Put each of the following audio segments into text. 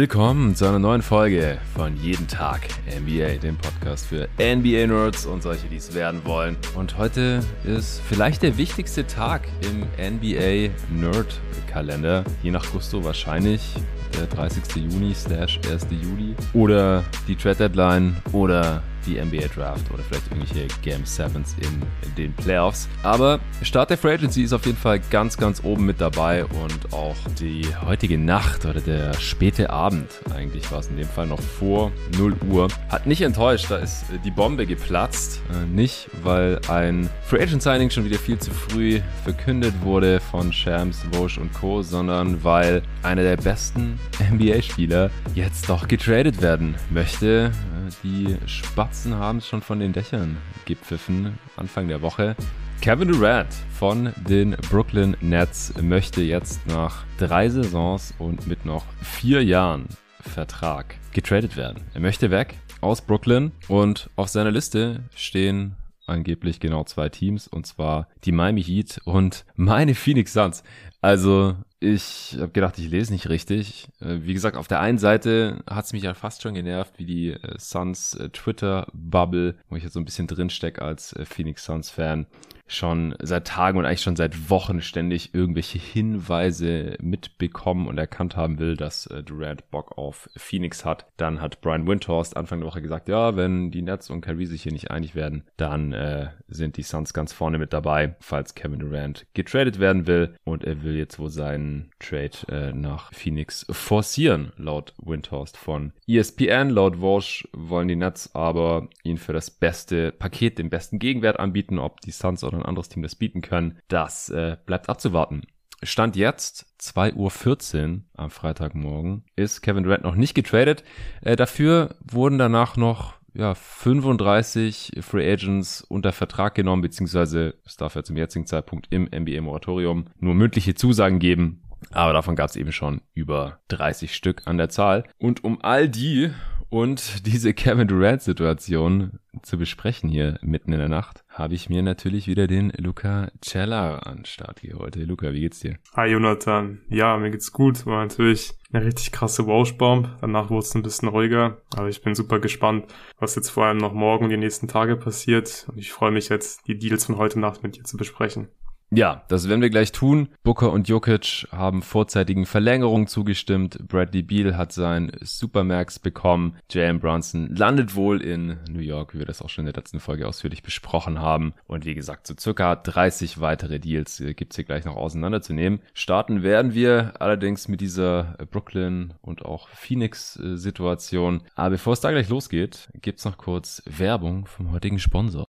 Willkommen zu einer neuen Folge von Jeden Tag NBA, dem Podcast für NBA-Nerds und solche, die es werden wollen. Und heute ist vielleicht der wichtigste Tag im NBA-Nerd-Kalender. Je nach Gusto wahrscheinlich der 30. Juni slash 1. Juli oder die Trade Deadline oder die NBA Draft oder vielleicht irgendwelche Game Sevens in, den Playoffs. Aber Start der Free Agency ist auf jeden Fall ganz, ganz oben mit dabei und auch die heutige Nacht oder der späte Abend, eigentlich war es in dem Fall noch vor 0 Uhr, hat nicht enttäuscht. Da ist die Bombe geplatzt. Äh, nicht, weil ein Free Agent Signing schon wieder viel zu früh verkündet wurde von Shams, Vosch und Co., sondern weil einer der besten NBA-Spieler jetzt doch getradet werden möchte. Äh, die Spaß Spatzen haben es schon von den Dächern gepfiffen Anfang der Woche. Kevin Durant von den Brooklyn Nets möchte jetzt nach drei Saisons und mit noch vier Jahren Vertrag getradet werden. Er möchte weg aus Brooklyn und auf seiner Liste stehen angeblich genau zwei Teams und zwar die Miami Heat und meine Phoenix Suns. Also ich habe gedacht, ich lese nicht richtig. Äh, wie gesagt, auf der einen Seite hat es mich ja fast schon genervt, wie die äh, Suns äh, Twitter-Bubble, wo ich jetzt so ein bisschen drinstecke als Phoenix Suns-Fan, schon seit Tagen und eigentlich schon seit Wochen ständig irgendwelche Hinweise mitbekommen und erkannt haben will, dass äh, Durant Bock auf Phoenix hat. Dann hat Brian Windhorst Anfang der Woche gesagt, ja, wenn die Nets und Kyrie sich hier nicht einig werden, dann äh, sind die Suns ganz vorne mit dabei, falls Kevin Durant getradet werden will. Und er will jetzt wohl seinen Trade äh, nach Phoenix forcieren, laut Windhorst von ESPN. Laut Walsh wollen die Nets aber ihn für das beste Paket, den besten Gegenwert anbieten, ob die Suns oder ein anderes Team das bieten können. Das äh, bleibt abzuwarten. Stand jetzt 2.14 Uhr am Freitagmorgen ist Kevin Durant noch nicht getradet. Äh, dafür wurden danach noch ja, 35 Free Agents unter Vertrag genommen, beziehungsweise es darf ja zum jetzigen Zeitpunkt im NBA-Moratorium nur mündliche Zusagen geben. Aber davon gab es eben schon über 30 Stück an der Zahl. Und um all die und diese Kevin Durant-Situation zu besprechen hier mitten in der Nacht, habe ich mir natürlich wieder den Luca Cella an Start geholt. Hey Luca, wie geht's dir? Hi Jonathan. Ja, mir geht's gut. War natürlich eine richtig krasse Wauschbomb. Danach wurde es ein bisschen ruhiger. Aber ich bin super gespannt, was jetzt vor allem noch morgen und die nächsten Tage passiert. Und ich freue mich jetzt, die Deals von heute Nacht mit dir zu besprechen. Ja, das werden wir gleich tun. Booker und Jokic haben vorzeitigen Verlängerungen zugestimmt. Bradley Beal hat sein Supermax bekommen. Jalen Brunson landet wohl in New York, wie wir das auch schon in der letzten Folge ausführlich besprochen haben. Und wie gesagt, so circa 30 weitere Deals äh, gibt's hier gleich noch auseinanderzunehmen. Starten werden wir allerdings mit dieser Brooklyn und auch Phoenix-Situation. Aber bevor es da gleich losgeht, gibt's noch kurz Werbung vom heutigen Sponsor.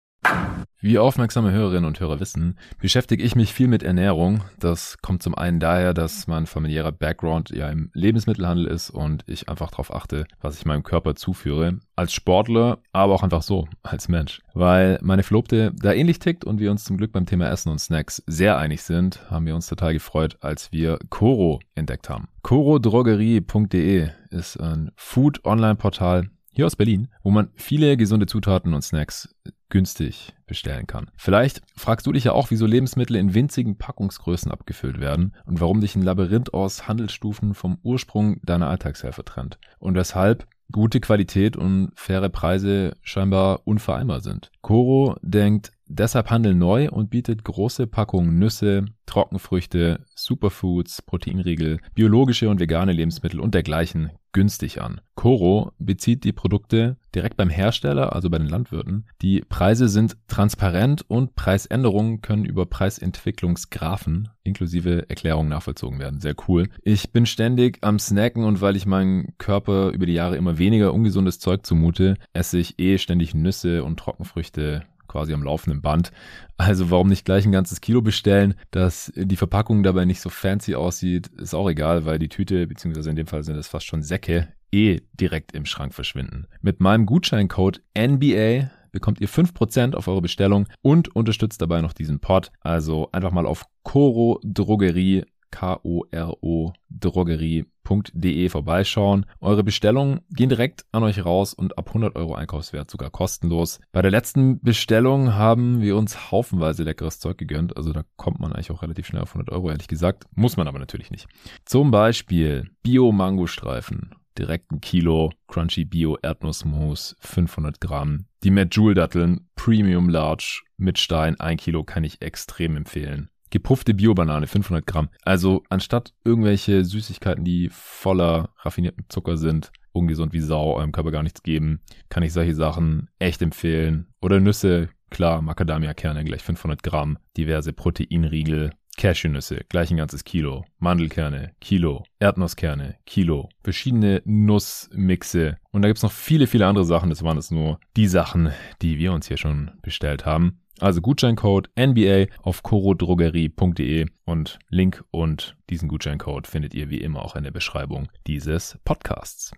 Wie aufmerksame Hörerinnen und Hörer wissen, beschäftige ich mich viel mit Ernährung. Das kommt zum einen daher, dass mein familiärer Background ja im Lebensmittelhandel ist und ich einfach darauf achte, was ich meinem Körper zuführe. Als Sportler, aber auch einfach so, als Mensch. Weil meine Verlobte da ähnlich tickt und wir uns zum Glück beim Thema Essen und Snacks sehr einig sind, haben wir uns total gefreut, als wir Coro entdeckt haben. corodrogerie.de ist ein Food-Online-Portal, hier aus Berlin, wo man viele gesunde Zutaten und Snacks günstig bestellen kann. Vielleicht fragst du dich ja auch, wieso Lebensmittel in winzigen Packungsgrößen abgefüllt werden und warum dich ein Labyrinth aus Handelsstufen vom Ursprung deiner Alltagshelfer trennt und weshalb gute Qualität und faire Preise scheinbar unvereinbar sind. Coro denkt deshalb Handel neu und bietet große Packungen Nüsse, Trockenfrüchte, Superfoods, Proteinriegel, biologische und vegane Lebensmittel und dergleichen günstig an. Coro bezieht die Produkte direkt beim Hersteller, also bei den Landwirten. Die Preise sind transparent und Preisänderungen können über Preisentwicklungsgraphen inklusive Erklärungen nachvollzogen werden. Sehr cool. Ich bin ständig am Snacken und weil ich meinem Körper über die Jahre immer weniger ungesundes Zeug zumute, esse ich eh ständig Nüsse und Trockenfrüchte quasi am laufenden Band. Also warum nicht gleich ein ganzes Kilo bestellen? Dass die Verpackung dabei nicht so fancy aussieht, ist auch egal, weil die Tüte, beziehungsweise in dem Fall sind es fast schon Säcke, eh direkt im Schrank verschwinden. Mit meinem Gutscheincode NBA bekommt ihr 5% auf eure Bestellung und unterstützt dabei noch diesen Pod. Also einfach mal auf Coro Drogerie K-O-R-O Drogerie.de vorbeischauen. Eure Bestellungen gehen direkt an euch raus und ab 100 Euro Einkaufswert sogar kostenlos. Bei der letzten Bestellung haben wir uns haufenweise leckeres Zeug gegönnt. Also da kommt man eigentlich auch relativ schnell auf 100 Euro, ehrlich gesagt. Muss man aber natürlich nicht. Zum Beispiel Bio-Mango-Streifen direkt ein Kilo Crunchy Bio Erdnussmus, 500 Gramm. Die Jewel Datteln, Premium Large mit Stein, ein Kilo kann ich extrem empfehlen. Gepuffte Bio-Banane, 500 Gramm. Also anstatt irgendwelche Süßigkeiten, die voller raffinierten Zucker sind, ungesund wie Sau, eurem Körper gar nichts geben, kann ich solche Sachen echt empfehlen. Oder Nüsse, klar, Macadamia-Kerne gleich 500 Gramm, diverse Proteinriegel, Cashewnüsse, gleich ein ganzes Kilo, Mandelkerne, Kilo, Erdnusskerne, Kilo, verschiedene Nussmixe und da gibt's noch viele, viele andere Sachen. Das waren jetzt nur die Sachen, die wir uns hier schon bestellt haben. Also Gutscheincode NBA auf corodrogerie.de und Link und diesen Gutscheincode findet ihr wie immer auch in der Beschreibung dieses Podcasts.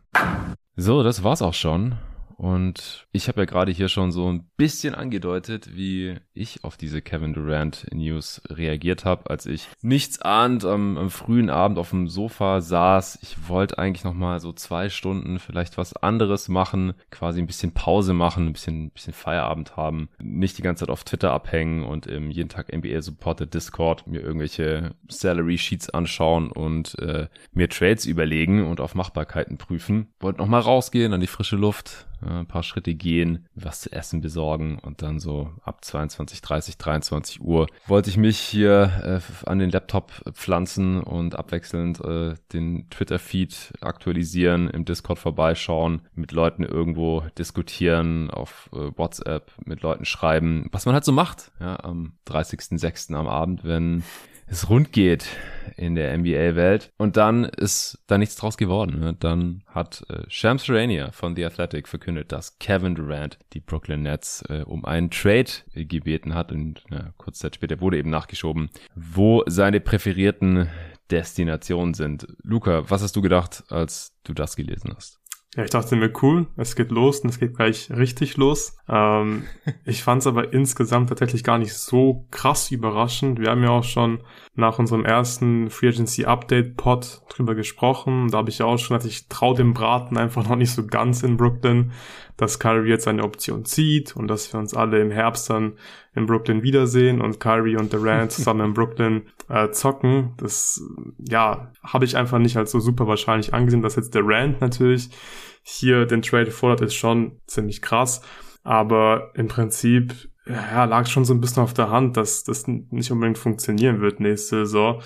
So, das war's auch schon. Und ich habe ja gerade hier schon so ein bisschen angedeutet, wie ich auf diese Kevin Durant News reagiert habe, als ich nichts ahnt am, am, frühen Abend auf dem Sofa saß. Ich wollte eigentlich noch mal so zwei Stunden vielleicht was anderes machen, quasi ein bisschen Pause machen, ein bisschen, ein bisschen Feierabend haben, nicht die ganze Zeit auf Twitter abhängen und im jeden Tag NBA Supported Discord mir irgendwelche Salary Sheets anschauen und äh, mir Trades überlegen und auf Machbarkeiten prüfen. Wollte noch mal rausgehen an die frische Luft, ein paar Schritte gehen, was zu essen besorgen und dann so ab 22, 30, 23 Uhr wollte ich mich hier äh, an den Laptop pflanzen und abwechselnd äh, den Twitter-Feed aktualisieren, im Discord vorbeischauen, mit Leuten irgendwo diskutieren, auf äh, WhatsApp mit Leuten schreiben, was man halt so macht, ja, am 30.06. am Abend, wenn es rund geht in der NBA-Welt. Und dann ist da nichts draus geworden. Ne? Dann hat äh, Shams Charania von The Athletic verkündet, dass Kevin Durant die Brooklyn Nets äh, um einen Trade gebeten hat. Und ja, kurz Zeit später wurde eben nachgeschoben, wo seine präferierten Destinationen sind. Luca, was hast du gedacht, als du das gelesen hast? Ja, ich dachte mir, cool, es geht los und es geht gleich richtig los. Ähm, ich fand es aber insgesamt tatsächlich gar nicht so krass überraschend. Wir haben ja auch schon nach unserem ersten Free Agency Update Pod drüber gesprochen. Da habe ich ja auch schon, dass ich trau dem Braten einfach noch nicht so ganz in Brooklyn, dass Kyrie jetzt eine Option zieht und dass wir uns alle im Herbst dann in Brooklyn wiedersehen und Kyrie und Durant zusammen in Brooklyn äh, zocken. Das, ja, habe ich einfach nicht als so super wahrscheinlich angesehen, dass jetzt Durant natürlich hier den Trade fordert, ist schon ziemlich krass. Aber im Prinzip ja, lag schon so ein bisschen auf der Hand, dass das nicht unbedingt funktionieren wird nächste Saison.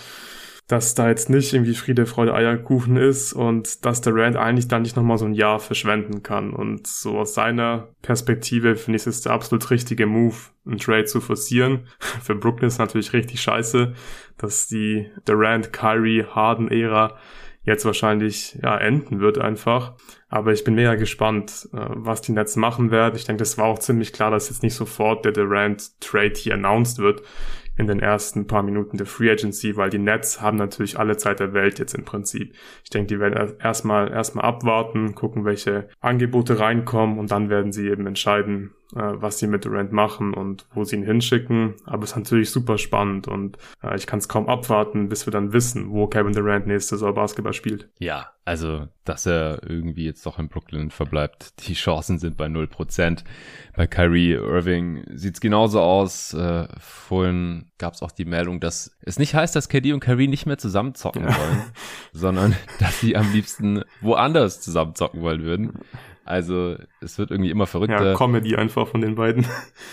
Dass da jetzt nicht irgendwie Friede, Freude, Eierkuchen ist und dass der Rand eigentlich dann nicht nochmal so ein Jahr verschwenden kann. Und so aus seiner Perspektive finde ich es der absolut richtige Move, einen Trade zu forcieren. Für Brooklyn ist natürlich richtig scheiße, dass die Durant, Kyrie, Harden-Ära jetzt wahrscheinlich ja enden wird einfach. Aber ich bin mega gespannt, äh, was die Nets machen werden. Ich denke, das war auch ziemlich klar, dass jetzt nicht sofort der Durant Trade hier announced wird in den ersten paar Minuten der Free Agency, weil die Nets haben natürlich alle Zeit der Welt jetzt im Prinzip. Ich denke, die werden erstmal erstmal abwarten, gucken, welche Angebote reinkommen und dann werden sie eben entscheiden, was sie mit Durant machen und wo sie ihn hinschicken. Aber es ist natürlich super spannend und äh, ich kann es kaum abwarten, bis wir dann wissen, wo Kevin Durant nächste Saison Basketball spielt. Ja, also, dass er irgendwie jetzt doch in Brooklyn verbleibt, die Chancen sind bei 0%. Bei Kyrie Irving sieht's genauso aus. Äh, vorhin gab's auch die Meldung, dass es nicht heißt, dass KD und Kyrie nicht mehr zusammen zocken wollen, sondern dass sie am liebsten woanders zusammen zocken wollen würden. Also es wird irgendwie immer verrückter. Ja, Comedy einfach von den beiden.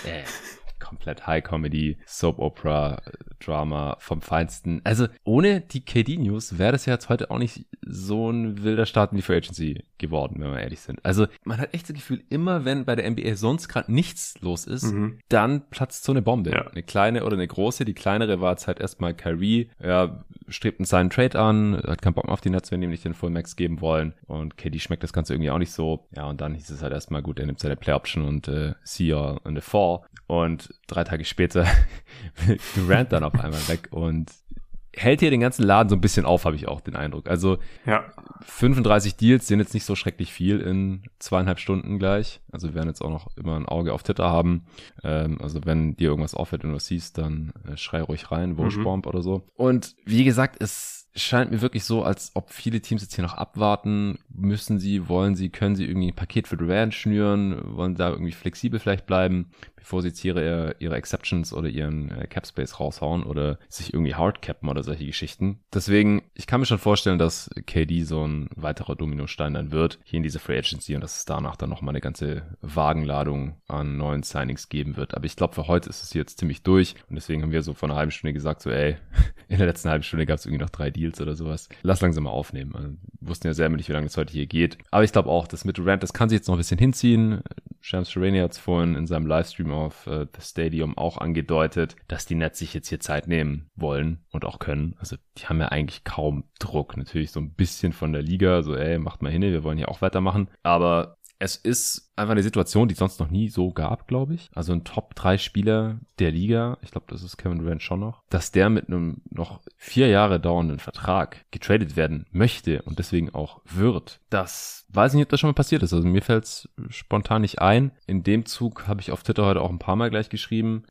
Äh, komplett High Comedy, Soap Opera, Drama vom Feinsten. Also ohne die KD News wäre das ja jetzt heute auch nicht so ein wilder Start in die Free Agency geworden, wenn wir ehrlich sind. Also man hat echt das Gefühl, immer wenn bei der NBA sonst gerade nichts los ist, mhm. dann platzt so eine Bombe. Ja. Eine kleine oder eine große. Die kleinere war jetzt halt erstmal Kyrie. Ja, strebt einen seinen Trade an, hat keinen Bock mehr auf die Nets, wenn die ihm nicht den Full Max geben wollen. Und KD schmeckt das Ganze irgendwie auch nicht so. Ja, und dann hieß es halt erstmal gut, er nimmt seine Play Option und äh, see you in the fall. Und drei Tage später Durant dann auf einmal weg und hält hier den ganzen Laden so ein bisschen auf, habe ich auch den Eindruck. Also ja. 35 Deals sind jetzt nicht so schrecklich viel in zweieinhalb Stunden gleich. Also wir werden jetzt auch noch immer ein Auge auf Twitter haben. Ähm, also wenn dir irgendwas auffällt und du siehst, dann äh, schrei ruhig rein, Wurschbomb mhm. oder so. Und wie gesagt, es scheint mir wirklich so, als ob viele Teams jetzt hier noch abwarten. Müssen sie, wollen sie, können sie irgendwie ein Paket für Durant schnüren, wollen da irgendwie flexibel vielleicht bleiben, bevor sie jetzt ihre, ihre Exceptions oder ihren äh, Cap Space raushauen oder sich irgendwie hardcappen oder solche Geschichten. Deswegen, ich kann mir schon vorstellen, dass KD so ein weiterer Dominostein dann wird hier in diese Free Agency und dass es danach dann nochmal eine ganze Wagenladung an neuen Signings geben wird. Aber ich glaube, für heute ist es jetzt ziemlich durch und deswegen haben wir so vor einer halben Stunde gesagt, so ey, in der letzten halben Stunde gab es irgendwie noch drei Deals oder sowas. Lass langsam mal aufnehmen. Also, wir wussten ja selber nicht, wie lange es heute hier geht. Aber ich glaube auch, das mit Durant, das kann sich jetzt noch ein bisschen hinziehen. Shams Charania hat es vorhin in seinem Livestream auf äh, The Stadium auch angedeutet, dass die Nets sich jetzt hier Zeit nehmen wollen und auch können. Also die haben ja eigentlich kaum Druck. Natürlich so ein bisschen von der Liga, so ey, macht mal hin, wir wollen hier auch weitermachen. Aber es ist einfach eine Situation, die es sonst noch nie so gab, glaube ich. Also ein Top-3-Spieler der Liga, ich glaube, das ist Kevin Durant schon noch, dass der mit einem noch vier Jahre dauernden Vertrag getradet werden möchte und deswegen auch wird. Das weiß ich nicht, ob das schon mal passiert ist. Also mir fällt es spontan nicht ein. In dem Zug habe ich auf Twitter heute auch ein paar Mal gleich geschrieben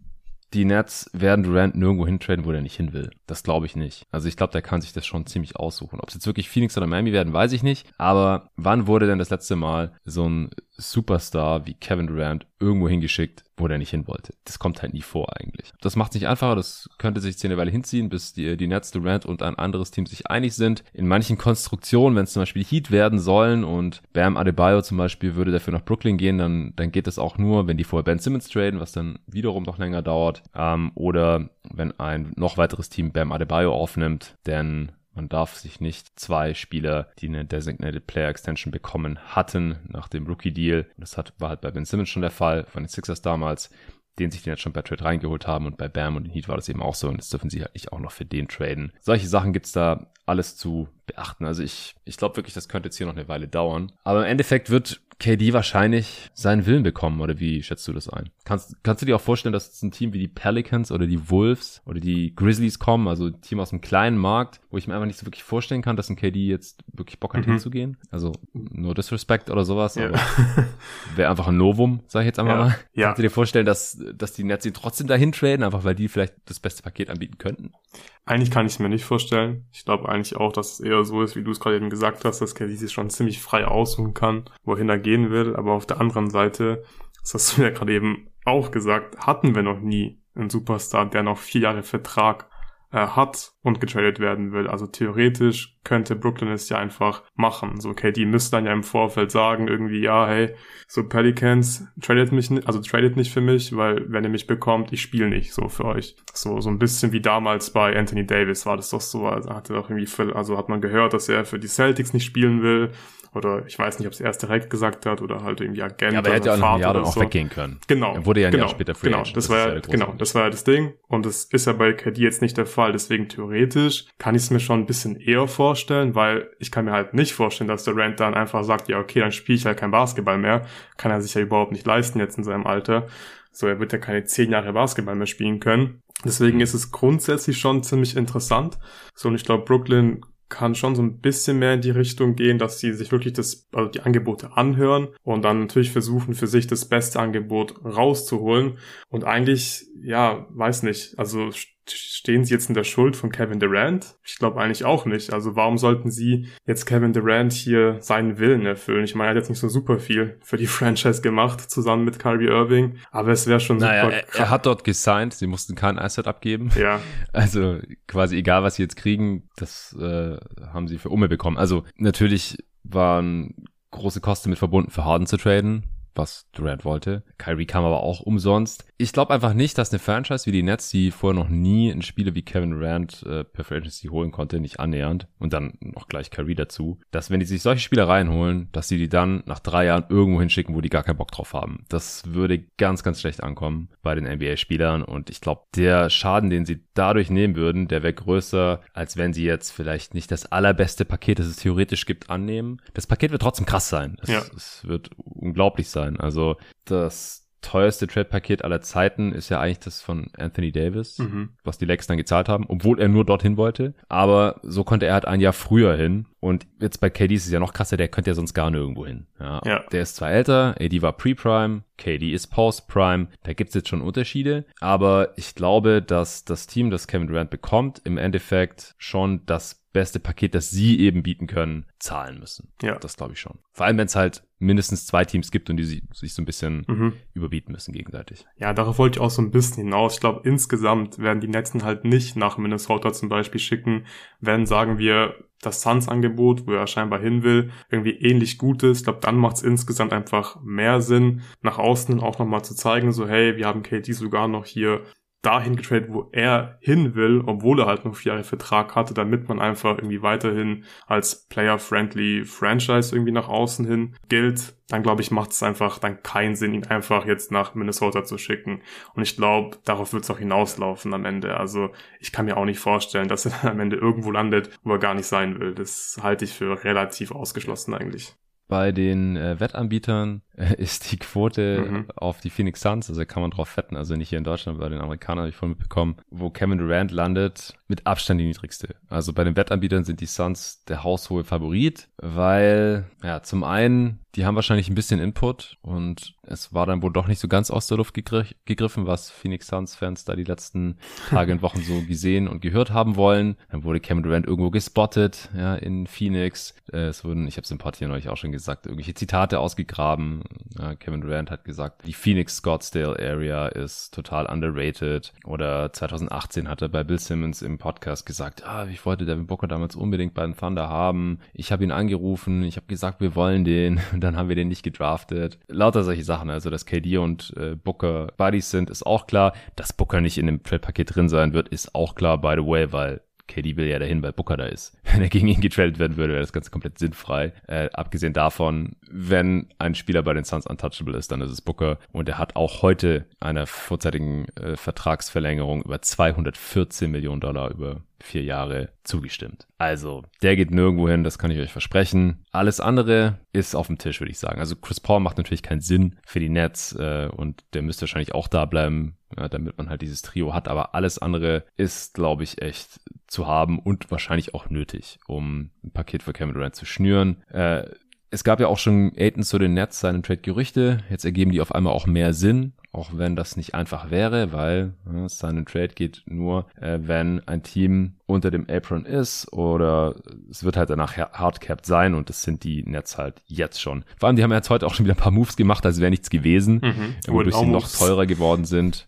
die Nets werden Durant nirgendwo hintraden, wo er nicht hin will. Das glaube ich nicht. Also ich glaube, der kann sich das schon ziemlich aussuchen. Ob es jetzt wirklich Phoenix oder Miami werden, weiß ich nicht. Aber wann wurde denn das letzte Mal so ein Superstar wie Kevin Durant irgendwo hingeschickt, wo der nicht hin wollte. Das kommt halt nie vor eigentlich. Das macht es nicht einfacher, das könnte sich eine Weile hinziehen, bis die, die Nets, Durant und ein anderes Team sich einig sind. In manchen Konstruktionen, wenn es zum Beispiel Heat werden sollen und Bam Adebayo zum Beispiel würde dafür nach Brooklyn gehen, dann, dann geht das auch nur, wenn die vorher Ben Simmons traden, was dann wiederum noch länger dauert. Ähm, oder wenn ein noch weiteres Team Bam Adebayo aufnimmt, denn man darf sich nicht zwei Spieler, die eine Designated Player Extension bekommen hatten nach dem Rookie Deal, das hat, war halt bei Ben Simmons schon der Fall, von den Sixers damals, den sich den jetzt schon bei Trade reingeholt haben. Und bei Bam und den Heat war das eben auch so. Und jetzt dürfen sie halt nicht auch noch für den traden. Solche Sachen gibt's da alles zu beachten. Also ich, ich glaube wirklich, das könnte jetzt hier noch eine Weile dauern. Aber im Endeffekt wird KD wahrscheinlich seinen Willen bekommen, oder wie schätzt du das ein? Kannst, kannst du dir auch vorstellen, dass ein Team wie die Pelicans oder die Wolves oder die Grizzlies kommen, also ein Team aus einem kleinen Markt, wo ich mir einfach nicht so wirklich vorstellen kann, dass ein KD jetzt wirklich Bock hat mhm. hinzugehen? Also nur Disrespect oder sowas, ja. aber wäre einfach ein Novum, sag ich jetzt einmal ja. mal. Ja. Kannst du dir vorstellen, dass, dass die Nets ihn trotzdem dahin traden, einfach weil die vielleicht das beste Paket anbieten könnten? Eigentlich kann ich es mir nicht vorstellen. Ich glaube eigentlich auch, dass es eher so ist, wie du es gerade eben gesagt hast, dass KD sich schon ziemlich frei aussuchen kann, wohin er gehen will. Aber auf der anderen Seite, das hast du ja gerade eben auch gesagt, hatten wir noch nie einen Superstar, der noch vier Jahre Vertrag äh, hat und getradet werden will. Also theoretisch könnte Brooklyn es ja einfach machen. So, okay, die müssen dann ja im Vorfeld sagen, irgendwie, ja, hey, so Pelicans, tradet mich nicht, also tradet nicht für mich, weil wenn ihr mich bekommt, ich spiele nicht so für euch. So, so ein bisschen wie damals bei Anthony Davis war das doch so, also hatte doch irgendwie, also hat man gehört, dass er für die Celtics nicht spielen will oder ich weiß nicht, ob es erst direkt gesagt hat oder halt irgendwie Agent. Ja, aber er hätte ja auch noch ein Jahr dann auch so. weggehen können. Genau. Er wurde ja ein genau, Jahr später Free Genau, das, das war ja, genau, das war ja das Ding. Und das ist ja bei KD jetzt nicht der Fall. Deswegen theoretisch kann ich es mir schon ein bisschen eher vorstellen, weil ich kann mir halt nicht vorstellen, dass der Rand dann einfach sagt, ja, okay, dann spiele ich halt kein Basketball mehr. Kann er sich ja überhaupt nicht leisten jetzt in seinem Alter. So, er wird ja keine zehn Jahre Basketball mehr spielen können. Deswegen ist es grundsätzlich schon ziemlich interessant. So, und ich glaube, Brooklyn kann schon so ein bisschen mehr in die Richtung gehen, dass sie sich wirklich das, also die Angebote anhören und dann natürlich versuchen, für sich das beste Angebot rauszuholen. Und eigentlich, ja, weiß nicht, also stehen sie jetzt in der Schuld von Kevin Durant? Ich glaube eigentlich auch nicht. Also warum sollten sie jetzt Kevin Durant hier seinen Willen erfüllen? Ich meine, er hat jetzt nicht so super viel für die Franchise gemacht, zusammen mit Kyrie Irving, aber es wäre schon naja, super er, er, hat dort gesigned, sie mussten kein Asset abgeben. Ja. Also quasi egal, was sie jetzt kriegen, das äh, haben sie für Umme bekommen. Also natürlich waren große Kosten mit verbunden, für Harden zu traden was Durant wollte. Kyrie kam aber auch umsonst. Ich glaube einfach nicht, dass eine Franchise wie die Nets, die vorher noch nie einen Spieler wie Kevin Durant äh, per Franchise holen konnte, nicht annähernd und dann noch gleich Kyrie dazu, dass wenn die sich solche Spieler reinholen, dass sie die dann nach drei Jahren irgendwo hinschicken, wo die gar keinen Bock drauf haben. Das würde ganz, ganz schlecht ankommen bei den NBA-Spielern und ich glaube, der Schaden, den sie dadurch nehmen würden, der wäre größer, als wenn sie jetzt vielleicht nicht das allerbeste Paket, das es theoretisch gibt, annehmen. Das Paket wird trotzdem krass sein. Es, ja. es wird unglaublich sein sein. Also das teuerste Trade-Paket aller Zeiten ist ja eigentlich das von Anthony Davis, mhm. was die Lex dann gezahlt haben, obwohl er nur dorthin wollte. Aber so konnte er halt ein Jahr früher hin. Und jetzt bei KD ist es ja noch krasser, der könnte ja sonst gar nirgendwo hin. Ja, ja. Der ist zwar älter, AD war Pre-Prime, KD ist Post-Prime, da gibt's jetzt schon Unterschiede. Aber ich glaube, dass das Team, das Kevin Durant bekommt, im Endeffekt schon das beste Paket, das sie eben bieten können, zahlen müssen. Ja. Das glaube ich schon. Vor allem, wenn es halt mindestens zwei Teams gibt und die sich so ein bisschen mhm. überbieten müssen gegenseitig. Ja, darauf wollte ich auch so ein bisschen hinaus. Ich glaube, insgesamt werden die Netzen halt nicht nach Minnesota zum Beispiel schicken, wenn, sagen wir, das Suns-Angebot, wo er scheinbar hin will, irgendwie ähnlich gut ist. Ich glaube, dann macht es insgesamt einfach mehr Sinn, nach außen auch nochmal zu zeigen, so hey, wir haben KD sogar noch hier dahin getradet, wo er hin will, obwohl er halt noch vier Jahre Vertrag hatte, damit man einfach irgendwie weiterhin als player-friendly Franchise irgendwie nach außen hin gilt, dann glaube ich, macht es einfach dann keinen Sinn, ihn einfach jetzt nach Minnesota zu schicken. Und ich glaube, darauf wird es auch hinauslaufen am Ende. Also ich kann mir auch nicht vorstellen, dass er dann am Ende irgendwo landet, wo er gar nicht sein will. Das halte ich für relativ ausgeschlossen eigentlich. Bei den äh, Wettanbietern äh, ist die Quote mhm. auf die Phoenix Suns, also kann man drauf wetten, also nicht hier in Deutschland, bei den Amerikanern habe ich voll mitbekommen, wo Kevin Durant landet, mit Abstand die niedrigste. Also bei den Wettanbietern sind die Suns der haushohe Favorit, weil, ja, zum einen, die haben wahrscheinlich ein bisschen Input und es war dann wohl doch nicht so ganz aus der Luft gegr gegriffen, was Phoenix Suns-Fans da die letzten Tage und Wochen so gesehen und gehört haben wollen. Dann wurde Kevin Durant irgendwo gespottet, ja, in Phoenix. Äh, es wurden, ich habe es im Pod hier neulich auch schon gesagt, irgendwelche Zitate ausgegraben. Ja, Kevin Durant hat gesagt, die Phoenix Scottsdale Area ist total underrated. Oder 2018 hat er bei Bill Simmons im Podcast gesagt, ah, ich wollte Devin Booker damals unbedingt bei den Thunder haben. Ich habe ihn angerufen, ich habe gesagt, wir wollen den. Und dann haben wir den nicht gedraftet. Lauter solche Sachen. Also, dass KD und äh, Booker Buddies sind, ist auch klar. Dass Booker nicht in dem Trade-Paket drin sein wird, ist auch klar, by the way, weil KD will ja dahin, weil Booker da ist. Wenn er gegen ihn getradet werden würde, wäre das Ganze komplett sinnfrei. Äh, abgesehen davon, wenn ein Spieler bei den Suns untouchable ist, dann ist es Booker. Und er hat auch heute einer vorzeitigen äh, Vertragsverlängerung über 214 Millionen Dollar über vier Jahre zugestimmt. Also, der geht nirgendwo hin, das kann ich euch versprechen. Alles andere ist auf dem Tisch, würde ich sagen. Also Chris Paul macht natürlich keinen Sinn für die Nets äh, und der müsste wahrscheinlich auch da bleiben, ja, damit man halt dieses Trio hat. Aber alles andere ist, glaube ich, echt zu haben und wahrscheinlich auch nötig, um ein Paket für Kevin Durant zu schnüren. Äh, es gab ja auch schon Aiton zu den Nets seinen Trade-Gerüchte. Jetzt ergeben die auf einmal auch mehr Sinn, auch wenn das nicht einfach wäre, weil ja, seinen Trade geht nur, äh, wenn ein Team unter dem Apron ist oder es wird halt danach hardcapped sein und das sind die Nets halt jetzt schon. Vor allem, die haben jetzt heute auch schon wieder ein paar Moves gemacht, als wäre nichts gewesen, mhm. wodurch sie noch teurer geworden sind.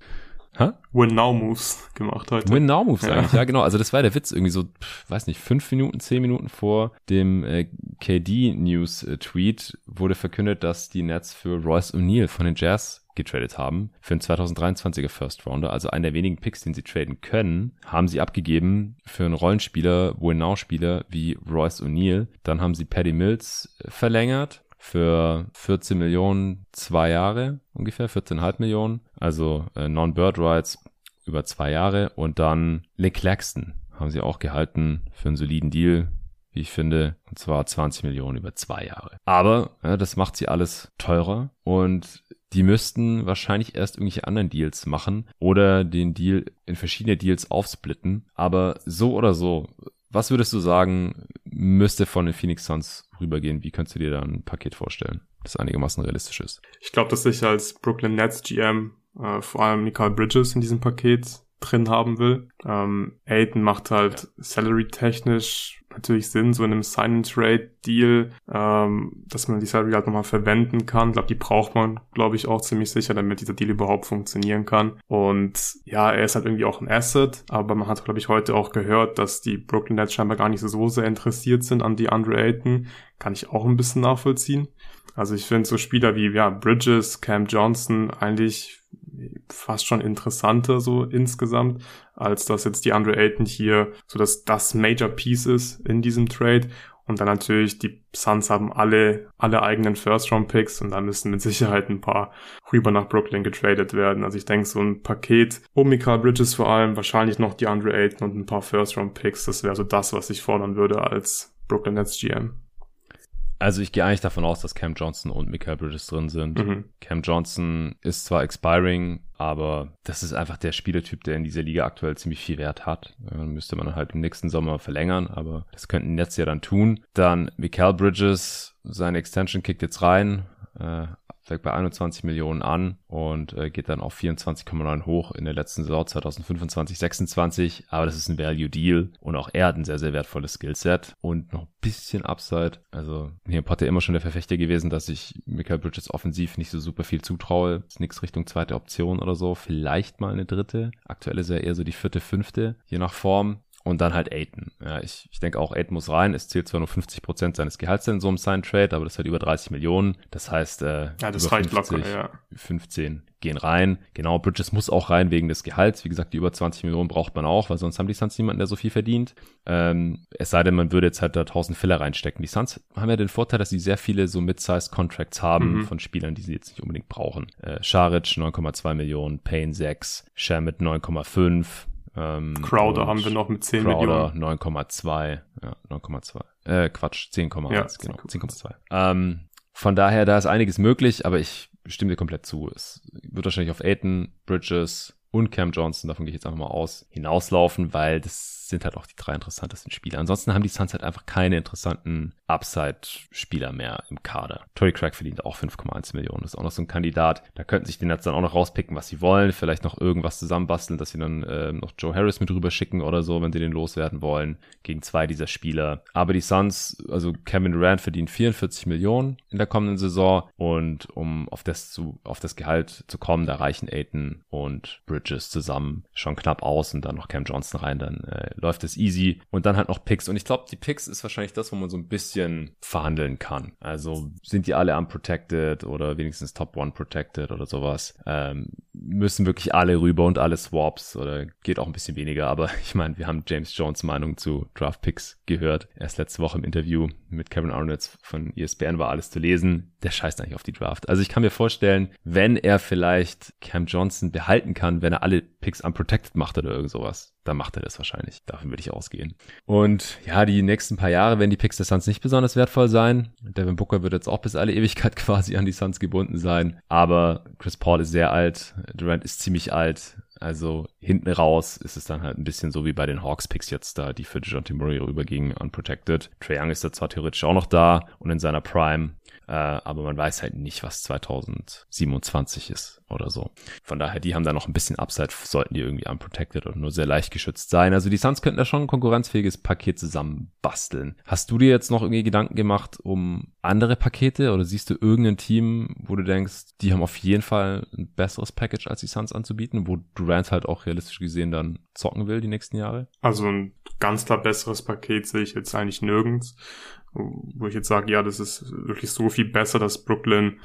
Hä? Win-Now-Moves gemacht heute. Win-Now-Moves ja. eigentlich, ja genau. Also das war der Witz, irgendwie so, weiß nicht, fünf Minuten, zehn Minuten vor dem äh, KD-News-Tweet wurde verkündet, dass die Nets für Royce O'Neal von den Jazz getradet haben. Für einen 2023er First Rounder, also einen der wenigen Picks, den sie traden können, haben sie abgegeben für einen Rollenspieler, Win-Now-Spieler wie Royce O'Neal. Dann haben sie Paddy Mills verlängert für 14 Millionen zwei Jahre ungefähr, 14,5 Millionen. Also äh, Non-Bird Rights über zwei Jahre. Und dann Nick Claxton haben sie auch gehalten für einen soliden Deal, wie ich finde, und zwar 20 Millionen über zwei Jahre. Aber ja, das macht sie alles teurer und die müssten wahrscheinlich erst irgendwelche anderen Deals machen oder den Deal in verschiedene Deals aufsplitten. Aber so oder so, was würdest du sagen, müsste von den Phoenix Suns rübergehen? Wie könntest du dir da ein Paket vorstellen, das einigermaßen realistisch ist? Ich glaube, dass ich als Brooklyn Nets GM äh, vor allem Nicole Bridges in diesem Paket drin haben will. Ähm, Aiden macht halt salary-technisch natürlich Sinn, so in einem Sign-and-Trade-Deal, ähm, dass man die Salary halt nochmal verwenden kann. Ich glaube, die braucht man, glaube ich, auch ziemlich sicher, damit dieser Deal überhaupt funktionieren kann. Und ja, er ist halt irgendwie auch ein Asset, aber man hat, glaube ich, heute auch gehört, dass die Brooklyn Nets scheinbar gar nicht so sehr interessiert sind an die Andre Ayton. Kann ich auch ein bisschen nachvollziehen. Also ich finde so Spieler wie ja, Bridges, Cam Johnson eigentlich fast schon interessanter so insgesamt, als dass jetzt die Andre Ayton hier so dass das Major Piece ist in diesem Trade. Und dann natürlich, die Suns haben alle, alle eigenen First-Round-Picks und da müssen mit Sicherheit ein paar rüber nach Brooklyn getradet werden. Also ich denke, so ein Paket um Mikael Bridges vor allem, wahrscheinlich noch die Andre Ayton und ein paar First-Round-Picks, das wäre so das, was ich fordern würde als Brooklyn Nets GM. Also ich gehe eigentlich davon aus, dass Cam Johnson und Michael Bridges drin sind. Mhm. Cam Johnson ist zwar expiring, aber das ist einfach der Spielertyp, der in dieser Liga aktuell ziemlich viel Wert hat. Dann müsste man halt im nächsten Sommer verlängern, aber das könnten jetzt ja dann tun. Dann Michael Bridges, seine Extension kickt jetzt rein. Äh, fängt bei 21 Millionen an und äh, geht dann auf 24,9 hoch in der letzten Saison 2025, 26. Aber das ist ein Value Deal und auch er hat ein sehr, sehr wertvolles Skillset und noch ein bisschen Upside. Also hier Potter immer schon der Verfechter gewesen, dass ich Michael Bridges offensiv nicht so super viel zutraue. Ist nichts Richtung zweite Option oder so. Vielleicht mal eine dritte. Aktuell ist er eher so die vierte, fünfte, je nach Form. Und dann halt Aiton. Ja, ich, ich denke auch, Aiton muss rein. Es zählt zwar nur 50 Prozent seines Gehalts in so einem Sign-Trade, aber das hat über 30 Millionen. Das heißt, äh, ja, das reicht 50, locker, ja. 15 gehen rein. Genau, Bridges muss auch rein wegen des Gehalts. Wie gesagt, die über 20 Millionen braucht man auch, weil sonst haben die Suns niemanden, der so viel verdient. Ähm, es sei denn, man würde jetzt halt da 1000 Filler reinstecken. Die Suns haben ja den Vorteil, dass sie sehr viele so mid-sized Contracts haben mhm. von Spielern, die sie jetzt nicht unbedingt brauchen. Äh, Scharic 9,2 Millionen, Payne 6, Shamit 9,5, ähm, Crowder haben wir noch mit 10 Crowder Millionen. 9,2. Ja, 9,2. Äh, Quatsch, 10,1, ja, genau. 10,2. Ähm, von daher, da ist einiges möglich, aber ich stimme dir komplett zu. Es wird wahrscheinlich auf Aiton, Bridges und Cam Johnson, davon gehe ich jetzt einfach mal aus, hinauslaufen, weil das sind halt auch die drei interessantesten Spieler. Ansonsten haben die Suns halt einfach keine interessanten Upside-Spieler mehr im Kader. Tory Craig verdient auch 5,1 Millionen. Das ist auch noch so ein Kandidat. Da könnten sich den jetzt dann auch noch rauspicken, was sie wollen. Vielleicht noch irgendwas zusammenbasteln, dass sie dann äh, noch Joe Harris mit rüber schicken oder so, wenn sie den loswerden wollen, gegen zwei dieser Spieler. Aber die Suns, also Kevin Durant verdient 44 Millionen in der kommenden Saison und um auf das zu, auf das Gehalt zu kommen, da reichen Aiton und Bridges zusammen schon knapp aus und dann noch Cam Johnson rein, dann äh, läuft es easy. Und dann halt noch Picks. Und ich glaube, die Picks ist wahrscheinlich das, wo man so ein bisschen verhandeln kann. Also sind die alle unprotected oder wenigstens Top One protected oder sowas. Ähm, müssen wirklich alle rüber und alle Swaps oder geht auch ein bisschen weniger. Aber ich meine, wir haben James Jones Meinung zu Draft Picks gehört. Erst letzte Woche im Interview mit Kevin Arnolds von ESPN war alles zu lesen. Der scheißt eigentlich auf die Draft. Also ich kann mir vorstellen, wenn er vielleicht Cam Johnson behalten kann, wenn er alle Picks unprotected macht oder irgend sowas, dann macht er das wahrscheinlich. Davon würde ich ausgehen. Und ja, die nächsten paar Jahre werden die Picks der Suns nicht besonders wertvoll sein. Devin Booker wird jetzt auch bis alle Ewigkeit quasi an die Suns gebunden sein. Aber Chris Paul ist sehr alt. Durant ist ziemlich alt. Also hinten raus ist es dann halt ein bisschen so wie bei den Hawks Picks jetzt da, die für John Murray rübergingen, unprotected. Trey Young ist da zwar theoretisch auch noch da und in seiner Prime, äh, aber man weiß halt nicht, was 2027 ist oder so. Von daher, die haben da noch ein bisschen Upside, sollten die irgendwie unprotected und nur sehr leicht geschützt sein. Also die Suns könnten da schon ein konkurrenzfähiges Paket zusammen basteln. Hast du dir jetzt noch irgendwie Gedanken gemacht um andere Pakete oder siehst du irgendein Team, wo du denkst, die haben auf jeden Fall ein besseres Package als die Suns anzubieten, wo Durant halt auch realistisch gesehen dann zocken will die nächsten Jahre? Also ein ganz klar besseres Paket sehe ich jetzt eigentlich nirgends wo ich jetzt sage, ja, das ist wirklich so viel besser, dass Brooklyn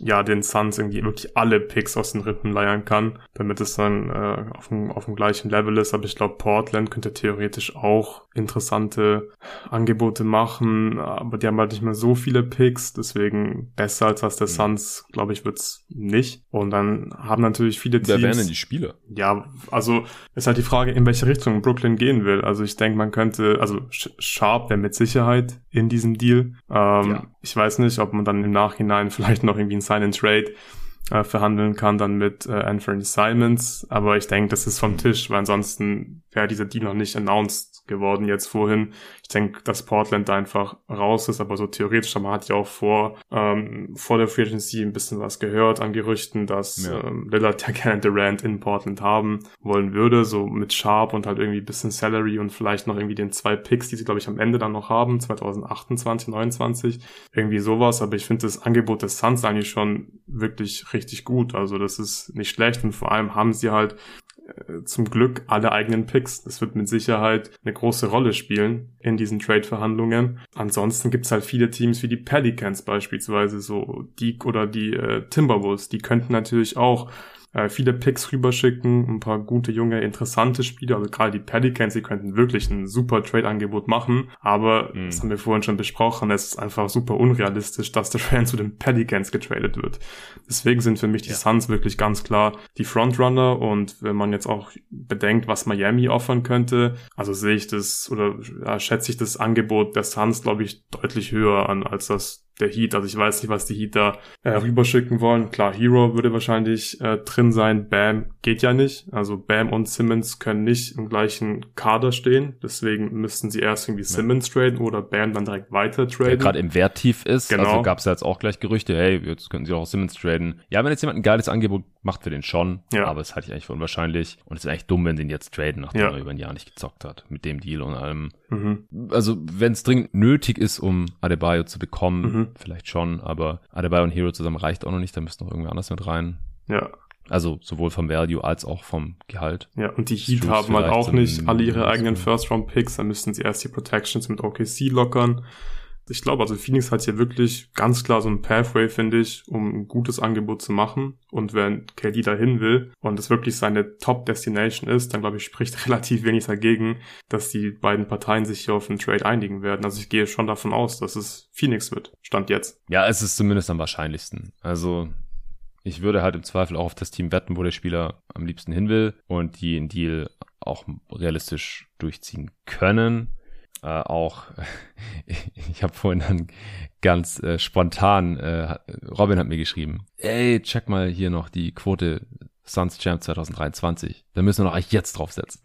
ja den Suns irgendwie wirklich alle Picks aus den Rippen leiern kann, damit es dann äh, auf, dem, auf dem gleichen Level ist. Aber ich glaube, Portland könnte theoretisch auch interessante Angebote machen, aber die haben halt nicht mehr so viele Picks, deswegen besser als das der mhm. Suns, glaube ich, wird's nicht. Und dann haben natürlich viele Teams... Wer wären denn die Spieler? Ja, also ist halt die Frage, in welche Richtung Brooklyn gehen will. Also ich denke, man könnte, also Sharp wäre mit Sicherheit in diesem Deal. Ähm, ja. Ich weiß nicht, ob man dann im Nachhinein vielleicht noch irgendwie ein Sign and Trade äh, verhandeln kann dann mit äh, Anthony Simons. Aber ich denke, das ist vom Tisch, weil ansonsten wäre dieser Deal noch nicht announced geworden jetzt vorhin. Ich denke, dass Portland da einfach raus ist, aber so theoretisch, man hat ja auch vor, ähm, vor der Free Agency ein bisschen was gehört an Gerüchten, dass ja. ähm, Lillard ja gerne Durant in Portland haben wollen würde, so mit Sharp und halt irgendwie ein bisschen Salary und vielleicht noch irgendwie den zwei Picks, die sie, glaube ich, am Ende dann noch haben, 2028, 29, irgendwie sowas. Aber ich finde das Angebot des Suns eigentlich schon wirklich richtig gut. Also das ist nicht schlecht und vor allem haben sie halt äh, zum Glück alle eigenen Picks. Das wird mit Sicherheit eine große Rolle spielen in diesen Trade-Verhandlungen. Ansonsten gibt's halt viele Teams wie die Pelicans beispielsweise, so die oder die äh, Timberwolves, die könnten natürlich auch äh, viele Picks rüberschicken, ein paar gute, junge, interessante Spieler. Also gerade die Pelicans, die könnten wirklich ein super Trade-Angebot machen. Aber, mhm. das haben wir vorhin schon besprochen, es ist einfach super unrealistisch, dass der Trade zu den Pelicans getradet wird. Deswegen sind für mich die ja. Suns wirklich ganz klar die Frontrunner. Und wenn man jetzt auch bedenkt, was Miami offern könnte, also sehe ich das oder ja, schätze ich das Angebot der Suns, glaube ich, deutlich höher an als das der Heat. Also ich weiß nicht, was die Heat da äh, rüberschicken wollen. Klar, Hero würde wahrscheinlich äh, drin sein. Bam geht ja nicht. Also Bam und Simmons können nicht im gleichen Kader stehen. Deswegen müssten sie erst irgendwie Simmons ja. traden oder Bam dann direkt weiter traden. Der gerade im Wert tief ist. Genau. Also gab es ja jetzt auch gleich Gerüchte, hey, jetzt könnten sie auch Simmons traden. Ja, wenn jetzt jemand ein geiles Angebot macht für den schon, ja. aber es halte ich eigentlich für unwahrscheinlich. Und es ist eigentlich dumm, wenn sie ihn jetzt traden, nachdem ja. er über ein Jahr nicht gezockt hat. Mit dem Deal und allem. Mhm. Also, wenn es dringend nötig ist, um Adebayo zu bekommen, mhm. vielleicht schon, aber Adebayo und Hero zusammen reicht auch noch nicht, da müsste noch irgendwie anders mit rein. Ja. Also sowohl vom Value als auch vom Gehalt. Ja, und die Heat haben halt auch nicht alle ihre eigenen First-Round-Picks, dann müssten sie erst die Protections mit OKC lockern ich glaube, also Phoenix hat hier wirklich ganz klar so ein Pathway, finde ich, um ein gutes Angebot zu machen. Und wenn KD dahin will und es wirklich seine Top-Destination ist, dann glaube ich, spricht relativ wenig dagegen, dass die beiden Parteien sich hier auf einen Trade einigen werden. Also ich gehe schon davon aus, dass es Phoenix wird. Stand jetzt. Ja, es ist zumindest am wahrscheinlichsten. Also ich würde halt im Zweifel auch auf das Team wetten, wo der Spieler am liebsten hin will und die einen Deal auch realistisch durchziehen können äh, auch, ich habe vorhin dann ganz äh, spontan, äh, Robin hat mir geschrieben, ey, check mal hier noch die Quote Suns Champ 2023. Da müssen wir noch eigentlich jetzt draufsetzen.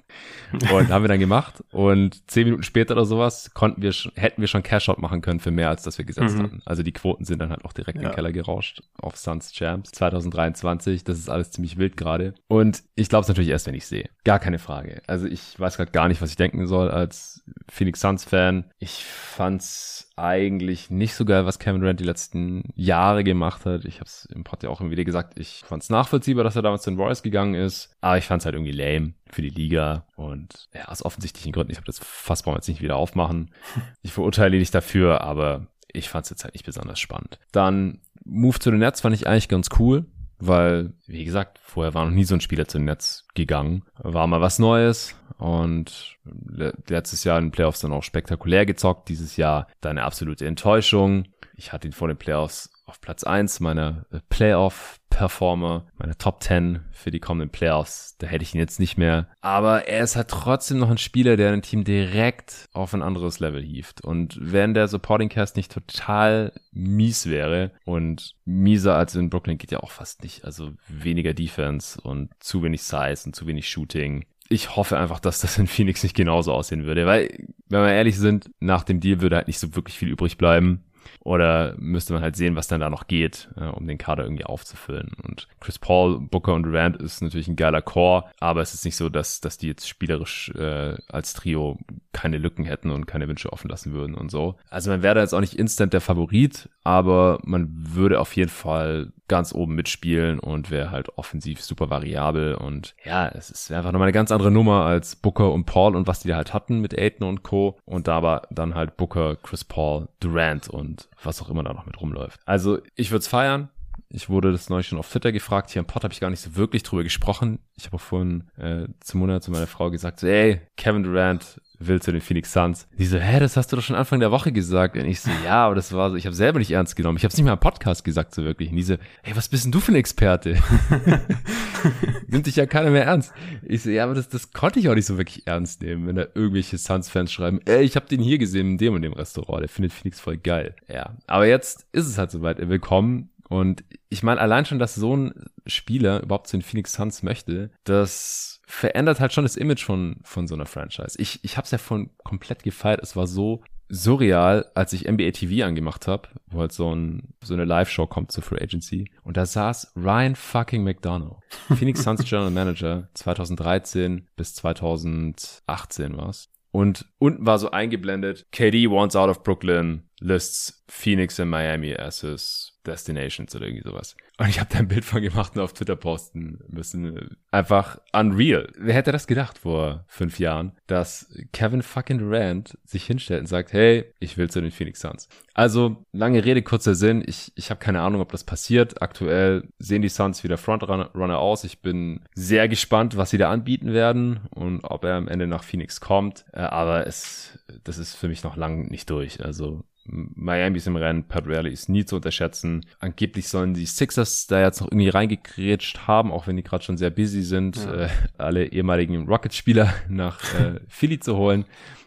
Und haben wir dann gemacht. Und zehn Minuten später oder sowas konnten wir schon, hätten wir schon Cash-Out machen können für mehr, als das wir gesetzt mhm. hatten. Also die Quoten sind dann halt auch direkt ja. in den Keller gerauscht auf Suns Champs 2023. Das ist alles ziemlich wild gerade. Und ich glaube es natürlich erst, wenn ich sehe. Gar keine Frage. Also ich weiß gerade gar nicht, was ich denken soll als Phoenix Suns Fan. Ich fand's eigentlich nicht so geil, was Kevin Durant die letzten Jahre gemacht hat. Ich habe es im Pod ja auch immer wieder gesagt, ich fand es nachvollziehbar, dass er damals zu den Royals gegangen ist, aber ich fand es halt irgendwie lame für die Liga und ja, aus offensichtlichen Gründen, ich habe das Fass brauchen wir jetzt nicht wieder aufmachen. Ich verurteile ihn nicht dafür, aber ich fand es jetzt halt nicht besonders spannend. Dann Move to the Nets fand ich eigentlich ganz cool weil, wie gesagt, vorher war noch nie so ein Spieler zum Netz gegangen. War mal was Neues und letztes Jahr in den Playoffs dann auch spektakulär gezockt. Dieses Jahr dann eine absolute Enttäuschung. Ich hatte ihn vor den Playoffs auf Platz eins meiner äh, Playoff-Performer, meine Top 10 für die kommenden Playoffs. Da hätte ich ihn jetzt nicht mehr. Aber er ist halt trotzdem noch ein Spieler, der ein Team direkt auf ein anderes Level hieft. Und wenn der Supporting Cast nicht total mies wäre und mieser als in Brooklyn geht ja auch fast nicht. Also weniger Defense und zu wenig Size und zu wenig Shooting ich hoffe einfach, dass das in Phoenix nicht genauso aussehen würde, weil, wenn wir ehrlich sind, nach dem Deal würde halt nicht so wirklich viel übrig bleiben. Oder müsste man halt sehen, was dann da noch geht, äh, um den Kader irgendwie aufzufüllen. Und Chris Paul, Booker und Durant ist natürlich ein geiler Core, aber es ist nicht so, dass, dass die jetzt spielerisch äh, als Trio keine Lücken hätten und keine Wünsche offen lassen würden und so. Also man wäre da jetzt auch nicht instant der Favorit, aber man würde auf jeden Fall ganz oben mitspielen und wäre halt offensiv super variabel und ja, es wäre einfach nochmal eine ganz andere Nummer als Booker und Paul und was die da halt hatten mit Aiden und Co. Und da war dann halt Booker, Chris Paul, Durant und was auch immer da noch mit rumläuft. Also ich würde es feiern. Ich wurde das neulich schon auf Twitter gefragt. Hier im Pod habe ich gar nicht so wirklich drüber gesprochen. Ich habe vorhin äh, zum Monat zu meiner Frau gesagt, so, ey, Kevin Durant will zu den Phoenix Suns. Die so, hä, das hast du doch schon Anfang der Woche gesagt. Und ich so, ja, aber das war so, ich habe selber nicht ernst genommen. Ich habe es nicht mal im Podcast gesagt, so wirklich. Und die so, hey, was bist denn du für ein Experte? Nimmt dich ja keiner mehr ernst. Ich so, ja, aber das, das konnte ich auch nicht so wirklich ernst nehmen, wenn da irgendwelche Suns-Fans schreiben, ey, ich habe den hier gesehen in dem und dem Restaurant, der findet Phoenix voll geil. Ja, aber jetzt ist es halt soweit. Willkommen und ich meine, allein schon, dass so ein Spieler überhaupt zu den Phoenix Suns möchte, das verändert halt schon das Image von, von so einer Franchise. Ich, ich habe es ja von komplett gefeiert. Es war so surreal, als ich NBA TV angemacht habe, wo halt so, ein, so eine Live-Show kommt zur Free Agency. Und da saß Ryan fucking McDonough, Phoenix Suns General Manager 2013 bis 2018 war's. Und unten war so eingeblendet, KD wants out of Brooklyn, lists Phoenix und Miami as his Destinations oder irgendwie sowas. Und ich habe da ein Bild von gemacht und auf Twitter posten müssen. Einfach unreal. Wer hätte das gedacht vor fünf Jahren, dass Kevin fucking Durant sich hinstellt und sagt, hey, ich will zu den Phoenix Suns. Also, lange Rede, kurzer Sinn. Ich, ich habe keine Ahnung, ob das passiert. Aktuell sehen die Suns wieder Frontrunner aus. Ich bin sehr gespannt, was sie da anbieten werden und ob er am Ende nach Phoenix kommt. Äh, aber es, das ist für mich noch lang nicht durch. Also Miami ist im Rennen, Pat Riley ist nie zu unterschätzen. Angeblich sollen die Sixers da jetzt noch irgendwie reingekrätscht haben, auch wenn die gerade schon sehr busy sind, ja. äh, alle ehemaligen Rockets-Spieler nach äh, Philly zu holen.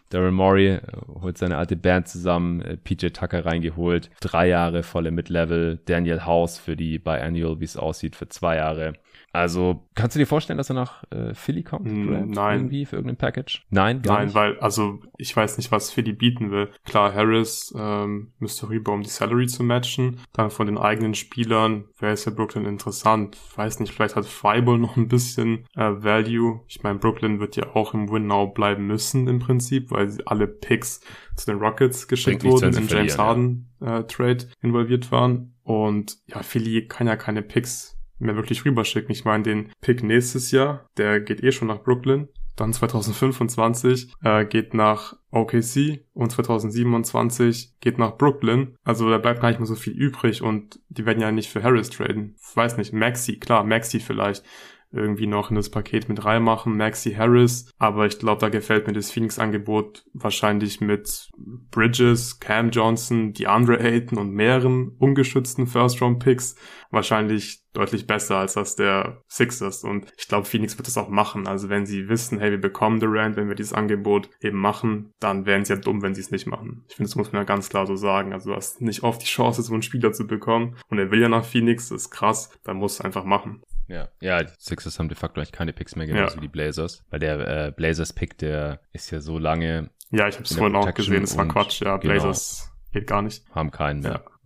Daryl Morey äh, holt seine alte Band zusammen, äh, PJ Tucker reingeholt, drei Jahre volle Mid-Level, Daniel House für die Biannual, wie es aussieht, für zwei Jahre. Also, kannst du dir vorstellen, dass er nach äh, Philly kommt? Mm, nein. Irgendwie für irgendein Package? Nein, Nein, nicht. weil, also, ich weiß nicht, was Philly bieten will. Klar, Harris ähm, müsste rüber, um die Salary zu matchen. Dann von den eigenen Spielern, wer ist ja Brooklyn interessant? Weiß nicht, vielleicht hat Fireball noch ein bisschen äh, Value. Ich meine, Brooklyn wird ja auch im Win Now bleiben müssen im Prinzip, weil alle Picks zu den Rockets geschickt wurden, in James Harden ja. äh, Trade involviert waren. Und ja, Philly kann ja keine Picks mehr wirklich rüberschicken. Ich meine, den Pick nächstes Jahr, der geht eh schon nach Brooklyn. Dann 2025 äh, geht nach OKC und 2027 geht nach Brooklyn. Also da bleibt gar nicht mehr so viel übrig und die werden ja nicht für Harris traden. Ich weiß nicht, Maxi, klar, Maxi vielleicht irgendwie noch in das Paket mit reinmachen, Maxi Harris. Aber ich glaube, da gefällt mir das Phoenix-Angebot wahrscheinlich mit Bridges, Cam Johnson, DeAndre Ayton und mehreren ungeschützten First-Round-Picks wahrscheinlich deutlich besser als das der Sixers. Und ich glaube, Phoenix wird das auch machen. Also wenn sie wissen, hey, wir bekommen Durant, wenn wir dieses Angebot eben machen, dann wären sie ja dumm, wenn sie es nicht machen. Ich finde, das muss man ja ganz klar so sagen. Also du hast nicht oft die Chance, so einen Spieler zu bekommen. Und er will ja nach Phoenix, das ist krass. Dann muss es einfach machen. Ja, ja, die Sixers haben de facto eigentlich keine Picks mehr, genauso ja. wie die Blazers. Weil der äh, Blazers-Pick, der ist ja so lange. Ja, ich habe es vorhin auch gesehen, es war Quatsch. Ja, genau. Blazers genau, geht gar nicht. Haben keinen mehr. Ja.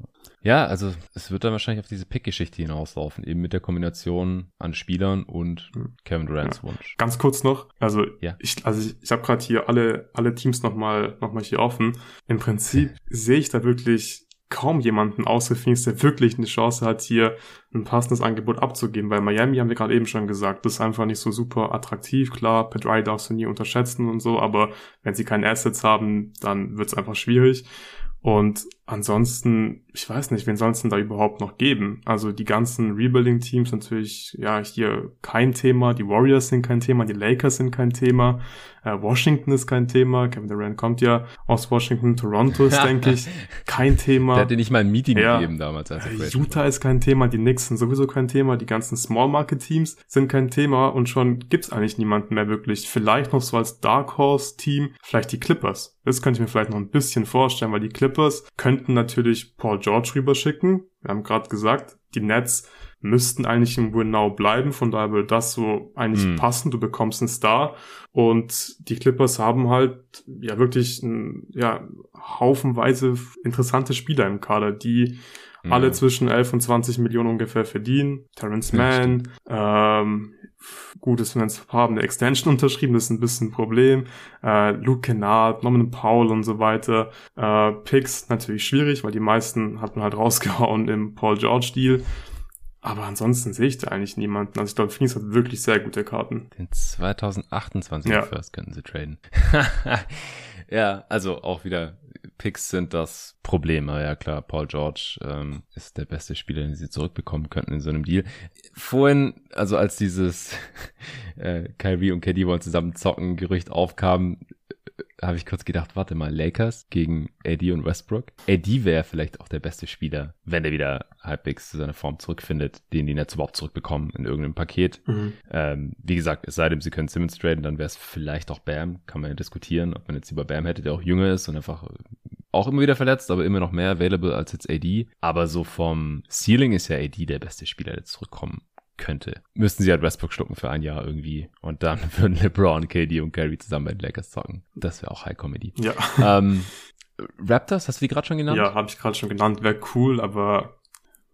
Ja, also es wird dann wahrscheinlich auf diese Pick-Geschichte hinauslaufen, eben mit der Kombination an Spielern und hm. Kevin Durants ja. Wunsch. Ganz kurz noch, also ja. ich, also ich, ich habe gerade hier alle alle Teams nochmal noch mal hier offen. Im Prinzip sehe ich da wirklich kaum jemanden Phoenix, der wirklich eine Chance hat, hier ein passendes Angebot abzugeben, weil Miami haben wir gerade eben schon gesagt, das ist einfach nicht so super attraktiv. Klar, Pat darfst du nie unterschätzen und so, aber wenn sie keine Assets haben, dann wird es einfach schwierig. Und ansonsten, ich weiß nicht, wen soll es denn da überhaupt noch geben? Also die ganzen Rebuilding-Teams natürlich, ja, hier kein Thema. Die Warriors sind kein Thema, die Lakers sind kein Thema. Äh, Washington ist kein Thema. Kevin Durant kommt ja aus Washington. Toronto ist, denke ich, kein Thema. Der hat dir nicht mal ein Meeting ja. gegeben damals. Als äh, Utah ist kein Thema. Die Knicks sind sowieso kein Thema. Die ganzen Small-Market-Teams sind kein Thema. Und schon gibt's eigentlich niemanden mehr wirklich. Vielleicht noch so als Dark Horse-Team, vielleicht die Clippers. Das könnte ich mir vielleicht noch ein bisschen vorstellen, weil die Clippers könnten natürlich Paul George rüberschicken. Wir haben gerade gesagt, die Nets müssten eigentlich im Win Now bleiben, von daher würde das so eigentlich mm. passen. Du bekommst einen Star und die Clippers haben halt ja wirklich ein, ja haufenweise interessante Spieler im Kader, die mm. alle zwischen 11 und 20 Millionen ungefähr verdienen. Terrence Mann, ähm, gut ist, wenn es haben eine Extension unterschrieben, das ist ein bisschen ein Problem. Äh, Luke Kennard, Norman Paul und so weiter. Äh, Picks natürlich schwierig, weil die meisten hat man halt rausgehauen im Paul George Deal. Aber ansonsten sehe ich da eigentlich niemanden. Also ich glaube, Phoenix hat wirklich sehr gute Karten. Den 2028 ja. First könnten sie traden. ja, also auch wieder Picks sind das Problem. Aber ja klar, Paul George ähm, ist der beste Spieler, den sie zurückbekommen könnten in so einem Deal. Vorhin, also als dieses äh, Kyrie und KD wollen zusammen zocken Gerücht aufkam, habe ich kurz gedacht, warte mal, Lakers gegen AD und Westbrook. AD wäre vielleicht auch der beste Spieler, wenn er wieder halbwegs zu seiner Form zurückfindet, den die Nets überhaupt zurückbekommen in irgendeinem Paket. Mhm. Ähm, wie gesagt, es sei denn, sie können Simmons traden, dann wäre es vielleicht auch Bam. Kann man ja diskutieren, ob man jetzt lieber Bam hätte, der auch jünger ist und einfach auch immer wieder verletzt, aber immer noch mehr available als jetzt AD. Aber so vom Ceiling ist ja AD der beste Spieler, der zurückkommen könnte. Müssten sie halt Westbrook schlucken für ein Jahr irgendwie und dann würden LeBron, KD und Gary zusammen bei den Lakers zocken. Das wäre auch High Comedy. Ja. Ähm, Raptors, hast du die gerade schon genannt? Ja, habe ich gerade schon genannt. Wäre cool, aber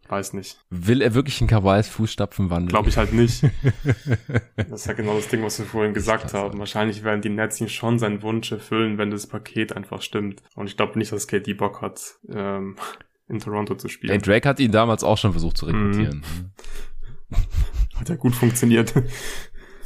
weiß nicht. Will er wirklich in Kawais Fußstapfen wandeln? Glaube ich halt nicht. das ist ja genau das Ding, was wir vorhin gesagt haben. Wahrscheinlich werden die Nets ihn schon seinen Wunsch erfüllen, wenn das Paket einfach stimmt. Und ich glaube nicht, dass KD Bock hat, ähm, in Toronto zu spielen. Hey, Drake hat ihn damals auch schon versucht zu rekrutieren. Mhm. Hat ja gut funktioniert.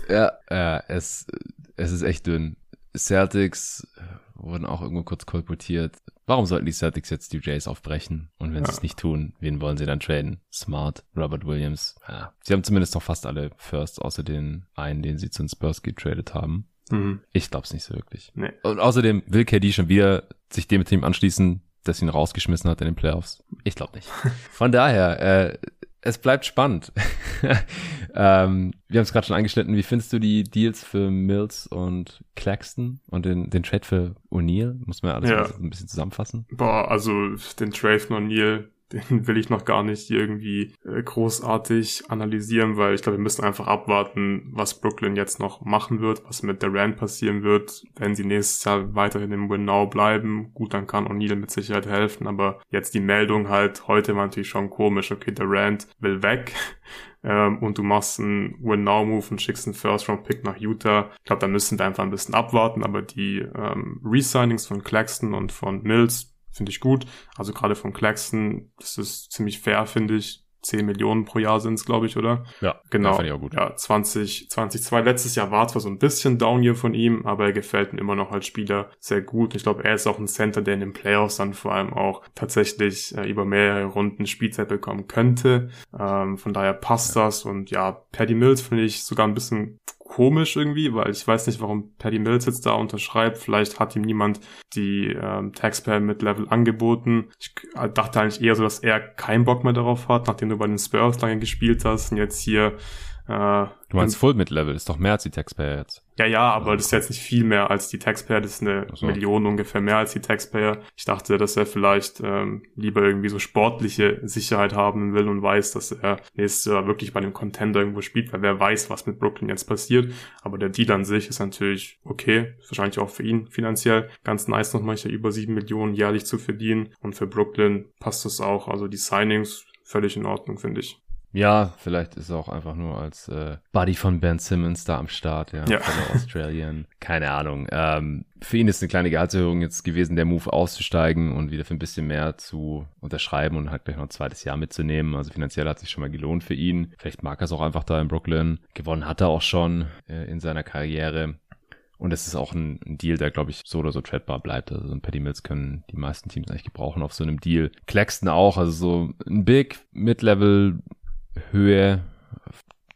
ja, ja, es, es ist echt dünn. Celtics wurden auch irgendwo kurz kolportiert. Warum sollten die Celtics jetzt die Jays aufbrechen? Und wenn ja. sie es nicht tun, wen wollen sie dann traden? Smart, Robert Williams. Ja. Sie haben zumindest noch fast alle Firsts, außer den einen, den sie zu den Spurs getradet haben. Mhm. Ich glaube es nicht so wirklich. Nee. Und außerdem will KD schon wieder sich dem Team anschließen, das ihn rausgeschmissen hat in den Playoffs. Ich glaube nicht. Von daher, äh, es bleibt spannend. ähm, wir haben es gerade schon angeschnitten. Wie findest du die Deals für Mills und Claxton und den, den Trade für O'Neill? Muss man ja alles ja. ein bisschen zusammenfassen. Boah, also den Trade von O'Neill, den will ich noch gar nicht irgendwie äh, großartig analysieren, weil ich glaube, wir müssen einfach abwarten, was Brooklyn jetzt noch machen wird, was mit der Rand passieren wird. Wenn sie nächstes Jahr weiterhin im Win Now bleiben, gut, dann kann O'Neill mit Sicherheit helfen, aber jetzt die Meldung halt, heute war natürlich schon komisch, okay, der Rand will weg ähm, und du machst einen Win-Now-Move und schickst einen First-Round-Pick nach Utah. Ich glaube, da müssen wir einfach ein bisschen abwarten, aber die ähm, Resignings von Claxton und von Mills finde ich gut. Also gerade von Claxton, das ist ziemlich fair, finde ich. 10 Millionen pro Jahr sind es, glaube ich, oder? Ja, genau. Ja, ich auch gut. Ja, 20, 2002. Letztes Jahr war zwar so ein bisschen Down hier von ihm, aber er gefällt mir immer noch als Spieler sehr gut. Ich glaube, er ist auch ein Center, der in den Playoffs dann vor allem auch tatsächlich äh, über mehrere Runden Spielzeit bekommen könnte. Ähm, von daher passt ja. das und ja, Paddy Mills finde ich sogar ein bisschen komisch irgendwie, weil ich weiß nicht, warum Paddy Mills jetzt da unterschreibt. Vielleicht hat ihm niemand die ähm, Taxpayer mit Level angeboten. Ich äh, dachte eigentlich eher so, dass er keinen Bock mehr darauf hat, nachdem du bei den Spurs lange gespielt hast und jetzt hier äh, du meinst Full Mid-Level, ist doch mehr als die Taxpayer jetzt. Ja, ja, aber das ist jetzt nicht viel mehr als die Taxpayer, das ist eine so. Million ungefähr mehr als die Taxpayer. Ich dachte, dass er vielleicht ähm, lieber irgendwie so sportliche Sicherheit haben will und weiß, dass er nächstes Jahr wirklich bei einem Contender irgendwo spielt, weil wer weiß, was mit Brooklyn jetzt passiert. Aber der Deal an sich ist natürlich okay, ist wahrscheinlich auch für ihn finanziell ganz nice, noch manchmal über sieben Millionen jährlich zu verdienen. Und für Brooklyn passt das auch. Also die Signings völlig in Ordnung, finde ich. Ja, vielleicht ist er auch einfach nur als äh, Buddy von Ben Simmons da am Start, ja, ja. von der Australian. Keine Ahnung. Ähm, für ihn ist eine kleine Gehaltserhöhung jetzt gewesen, der Move auszusteigen und wieder für ein bisschen mehr zu unterschreiben und halt gleich noch ein zweites Jahr mitzunehmen. Also finanziell hat sich schon mal gelohnt für ihn. Vielleicht mag er es auch einfach da in Brooklyn. Gewonnen hat er auch schon äh, in seiner Karriere. Und es ist auch ein, ein Deal, der, glaube ich, so oder so tradbar bleibt. Also so ein Paddy Mills können die meisten Teams eigentlich gebrauchen auf so einem Deal. Claxton auch, also so ein Big, Mid-Level Höhe,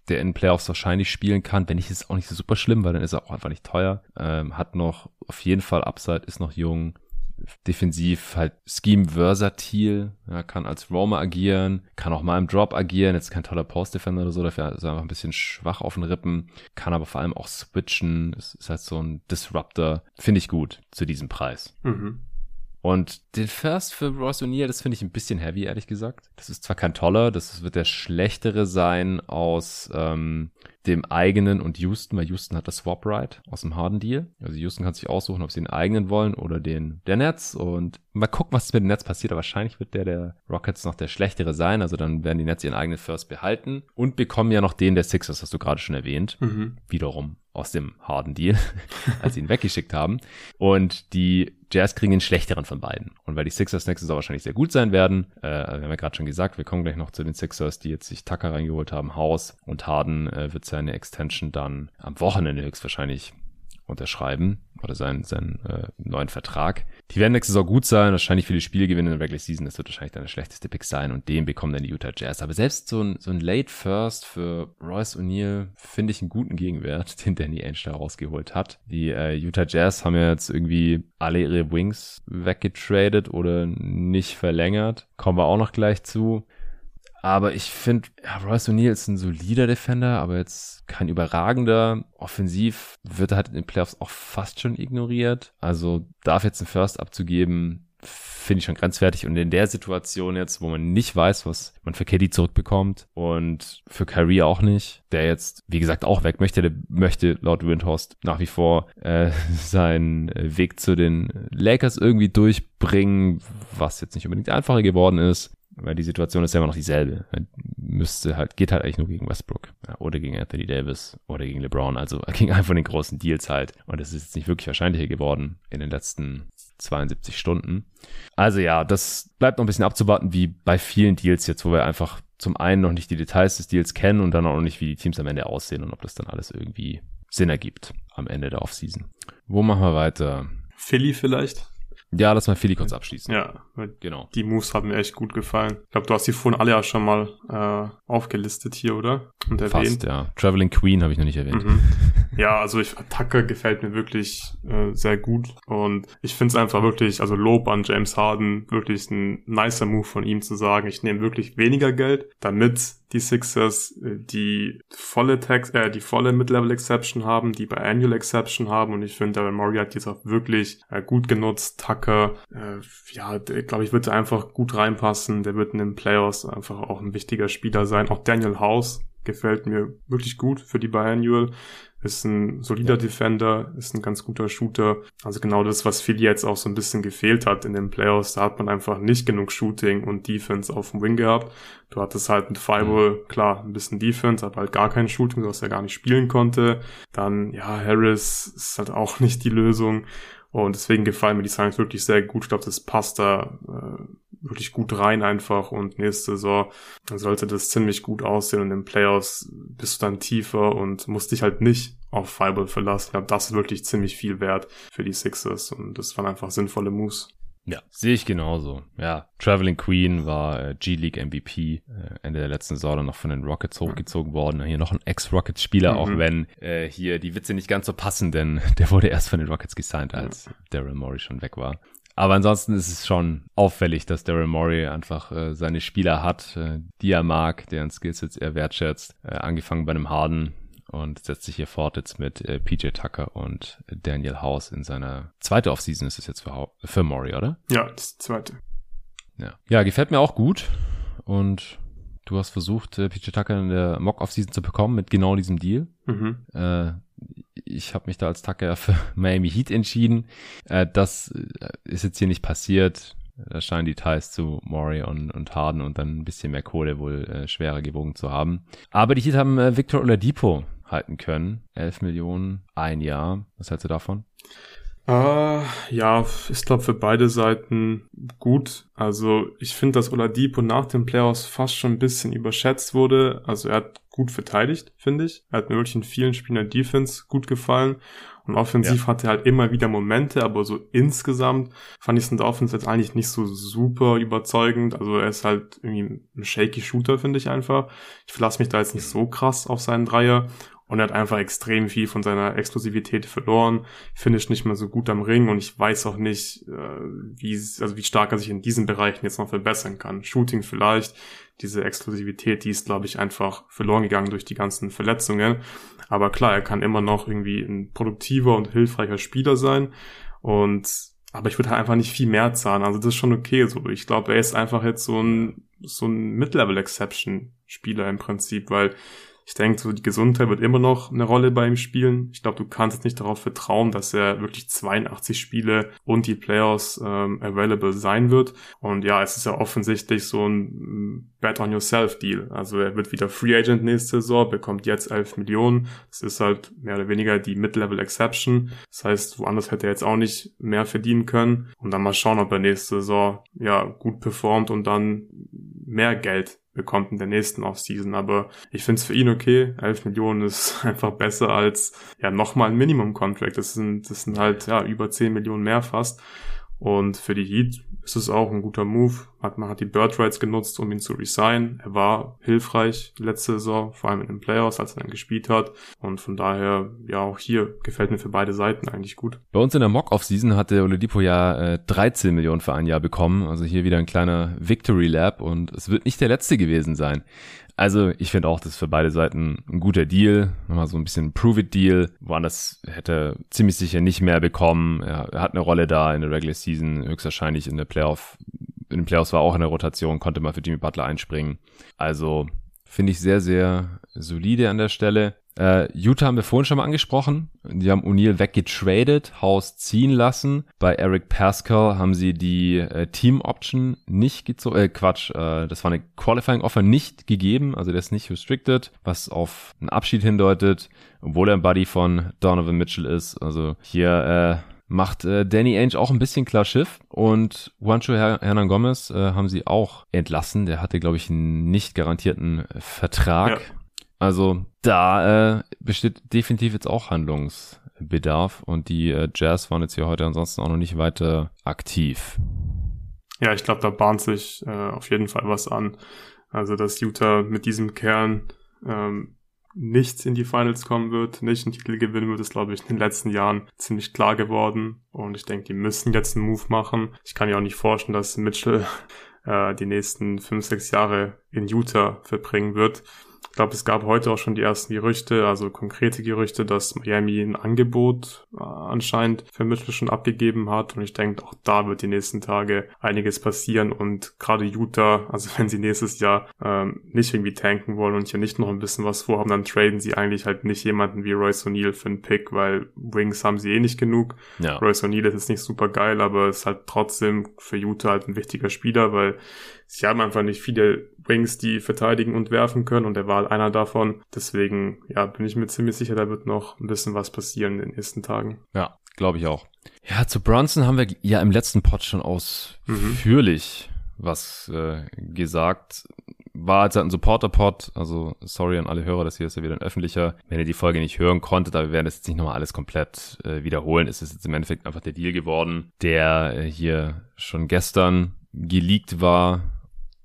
der in Playoffs wahrscheinlich spielen kann. Wenn nicht, ist es auch nicht so super schlimm, weil dann ist er auch einfach nicht teuer. Ähm, hat noch auf jeden Fall Upside, ist noch jung. Defensiv halt Scheme versatil, ja, kann als Roamer agieren, kann auch mal im Drop agieren, jetzt kein toller Post-Defender oder so, dafür ist er einfach ein bisschen schwach auf den Rippen, kann aber vor allem auch switchen, ist, ist halt so ein Disruptor, finde ich gut zu diesem Preis. Mhm. Und den First für Royce O'Neill, das finde ich ein bisschen heavy, ehrlich gesagt. Das ist zwar kein toller, das wird der schlechtere sein aus ähm, dem eigenen und Houston, weil Houston hat das Swap Right aus dem Harden Deal. Also Houston kann sich aussuchen, ob sie den eigenen wollen oder den der Nets und mal gucken, was mit den Nets passiert. Aber wahrscheinlich wird der der Rockets noch der schlechtere sein. Also dann werden die Nets ihren eigenen First behalten und bekommen ja noch den der Sixers, hast du gerade schon erwähnt. Mhm. Wiederum aus dem Harden Deal, als sie ihn weggeschickt haben. Und die Jazz kriegen den schlechteren von beiden. Und weil die Sixers nächstes Jahr wahrscheinlich sehr gut sein werden, äh, wir haben ja gerade schon gesagt, wir kommen gleich noch zu den Sixers, die jetzt sich Tucker reingeholt haben, Haus und Harden äh, wird seine Extension dann am Wochenende höchstwahrscheinlich unterschreiben oder seinen, seinen äh, neuen Vertrag. Die werden nächste Saison gut sein, wahrscheinlich viele Spiele gewinnen in der Regular Season. Das wird wahrscheinlich dann der schlechteste Pick sein und den bekommen dann die Utah Jazz. Aber selbst so ein, so ein Late First für Royce O'Neill finde ich einen guten Gegenwert, den Danny Ainge da rausgeholt hat. Die äh, Utah Jazz haben ja jetzt irgendwie alle ihre Wings weggetradet oder nicht verlängert. Kommen wir auch noch gleich zu. Aber ich finde, ja, Royce O'Neill ist ein solider Defender, aber jetzt kein überragender. Offensiv wird er halt in den Playoffs auch fast schon ignoriert. Also darf jetzt einen First abzugeben, finde ich schon grenzwertig. Und in der Situation jetzt, wo man nicht weiß, was man für KD zurückbekommt und für Kyrie auch nicht, der jetzt, wie gesagt, auch weg möchte, der möchte laut Windhorst nach wie vor äh, seinen Weg zu den Lakers irgendwie durchbringen, was jetzt nicht unbedingt einfacher geworden ist weil die Situation ist ja immer noch dieselbe. Müsste halt, geht halt eigentlich nur gegen Westbrook ja, oder gegen Anthony Davis oder gegen LeBron, also gegen einen von den großen Deals halt. Und es ist jetzt nicht wirklich wahrscheinlicher geworden in den letzten 72 Stunden. Also ja, das bleibt noch ein bisschen abzuwarten, wie bei vielen Deals jetzt, wo wir einfach zum einen noch nicht die Details des Deals kennen und dann auch noch nicht, wie die Teams am Ende aussehen und ob das dann alles irgendwie Sinn ergibt am Ende der Offseason. Wo machen wir weiter? Philly vielleicht? Ja, lass mal Philly kurz abschließen. Ja, genau. Die Moves haben mir echt gut gefallen. Ich glaube, du hast die vorhin alle ja schon mal äh, aufgelistet hier, oder? Und erwähnt. Fast, ja. Traveling Queen habe ich noch nicht erwähnt. Mhm. Ja, also ich, Tucker gefällt mir wirklich äh, sehr gut und ich finde es einfach wirklich, also Lob an James Harden, wirklich ein nicer Move von ihm zu sagen, ich nehme wirklich weniger Geld, damit die Sixers äh, die volle Tax, äh, die volle Mid-Level Exception haben, die bei Annual Exception haben und ich finde, Daryl Morey hat jetzt auch wirklich äh, gut genutzt. Tucker, äh, ja, glaube ich, wird einfach gut reinpassen. Der wird in den Playoffs einfach auch ein wichtiger Spieler sein. Auch Daniel House gefällt mir wirklich gut für die Biannual ist ein solider ja. Defender, ist ein ganz guter Shooter. Also genau das, was Philly jetzt auch so ein bisschen gefehlt hat in den Playoffs. Da hat man einfach nicht genug Shooting und Defense auf dem Wing gehabt. Du hattest halt mit Fireball, mhm. klar, ein bisschen Defense, aber halt gar kein Shooting, was er gar nicht spielen konnte. Dann, ja, Harris ist halt auch nicht die Lösung. Und deswegen gefallen mir die Signings wirklich sehr gut. Ich glaube, das passt da äh, wirklich gut rein einfach. Und nächste Saison sollte das ziemlich gut aussehen. Und in den Playoffs bist du dann tiefer und musst dich halt nicht auf Fireball verlassen. Ich glaube, das ist wirklich ziemlich viel wert für die Sixers. Und das waren einfach sinnvolle Moves. Ja, sehe ich genauso. Ja, Traveling Queen war äh, G-League MVP äh, Ende der letzten Saison noch von den Rockets hochgezogen worden. Hier noch ein Ex-Rockets-Spieler, mhm. auch wenn äh, hier die Witze nicht ganz so passen, denn der wurde erst von den Rockets gesigned, als Daryl Morey schon weg war. Aber ansonsten ist es schon auffällig, dass Daryl Morey einfach äh, seine Spieler hat, äh, die er mag, deren Skillsets er wertschätzt. Äh, angefangen bei einem Harden, und setzt sich hier fort jetzt mit äh, PJ Tucker und Daniel House in seiner zweite Offseason ist es jetzt für, für Maury, oder? Ja, das zweite. Ja. ja, gefällt mir auch gut und du hast versucht, äh, PJ Tucker in der Mock-Offseason zu bekommen mit genau diesem Deal. Mhm. Äh, ich habe mich da als Tucker für Miami Heat entschieden. Äh, das äh, ist jetzt hier nicht passiert. Da scheinen die Ties zu Maury und, und Harden und dann ein bisschen mehr Kohle wohl äh, schwerer gewogen zu haben. Aber die Heat haben äh, Victor Oladipo halten können. 11 Millionen, ein Jahr. Was hältst du davon? Uh, ja, ich glaube für beide Seiten gut. Also ich finde, dass Oladipo nach den Playoffs fast schon ein bisschen überschätzt wurde. Also er hat gut verteidigt, finde ich. Er hat mir wirklich in vielen Spielen der Defense gut gefallen. Und offensiv ja. hatte er halt immer wieder Momente, aber so insgesamt fand ich es in der Offense jetzt eigentlich nicht so super überzeugend. Also er ist halt irgendwie ein shaky Shooter, finde ich einfach. Ich verlasse mich da jetzt nicht so krass auf seinen Dreier und er hat einfach extrem viel von seiner Explosivität verloren, finisht nicht mehr so gut am Ring und ich weiß auch nicht, äh, wie, also wie stark er sich in diesen Bereichen jetzt noch verbessern kann. Shooting vielleicht, diese Exklusivität, die ist, glaube ich, einfach verloren gegangen durch die ganzen Verletzungen. Aber klar, er kann immer noch irgendwie ein produktiver und hilfreicher Spieler sein und aber ich würde halt einfach nicht viel mehr zahlen. Also das ist schon okay so. Ich glaube, er ist einfach jetzt so ein so ein Mid-Level-Exception-Spieler im Prinzip, weil ich denke, so die Gesundheit wird immer noch eine Rolle bei ihm spielen. Ich glaube, du kannst nicht darauf vertrauen, dass er wirklich 82 Spiele und die Playoffs ähm, available sein wird. Und ja, es ist ja offensichtlich so ein mm, Bet on Yourself Deal. Also er wird wieder Free Agent nächste Saison, bekommt jetzt 11 Millionen. Das ist halt mehr oder weniger die Mid-Level Exception. Das heißt, woanders hätte er jetzt auch nicht mehr verdienen können. Und dann mal schauen, ob er nächste Saison ja gut performt und dann mehr Geld bekommt in der nächsten Offseason. Aber ich finde es für ihn okay. 11 Millionen ist einfach besser als ja nochmal ein Minimum-Contract. Das sind, das sind halt ja über 10 Millionen mehr fast. Und für die Heat ist es auch ein guter Move. Man hat die Bird Rights genutzt, um ihn zu resignen. Er war hilfreich letzte Saison, vor allem in den Playoffs, als er dann gespielt hat. Und von daher, ja, auch hier gefällt mir für beide Seiten eigentlich gut. Bei uns in der Mock-Off-Season hatte Oladipo ja äh, 13 Millionen für ein Jahr bekommen. Also hier wieder ein kleiner Victory Lab und es wird nicht der letzte gewesen sein. Also ich finde auch, das ist für beide Seiten ein guter Deal. Nochmal so ein bisschen Prove-It-Deal. Woanders hätte ziemlich sicher nicht mehr bekommen. Er, er hat eine Rolle da in der Regular Season, höchstwahrscheinlich in der Playoff. In den Playoffs war auch in der Rotation, konnte mal für Jimmy Butler einspringen. Also finde ich sehr, sehr solide an der Stelle. Äh, Utah haben wir vorhin schon mal angesprochen. Die haben O'Neal weggetradet, Haus ziehen lassen. Bei Eric Pascal haben sie die äh, Team Option nicht gezogen, äh, Quatsch, äh, das war eine Qualifying Offer nicht gegeben, also der ist nicht restricted, was auf einen Abschied hindeutet, obwohl er ein Buddy von Donovan Mitchell ist. Also hier äh, macht äh, Danny Ainge auch ein bisschen klar Schiff und Juancho Hernan Gomez äh, haben sie auch entlassen. Der hatte, glaube ich, einen nicht garantierten Vertrag. Ja. Also da äh, besteht definitiv jetzt auch Handlungsbedarf und die äh, Jazz waren jetzt hier heute ansonsten auch noch nicht weiter aktiv. Ja, ich glaube, da bahnt sich äh, auf jeden Fall was an. Also, dass Utah mit diesem Kern ähm, nicht in die Finals kommen wird, nicht einen Titel gewinnen wird, ist, glaube ich, in den letzten Jahren ziemlich klar geworden. Und ich denke, die müssen jetzt einen Move machen. Ich kann mir auch nicht vorstellen, dass Mitchell äh, die nächsten fünf, sechs Jahre in Utah verbringen wird. Ich glaube, es gab heute auch schon die ersten Gerüchte, also konkrete Gerüchte, dass Miami ein Angebot äh, anscheinend für Mitchell schon abgegeben hat. Und ich denke, auch da wird die nächsten Tage einiges passieren. Und gerade Utah, also wenn sie nächstes Jahr ähm, nicht irgendwie tanken wollen und hier nicht noch ein bisschen was vorhaben, dann traden sie eigentlich halt nicht jemanden wie Royce O'Neill für einen Pick, weil Wings haben sie eh nicht genug. Ja. Royce O'Neill ist jetzt nicht super geil, aber ist halt trotzdem für Utah halt ein wichtiger Spieler, weil sie haben einfach nicht viele Wings, die verteidigen und werfen können und er war einer davon. Deswegen, ja, bin ich mir ziemlich sicher, da wird noch ein bisschen was passieren in den nächsten Tagen. Ja, glaube ich auch. Ja, zu Brunson haben wir ja im letzten Pod schon ausführlich mhm. was äh, gesagt. War jetzt halt ein Supporter-Pod, also sorry an alle Hörer, das hier ist ja wieder ein öffentlicher. Wenn ihr die Folge nicht hören konntet, aber wir werden jetzt nicht nochmal alles komplett äh, wiederholen, ist es jetzt im Endeffekt einfach der Deal geworden, der äh, hier schon gestern geleakt war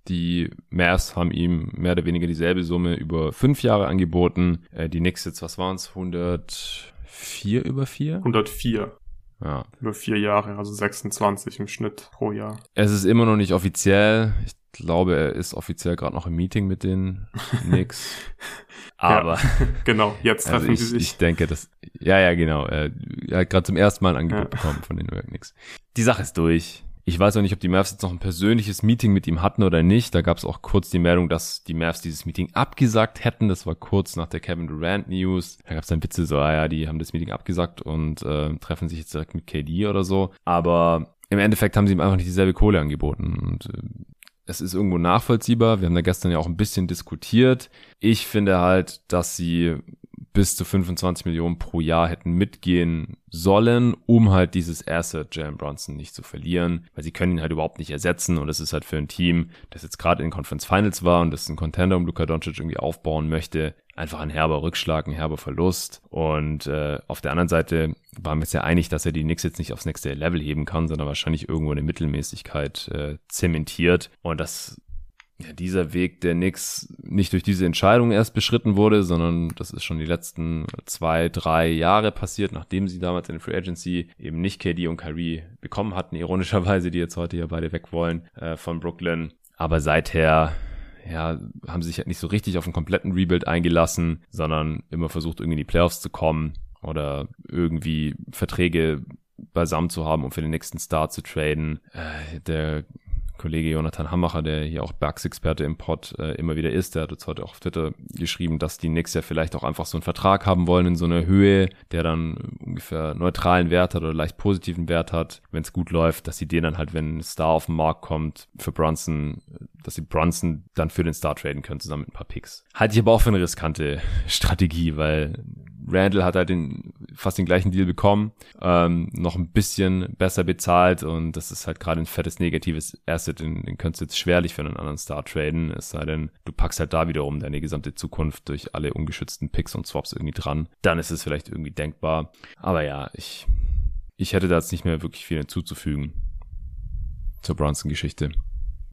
die Mavs haben ihm mehr oder weniger dieselbe Summe über fünf Jahre angeboten. Äh, die Knicks jetzt, was waren es? 104 über vier? 104. Ja. Über vier Jahre, also 26 im Schnitt pro Jahr. Es ist immer noch nicht offiziell. Ich glaube, er ist offiziell gerade noch im Meeting mit den Knicks. Aber. Ja, genau, jetzt treffen also ich, sie sich. Ich denke, dass, ja, ja, genau. Er, er hat gerade zum ersten Mal ein Angebot ja. bekommen von den New York Knicks. Die Sache ist durch. Ich weiß auch nicht, ob die Mavs jetzt noch ein persönliches Meeting mit ihm hatten oder nicht. Da gab es auch kurz die Meldung, dass die Mavs dieses Meeting abgesagt hätten. Das war kurz nach der Kevin Durant News. Da gab es dann Witze so, ah ja, die haben das Meeting abgesagt und äh, treffen sich jetzt direkt mit KD oder so. Aber im Endeffekt haben sie ihm einfach nicht dieselbe Kohle angeboten. Und äh, es ist irgendwo nachvollziehbar. Wir haben da gestern ja auch ein bisschen diskutiert. Ich finde halt, dass sie bis zu 25 Millionen pro Jahr hätten mitgehen sollen, um halt dieses Asset Jalen Bronson nicht zu verlieren, weil sie können ihn halt überhaupt nicht ersetzen und es ist halt für ein Team, das jetzt gerade in Conference Finals war und das ein Contender um Luka Doncic irgendwie aufbauen möchte, einfach ein herber Rückschlag, ein herber Verlust. Und äh, auf der anderen Seite waren wir uns ja einig, dass er die Knicks jetzt nicht aufs nächste Level heben kann, sondern wahrscheinlich irgendwo eine Mittelmäßigkeit äh, zementiert. Und das ja, dieser Weg der Knicks nicht durch diese Entscheidung erst beschritten wurde, sondern das ist schon die letzten zwei, drei Jahre passiert, nachdem sie damals in der Free Agency eben nicht KD und Kyrie bekommen hatten, ironischerweise, die jetzt heute ja beide weg wollen äh, von Brooklyn. Aber seither ja, haben sie sich halt nicht so richtig auf einen kompletten Rebuild eingelassen, sondern immer versucht, irgendwie in die Playoffs zu kommen oder irgendwie Verträge beisammen zu haben, um für den nächsten Star zu traden. Äh, der Kollege Jonathan Hammacher, der hier auch Bergsexperte im Pod äh, immer wieder ist, der hat uns heute auch auf Twitter geschrieben, dass die Knicks ja vielleicht auch einfach so einen Vertrag haben wollen in so einer Höhe, der dann ungefähr neutralen Wert hat oder leicht positiven Wert hat, wenn es gut läuft, dass sie den dann halt, wenn ein Star auf den Markt kommt, für Brunson, dass sie Brunson dann für den Star traden können, zusammen mit ein paar Picks. Halte ich aber auch für eine riskante Strategie, weil Randall hat halt den, fast den gleichen Deal bekommen, ähm, noch ein bisschen besser bezahlt und das ist halt gerade ein fettes negatives Asset, den, den könntest du jetzt schwerlich für einen anderen Star traden, es sei denn, du packst halt da wiederum deine gesamte Zukunft durch alle ungeschützten Picks und Swaps irgendwie dran. Dann ist es vielleicht irgendwie denkbar. Aber ja, ich, ich hätte da jetzt nicht mehr wirklich viel hinzuzufügen zur Bronson-Geschichte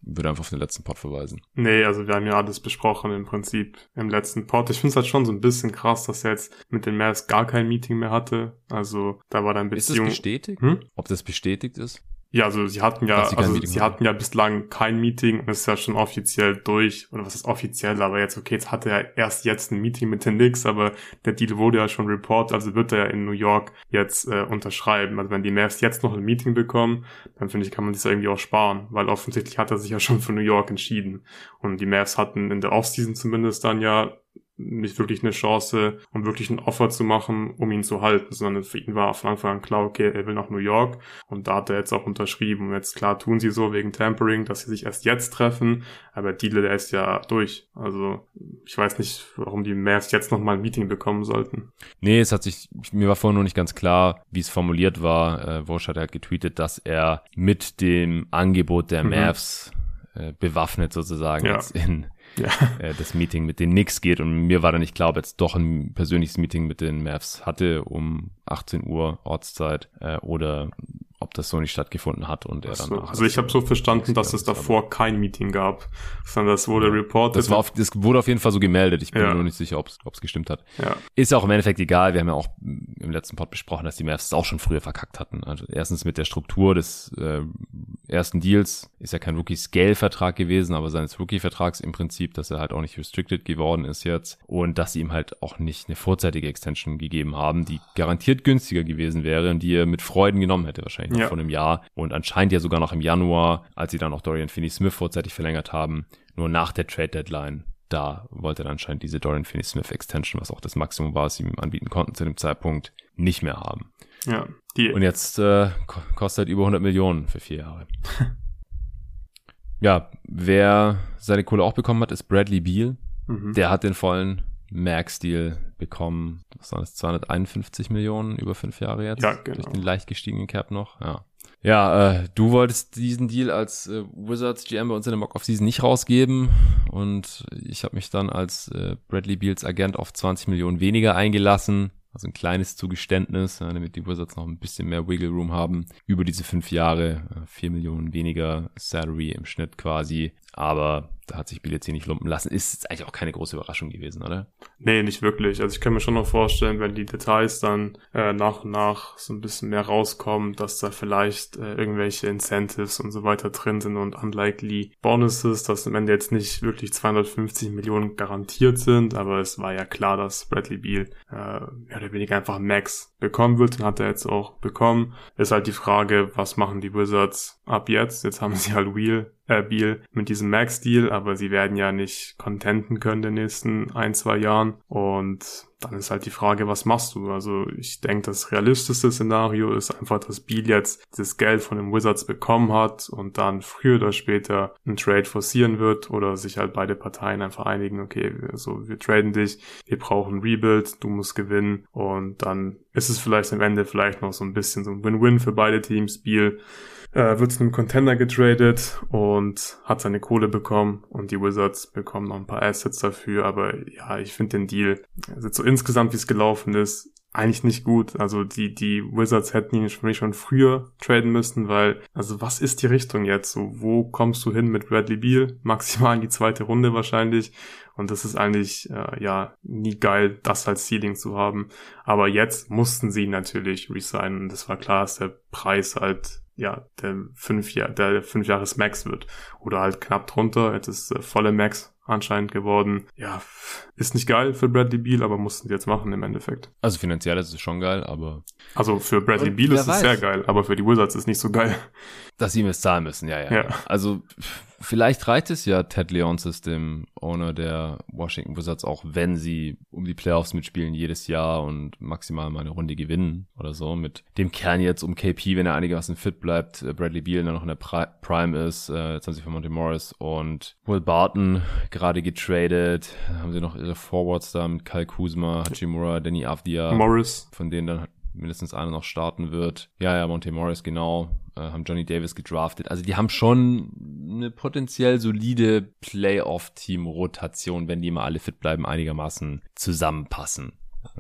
würde einfach auf den letzten Pod verweisen. Nee, also wir haben ja alles besprochen im Prinzip im letzten Pod. Ich finde es halt schon so ein bisschen krass, dass er jetzt mit den Mavs gar kein Meeting mehr hatte. Also da war dann Beziehung... Ist das bestätigt? Hm? Ob das bestätigt ist? Ja, also sie hatten ja, sie also sie hatten ja bislang kein Meeting und ist ja schon offiziell durch. Oder was ist offiziell, aber jetzt, okay, jetzt hatte er erst jetzt ein Meeting mit den Knicks, aber der Deal wurde ja schon reported, also wird er ja in New York jetzt äh, unterschreiben. Also wenn die Mavs jetzt noch ein Meeting bekommen, dann finde ich, kann man das irgendwie auch sparen, weil offensichtlich hat er sich ja schon für New York entschieden. Und die Mavs hatten in der Offseason zumindest dann ja nicht wirklich eine Chance, um wirklich ein Offer zu machen, um ihn zu halten, sondern für ihn war von Anfang an klar, okay, er will nach New York und da hat er jetzt auch unterschrieben. Und jetzt klar tun sie so wegen Tampering, dass sie sich erst jetzt treffen, aber Deal, der ist ja durch. Also ich weiß nicht, warum die Mavs jetzt nochmal ein Meeting bekommen sollten. Nee, es hat sich, mir war vorhin noch nicht ganz klar, wie es formuliert war. Äh, Wosch hat halt getweetet, dass er mit dem Angebot der mhm. Mavs äh, bewaffnet sozusagen ja. jetzt in ja. äh, das Meeting mit den Knicks geht. Und mir war dann klar, ob jetzt doch ein persönliches Meeting mit den Mavs hatte um 18 Uhr Ortszeit äh, oder ob das so nicht stattgefunden hat und er dann. Also ich habe so verstanden, dass es davor kein Meeting gab, sondern das wurde reported. Das, war auf, das wurde auf jeden Fall so gemeldet. Ich bin ja. mir nur nicht sicher, ob es gestimmt hat. Ja. Ist auch im Endeffekt egal. Wir haben ja auch im letzten Pod besprochen, dass die Mavs es auch schon früher verkackt hatten. Also erstens mit der Struktur des äh, ersten Deals ist ja kein Rookie-Scale-Vertrag gewesen, aber seines Rookie-Vertrags im Prinzip, dass er halt auch nicht restricted geworden ist jetzt und dass sie ihm halt auch nicht eine vorzeitige Extension gegeben haben, die garantiert günstiger gewesen wäre und die er mit Freuden genommen hätte wahrscheinlich wahrscheinlich noch ja. vor einem Jahr und anscheinend ja sogar noch im Januar, als sie dann auch Dorian Finney-Smith vorzeitig verlängert haben, nur nach der Trade-Deadline. Da wollte er anscheinend diese Dorian Finney-Smith Extension, was auch das Maximum war, was sie ihm anbieten konnten zu dem Zeitpunkt, nicht mehr haben. Ja. Die und jetzt äh, kostet über 100 Millionen für vier Jahre. ja, wer seine Kohle auch bekommen hat, ist Bradley Beal. Mhm. Der hat den vollen Max-Deal bekommen. Was waren das? 251 Millionen über fünf Jahre jetzt? Ja, genau. Durch den leicht gestiegenen Cap noch. Ja. Ja, äh, du wolltest diesen Deal als äh, Wizards GM bei uns in der Mock of Season nicht rausgeben und ich habe mich dann als äh, Bradley Beals Agent auf 20 Millionen weniger eingelassen. Also ein kleines Zugeständnis, ja, damit die Wizards noch ein bisschen mehr Wiggle Room haben. Über diese fünf Jahre, äh, vier Millionen weniger Salary im Schnitt quasi. Aber da hat sich Bill jetzt hier nicht lumpen lassen. Ist jetzt eigentlich auch keine große Überraschung gewesen, oder? Nee, nicht wirklich. Also ich kann mir schon noch vorstellen, wenn die Details dann äh, nach und nach so ein bisschen mehr rauskommen, dass da vielleicht äh, irgendwelche Incentives und so weiter drin sind und unlikely Bonuses, dass am Ende jetzt nicht wirklich 250 Millionen garantiert sind, aber es war ja klar, dass Bradley Beal äh, mehr oder weniger einfach Max bekommen wird, den hat er jetzt auch bekommen. Ist halt die Frage, was machen die Wizards ab jetzt? Jetzt haben sie halt Wheel äh, Beal mit diesem Max-Deal, aber sie werden ja nicht contenten können in den nächsten ein, zwei Jahren. Und dann ist halt die Frage, was machst du? Also ich denke, das realistischste Szenario ist einfach, dass Beal jetzt das Geld von den Wizards bekommen hat und dann früher oder später einen Trade forcieren wird oder sich halt beide Parteien einfach einigen, okay, also wir traden dich, wir brauchen Rebuild, du musst gewinnen und dann ist es vielleicht am Ende vielleicht noch so ein bisschen so ein Win-Win für beide Teams. Beal äh, wird zu einem Contender getradet und hat seine Kohle bekommen und die Wizards bekommen noch ein paar Assets dafür, aber ja, ich finde den Deal, also so insgesamt wie es gelaufen ist, eigentlich nicht gut. Also die, die Wizards hätten ihn schon, schon früher traden müssen, weil, also was ist die Richtung jetzt? So, wo kommst du hin mit Bradley Beal? Maximal in die zweite Runde wahrscheinlich. Und das ist eigentlich, äh, ja, nie geil, das als Ceiling zu haben. Aber jetzt mussten sie natürlich resignen. Und das war klar, dass der Preis halt ja, der fünf Jahr, der fünf Jahres Max wird. Oder halt knapp drunter. Jetzt ist äh, volle Max anscheinend geworden. Ja, ist nicht geil für Bradley Beal, aber mussten sie jetzt machen im Endeffekt. Also finanziell ist es schon geil, aber. Also für Bradley Beal ist es sehr geil, aber für die Wizards ist es nicht so geil. Dass sie ihm es zahlen müssen, ja, ja. ja. Also vielleicht reicht es ja Ted Leonsis, dem Owner der Washington Wizards, auch wenn sie um die Playoffs mitspielen jedes Jahr und maximal mal eine Runde gewinnen oder so. Mit dem Kern jetzt um KP, wenn er einigermaßen fit bleibt, äh, Bradley Beal der noch in der Prime ist, äh, jetzt haben sie von Monty Morris und Will Barton gerade getradet, haben sie noch ihre Forwards da mit Kyle Kuzma, Hachimura, Danny Avdia. Morris. Von denen dann mindestens einer noch starten wird. Ja, ja, Monte Morris, genau. Äh, haben Johnny Davis gedraftet. Also die haben schon eine potenziell solide Playoff-Team-Rotation, wenn die mal alle fit bleiben, einigermaßen zusammenpassen.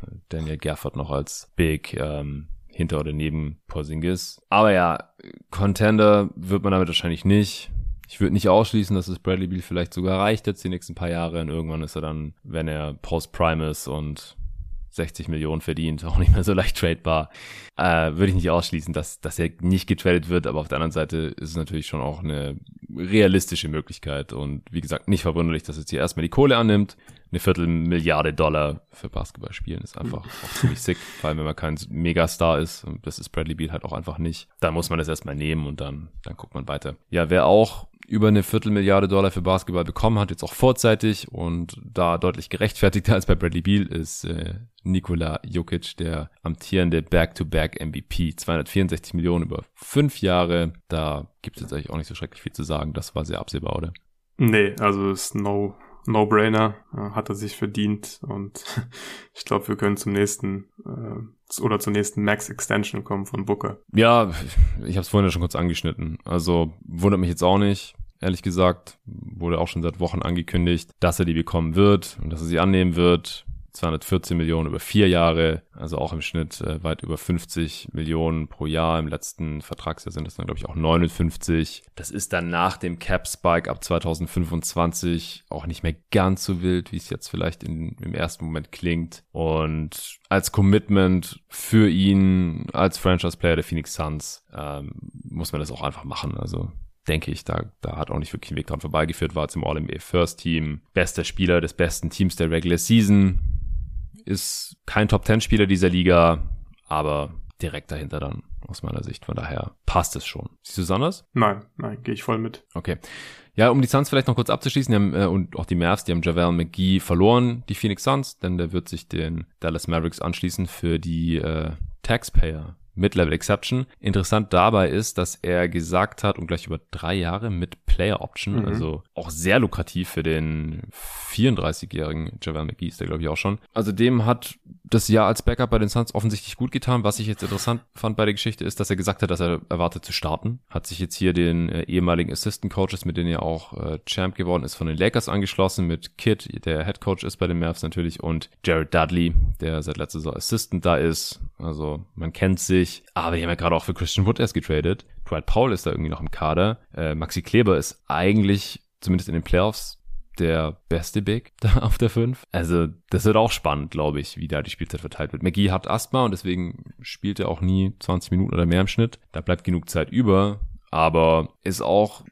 Äh, Daniel Gafford noch als Big ähm, hinter oder neben Porzingis. Aber ja, Contender wird man damit wahrscheinlich nicht. Ich würde nicht ausschließen, dass es Bradley Beal vielleicht sogar reicht jetzt die nächsten paar Jahre und irgendwann ist er dann, wenn er Post-Prime ist und 60 Millionen verdient, auch nicht mehr so leicht tradebar. Äh, würde ich nicht ausschließen, dass, dass er nicht getradet wird, aber auf der anderen Seite ist es natürlich schon auch eine realistische Möglichkeit. Und wie gesagt, nicht verwunderlich, dass jetzt hier erstmal die Kohle annimmt. Eine Viertelmilliarde Dollar für Basketball spielen ist einfach auch ziemlich sick, vor allem wenn man kein Megastar ist. Und das ist Bradley Beal halt auch einfach nicht. Dann muss man das erstmal nehmen und dann, dann guckt man weiter. Ja, wer auch über eine Viertelmilliarde Dollar für Basketball bekommen hat, jetzt auch vorzeitig und da deutlich gerechtfertigter als bei Bradley Beal ist äh, Nikola Jokic, der amtierende Back-to-Back MVP. 264 Millionen über fünf Jahre. Da gibt es jetzt eigentlich auch nicht so schrecklich viel zu sagen. Das war sehr absehbar, oder? Nee, also ist no No-Brainer, äh, hat er sich verdient und ich glaube, wir können zum nächsten äh, oder zur nächsten Max Extension kommen von Booker. Ja, ich habe es vorhin ja schon kurz angeschnitten. Also wundert mich jetzt auch nicht ehrlich gesagt. Wurde auch schon seit Wochen angekündigt, dass er die bekommen wird und dass er sie annehmen wird. 214 Millionen über vier Jahre, also auch im Schnitt äh, weit über 50 Millionen pro Jahr. Im letzten Vertragsjahr sind das dann, glaube ich, auch 59. Das ist dann nach dem Cap-Spike ab 2025 auch nicht mehr ganz so wild, wie es jetzt vielleicht in, im ersten Moment klingt. Und als Commitment für ihn als Franchise-Player der Phoenix Suns ähm, muss man das auch einfach machen. Also denke ich, da, da hat auch nicht wirklich ein Weg dran vorbeigeführt, war zum All-NBA First Team, bester Spieler des besten Teams der Regular Season, ist kein Top-10-Spieler dieser Liga, aber direkt dahinter dann aus meiner Sicht. Von daher passt es schon. Siehst du es anders? Nein, nein, gehe ich voll mit. Okay. Ja, um die Suns vielleicht noch kurz abzuschließen, haben, äh, und auch die Mavs, die haben Javel McGee verloren, die Phoenix Suns, denn der wird sich den Dallas Mavericks anschließen für die äh, Taxpayer Mid-Level Exception. Interessant dabei ist, dass er gesagt hat, und gleich über drei Jahre mit Player Option, mhm. also auch sehr lukrativ für den 34-jährigen Javel McGee ist der, glaube ich, auch schon. Also dem hat das Jahr als Backup bei den Suns offensichtlich gut getan. Was ich jetzt interessant fand bei der Geschichte ist, dass er gesagt hat, dass er erwartet zu starten. Hat sich jetzt hier den äh, ehemaligen Assistant Coaches, mit denen er auch äh, Champ geworden ist, von den Lakers angeschlossen, mit Kid, der Head Coach ist bei den Mavs natürlich, und Jared Dudley, der seit letzter Saison Assistant da ist. Also man kennt sich, aber die haben ja gerade auch für Christian Wood erst getradet. Dwight Powell ist da irgendwie noch im Kader. Äh, Maxi Kleber ist eigentlich, zumindest in den Playoffs, der beste Big da auf der 5. Also das wird auch spannend, glaube ich, wie da die Spielzeit verteilt wird. McGee hat Asthma und deswegen spielt er auch nie 20 Minuten oder mehr im Schnitt. Da bleibt genug Zeit über, aber ist auch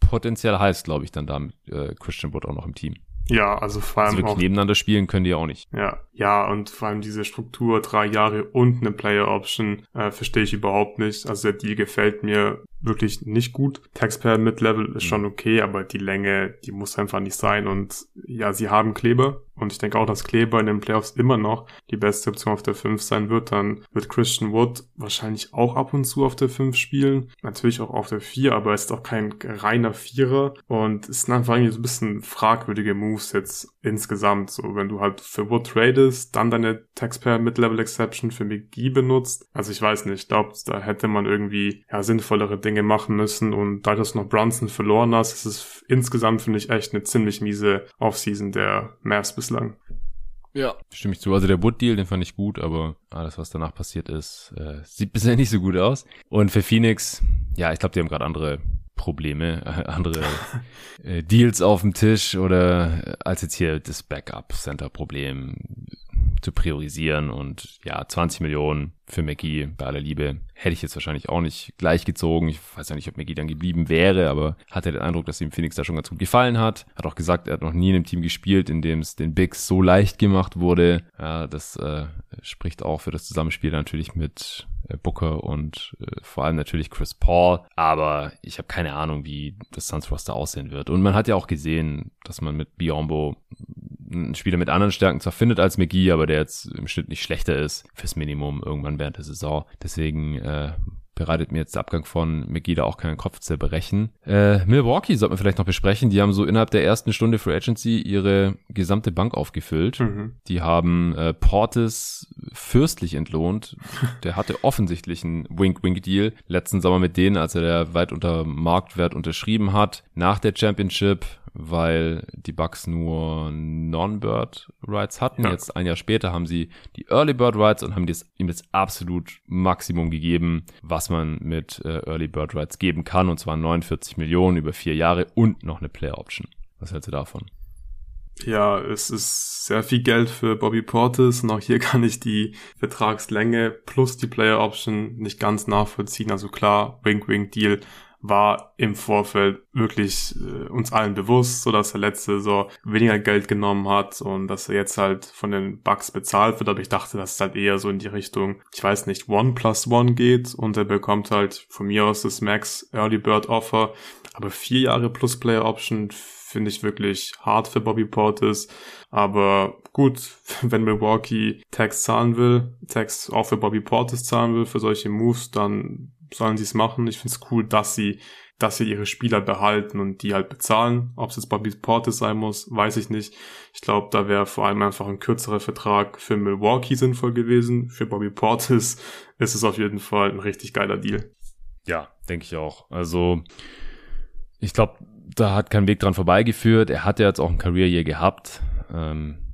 potenziell heiß, glaube ich, dann da mit äh, Christian Wood auch noch im Team. Ja, also vor allem. Also wirklich auch, nebeneinander spielen können die ja auch nicht. Ja, ja, und vor allem diese Struktur, drei Jahre und eine Player Option, äh, verstehe ich überhaupt nicht. Also der Deal gefällt mir wirklich nicht gut. Taxpayer Mid-Level ist schon mhm. okay, aber die Länge, die muss einfach nicht sein. Und ja, sie haben Kleber. Und ich denke auch, dass Kleber in den Playoffs immer noch die beste Option auf der 5 sein wird. Dann wird Christian Wood wahrscheinlich auch ab und zu auf der 5 spielen. Natürlich auch auf der 4, aber er ist auch kein reiner Vierer. Und es sind einfach irgendwie so ein bisschen fragwürdige Moves jetzt insgesamt. So, wenn du halt für Wood tradest, dann deine Taxpayer Mid-Level Exception für McGee benutzt. Also ich weiß nicht, ich glaube, da hätte man irgendwie ja sinnvollere Dinge machen müssen und da du noch Brunson verloren hast, ist es insgesamt, finde ich, echt eine ziemlich miese Offseason der Mavs bislang. Ja. Stimme ich zu. Also der Wood-Deal, den fand ich gut, aber alles, was danach passiert ist, äh, sieht bisher nicht so gut aus. Und für Phoenix, ja, ich glaube, die haben gerade andere Probleme, äh, andere äh, Deals auf dem Tisch oder äh, als jetzt hier das Backup-Center-Problem zu priorisieren und ja, 20 Millionen für McGee bei aller Liebe hätte ich jetzt wahrscheinlich auch nicht gleich gezogen. Ich weiß ja nicht, ob McGee dann geblieben wäre, aber hatte den Eindruck, dass ihm Phoenix da schon ganz gut gefallen hat. Hat auch gesagt, er hat noch nie in einem Team gespielt, in dem es den Bigs so leicht gemacht wurde. Ja, das äh, spricht auch für das Zusammenspiel natürlich mit Booker und äh, vor allem natürlich Chris Paul. Aber ich habe keine Ahnung, wie das Suns Roster aussehen wird. Und man hat ja auch gesehen, dass man mit Biombo einen Spieler mit anderen Stärken zwar findet als McGee, aber der jetzt im Schnitt nicht schlechter ist fürs Minimum irgendwann während der Saison. Deswegen äh, bereitet mir jetzt der Abgang von McGee da auch keinen Kopf zu brechen. Äh, Milwaukee sollte man vielleicht noch besprechen. Die haben so innerhalb der ersten Stunde Free Agency ihre gesamte Bank aufgefüllt. Mhm. Die haben äh, Portis fürstlich entlohnt. Der hatte offensichtlich einen Wink-Wink-Deal letzten Sommer mit denen, als er der weit unter Marktwert unterschrieben hat. Nach der Championship weil die Bucks nur Non-Bird Rights hatten. Ja. Jetzt ein Jahr später haben sie die Early Bird Rights und haben das, ihm das absolut Maximum gegeben, was man mit äh, Early Bird Rights geben kann. Und zwar 49 Millionen über vier Jahre und noch eine Player Option. Was hältst du davon? Ja, es ist sehr viel Geld für Bobby Portis und auch hier kann ich die Vertragslänge plus die Player Option nicht ganz nachvollziehen. Also klar, Wink-Wink-Deal war im Vorfeld wirklich äh, uns allen bewusst, so dass er letzte Saison weniger Geld genommen hat und dass er jetzt halt von den Bucks bezahlt wird. Aber ich dachte, dass es halt eher so in die Richtung, ich weiß nicht, One plus One geht und er bekommt halt von mir aus das Max Early Bird Offer. Aber vier Jahre plus Player Option finde ich wirklich hart für Bobby Portis. Aber gut, wenn Milwaukee Tax zahlen will, Tax auch für Bobby Portis zahlen will, für solche Moves, dann sollen sie es machen. Ich finde es cool, dass sie, dass sie ihre Spieler behalten und die halt bezahlen. Ob es jetzt Bobby Portis sein muss, weiß ich nicht. Ich glaube, da wäre vor allem einfach ein kürzerer Vertrag für Milwaukee sinnvoll gewesen. Für Bobby Portis ist es auf jeden Fall ein richtig geiler Deal. Ja, denke ich auch. Also, ich glaube, da hat kein Weg dran vorbeigeführt. Er hat ja jetzt auch ein Career Year gehabt. Ähm,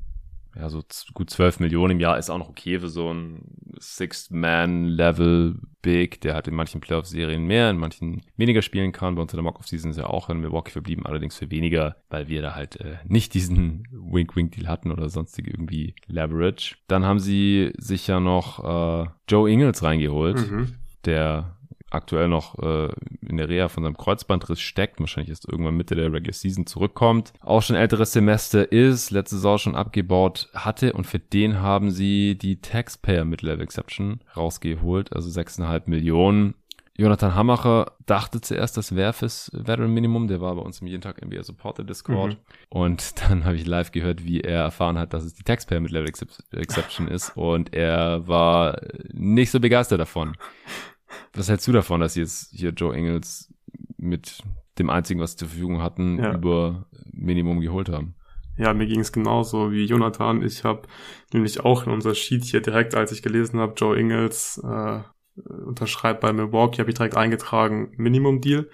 ja, so gut 12 Millionen im Jahr ist auch noch okay für so ein Sixth-Man-Level Big, der halt in manchen Playoff-Serien mehr, in manchen weniger spielen kann. Bei uns in der Mock-Off-Season ist er auch in Milwaukee verblieben, allerdings für weniger, weil wir da halt äh, nicht diesen Wink-Wink-Deal hatten oder sonstige irgendwie Leverage. Dann haben sie sich ja noch äh, Joe Ingles reingeholt, mhm. der aktuell noch äh, in der Reha von seinem Kreuzbandriss steckt, wahrscheinlich erst irgendwann Mitte der Regular Season zurückkommt, auch schon älteres Semester ist, letzte Saison schon abgebaut hatte und für den haben sie die Taxpayer Mid-Level Exception rausgeholt, also 6,5 Millionen. Jonathan Hammacher dachte zuerst, das wäre fürs Veteran Minimum. Der war bei uns im jeden Tag NBA Supporter Discord. Mhm. Und dann habe ich live gehört, wie er erfahren hat, dass es die Taxpayer mit Level Exception ist. Und er war nicht so begeistert davon. Was hältst du davon, dass sie jetzt hier Joe Engels mit dem einzigen, was sie zur Verfügung hatten, ja. über Minimum geholt haben? Ja, mir ging es genauso wie Jonathan. Ich habe nämlich auch in unser Sheet hier direkt, als ich gelesen habe, Joe Ingles äh, unterschreibt bei Milwaukee, habe ich direkt eingetragen Minimum Deal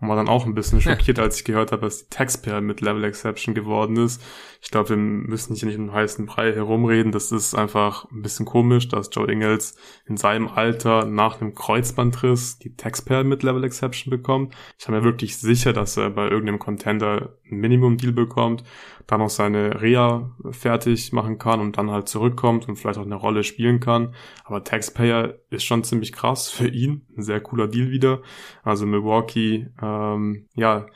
und war dann auch ein bisschen schockiert, als ich gehört habe, dass die Taxpayer mit Level Exception geworden ist. Ich glaube, wir müssen hier nicht in einem heißen Brei herumreden. Das ist einfach ein bisschen komisch, dass Joe Ingles in seinem Alter nach einem Kreuzbandriss die Taxpayer mit Level Exception bekommt. Ich bin mir wirklich sicher, dass er bei irgendeinem Contender ein Minimum Deal bekommt dann auch seine Reha fertig machen kann und dann halt zurückkommt und vielleicht auch eine Rolle spielen kann. Aber Taxpayer ist schon ziemlich krass für ihn. Ein sehr cooler Deal wieder. Also Milwaukee, ähm, ja,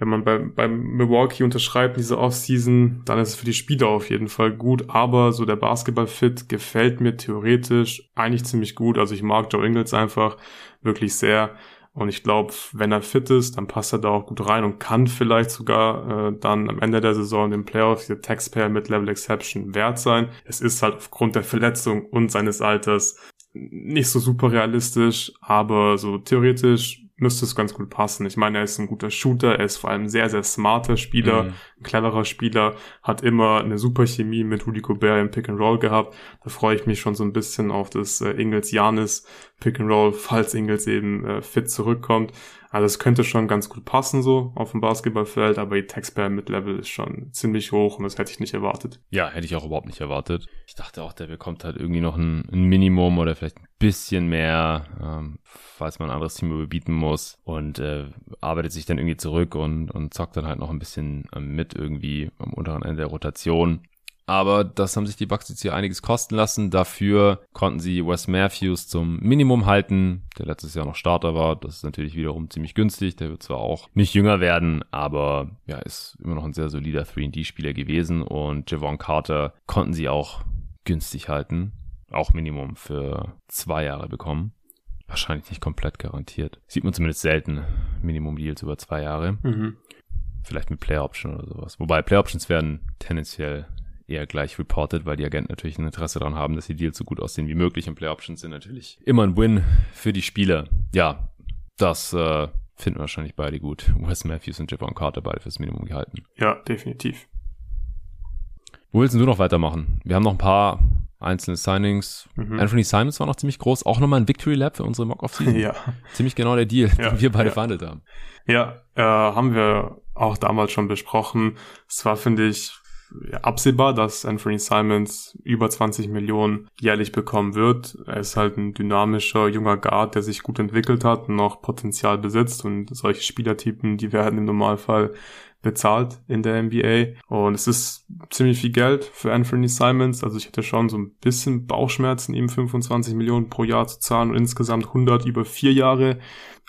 wenn man bei, bei Milwaukee unterschreibt diese Offseason, dann ist es für die Spieler auf jeden Fall gut. Aber so der Basketball-Fit gefällt mir theoretisch eigentlich ziemlich gut. Also ich mag Joe Ingles einfach wirklich sehr. Und ich glaube, wenn er fit ist, dann passt er da auch gut rein und kann vielleicht sogar äh, dann am Ende der Saison den Playoffs die Taxpayer mit Level Exception wert sein. Es ist halt aufgrund der Verletzung und seines Alters nicht so super realistisch, aber so theoretisch müsste es ganz gut passen. Ich meine, er ist ein guter Shooter, er ist vor allem sehr, sehr smarter Spieler, mhm. ein cleverer Spieler, hat immer eine super Chemie mit Rudy Gobert im Pick and Roll gehabt. Da freue ich mich schon so ein bisschen auf das äh, Ingles Janis Pick and Roll, falls Ingles eben äh, fit zurückkommt. Also es könnte schon ganz gut passen so auf dem Basketballfeld, aber die Taxpayer mit Level ist schon ziemlich hoch und das hätte ich nicht erwartet. Ja, hätte ich auch überhaupt nicht erwartet. Ich dachte auch, der bekommt halt irgendwie noch ein, ein Minimum oder vielleicht ein bisschen mehr, ähm, falls man ein anderes Team überbieten muss und äh, arbeitet sich dann irgendwie zurück und, und zockt dann halt noch ein bisschen ähm, mit irgendwie am unteren Ende der Rotation. Aber das haben sich die Bucks jetzt hier einiges kosten lassen. Dafür konnten sie Wes Matthews zum Minimum halten, der letztes Jahr noch Starter war. Das ist natürlich wiederum ziemlich günstig. Der wird zwar auch nicht jünger werden, aber ja, ist immer noch ein sehr solider 3D-Spieler gewesen. Und Javon Carter konnten sie auch günstig halten. Auch Minimum für zwei Jahre bekommen. Wahrscheinlich nicht komplett garantiert. Sieht man zumindest selten. Minimum Deals über zwei Jahre. Mhm. Vielleicht mit Player Option oder sowas. Wobei Player Options werden tendenziell eher gleich reported, weil die Agenten natürlich ein Interesse daran haben, dass die Deals so gut aussehen wie möglich und Play Options sind natürlich immer ein Win für die Spieler. Ja, das äh, finden wahrscheinlich beide gut. Wes Matthews und Javon Carter beide fürs Minimum gehalten. Ja, definitiv. Wo willst du noch weitermachen? Wir haben noch ein paar einzelne Signings. Mhm. Anthony Simons war noch ziemlich groß. Auch nochmal ein Victory Lab für unsere Mock-Off-Season. Ja. Ziemlich genau der Deal, ja, den wir beide ja. verhandelt haben. Ja, äh, haben wir auch damals schon besprochen. Es war, finde ich, absehbar, dass Anthony Simons über 20 Millionen jährlich bekommen wird. Er ist halt ein dynamischer junger Guard, der sich gut entwickelt hat und noch Potenzial besitzt und solche Spielertypen, die werden im Normalfall bezahlt in der NBA. Und es ist ziemlich viel Geld für Anthony Simons. Also ich hätte schon so ein bisschen Bauchschmerzen, ihm 25 Millionen pro Jahr zu zahlen und insgesamt 100 über vier Jahre.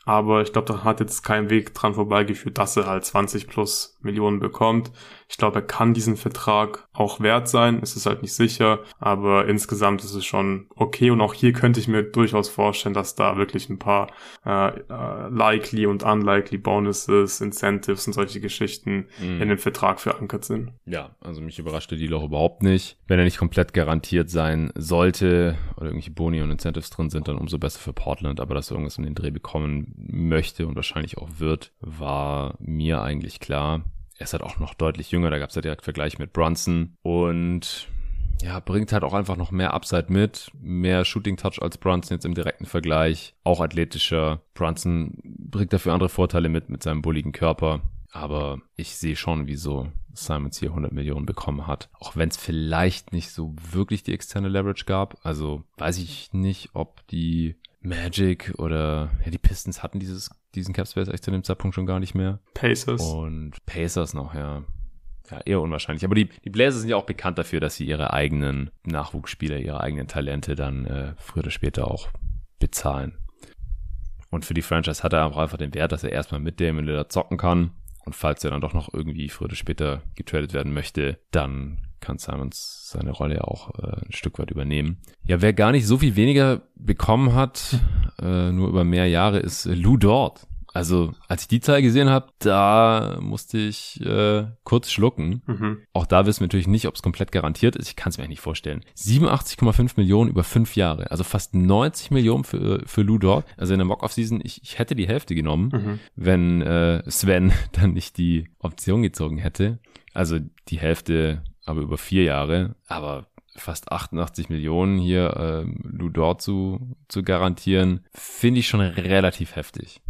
Aber ich glaube, da hat jetzt kein Weg dran vorbeigeführt, dass er halt 20 plus Millionen bekommt. Ich glaube, er kann diesen Vertrag auch wert sein. Es ist halt nicht sicher, aber insgesamt ist es schon okay. Und auch hier könnte ich mir durchaus vorstellen, dass da wirklich ein paar äh, äh, likely und unlikely Bonuses, Incentives und solche Geschichten mhm. in dem Vertrag verankert sind. Ja, also mich überraschte die auch überhaupt nicht. Wenn er nicht komplett garantiert sein sollte oder irgendwelche Boni und Incentives drin sind, dann umso besser für Portland. Aber dass er irgendwas in den Dreh bekommen möchte und wahrscheinlich auch wird, war mir eigentlich klar. Er ist halt auch noch deutlich jünger, da gab es ja direkt Vergleich mit Brunson und ja, bringt halt auch einfach noch mehr Upside mit, mehr Shooting Touch als Brunson jetzt im direkten Vergleich, auch athletischer. Brunson bringt dafür andere Vorteile mit, mit seinem bulligen Körper. Aber ich sehe schon, wieso Simons hier 100 Millionen bekommen hat. Auch wenn es vielleicht nicht so wirklich die externe Leverage gab. Also weiß ich nicht, ob die Magic oder ja, die Pistons hatten dieses diesen Cap Space echt zu dem Zeitpunkt schon gar nicht mehr. Pacers. Und Pacers noch, ja. Ja, eher unwahrscheinlich. Aber die, die Blazers sind ja auch bekannt dafür, dass sie ihre eigenen Nachwuchsspieler, ihre eigenen Talente dann äh, früher oder später auch bezahlen. Und für die Franchise hat er auch einfach den Wert, dass er erstmal mit dem Lillard zocken kann. Und falls er dann doch noch irgendwie früher oder später getradet werden möchte, dann kann Simons seine Rolle ja auch äh, ein Stück weit übernehmen. Ja, wer gar nicht so viel weniger bekommen hat, äh, nur über mehr Jahre, ist Lou Dort. Also, als ich die Zahl gesehen habe, da musste ich äh, kurz schlucken. Mhm. Auch da wissen wir natürlich nicht, ob es komplett garantiert ist. Ich kann es mir nicht vorstellen. 87,5 Millionen über fünf Jahre. Also fast 90 Millionen für, für Lou Dort. Also in der Mock-Off-Season, ich, ich hätte die Hälfte genommen, mhm. wenn äh, Sven dann nicht die Option gezogen hätte. Also die Hälfte aber über vier Jahre. Aber fast 88 Millionen hier äh, Ludor zu, zu garantieren, finde ich schon relativ heftig.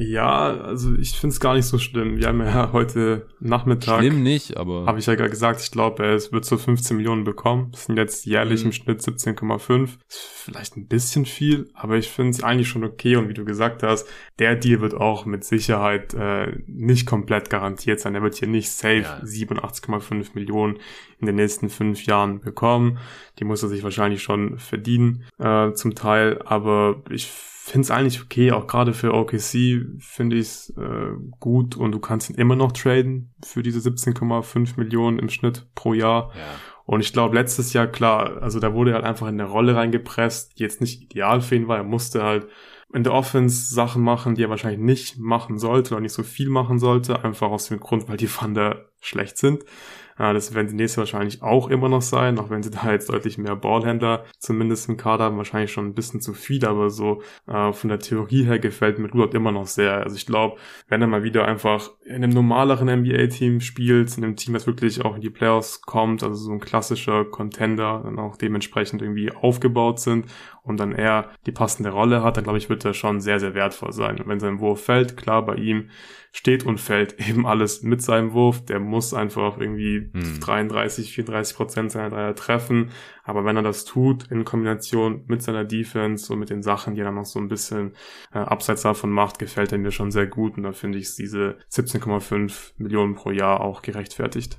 Ja, also ich finde es gar nicht so schlimm. Wir haben ja heute Nachmittag. Schlimm nicht, aber. Habe ich ja gerade gesagt, ich glaube, er wird so 15 Millionen bekommen. Das sind jetzt jährlich mhm. im Schnitt 17,5. Vielleicht ein bisschen viel, aber ich finde es eigentlich schon okay. Und wie du gesagt hast, der Deal wird auch mit Sicherheit äh, nicht komplett garantiert sein. Er wird hier nicht safe ja. 87,5 Millionen in den nächsten fünf Jahren bekommen. Die muss er sich wahrscheinlich schon verdienen, äh, zum Teil. Aber ich finde es eigentlich okay, auch gerade für OKC finde ich es äh, gut und du kannst ihn immer noch traden für diese 17,5 Millionen im Schnitt pro Jahr. Ja. Und ich glaube, letztes Jahr, klar, also da wurde er halt einfach in eine Rolle reingepresst, die jetzt nicht ideal für ihn war. Er musste halt in der Offense Sachen machen, die er wahrscheinlich nicht machen sollte oder nicht so viel machen sollte, einfach aus dem Grund, weil die Thunder schlecht sind. Ja, das werden die nächste wahrscheinlich auch immer noch sein, auch wenn sie da jetzt deutlich mehr Ballhändler zumindest im Kader haben, wahrscheinlich schon ein bisschen zu viel, aber so äh, von der Theorie her gefällt mir Lulot immer noch sehr. Also ich glaube, wenn er mal wieder einfach in einem normaleren NBA-Team spielt, in einem Team, das wirklich auch in die Playoffs kommt, also so ein klassischer Contender, dann auch dementsprechend irgendwie aufgebaut sind und dann er die passende Rolle hat, dann glaube ich, wird er schon sehr, sehr wertvoll sein. Und wenn sein Wurf fällt, klar, bei ihm steht und fällt eben alles mit seinem Wurf. Der muss einfach irgendwie hm. 33, 34 Prozent seiner Dreier treffen. Aber wenn er das tut, in Kombination mit seiner Defense und mit den Sachen, die er dann noch so ein bisschen äh, abseits davon macht, gefällt er mir schon sehr gut. Und da finde ich diese 17,5 Millionen pro Jahr auch gerechtfertigt.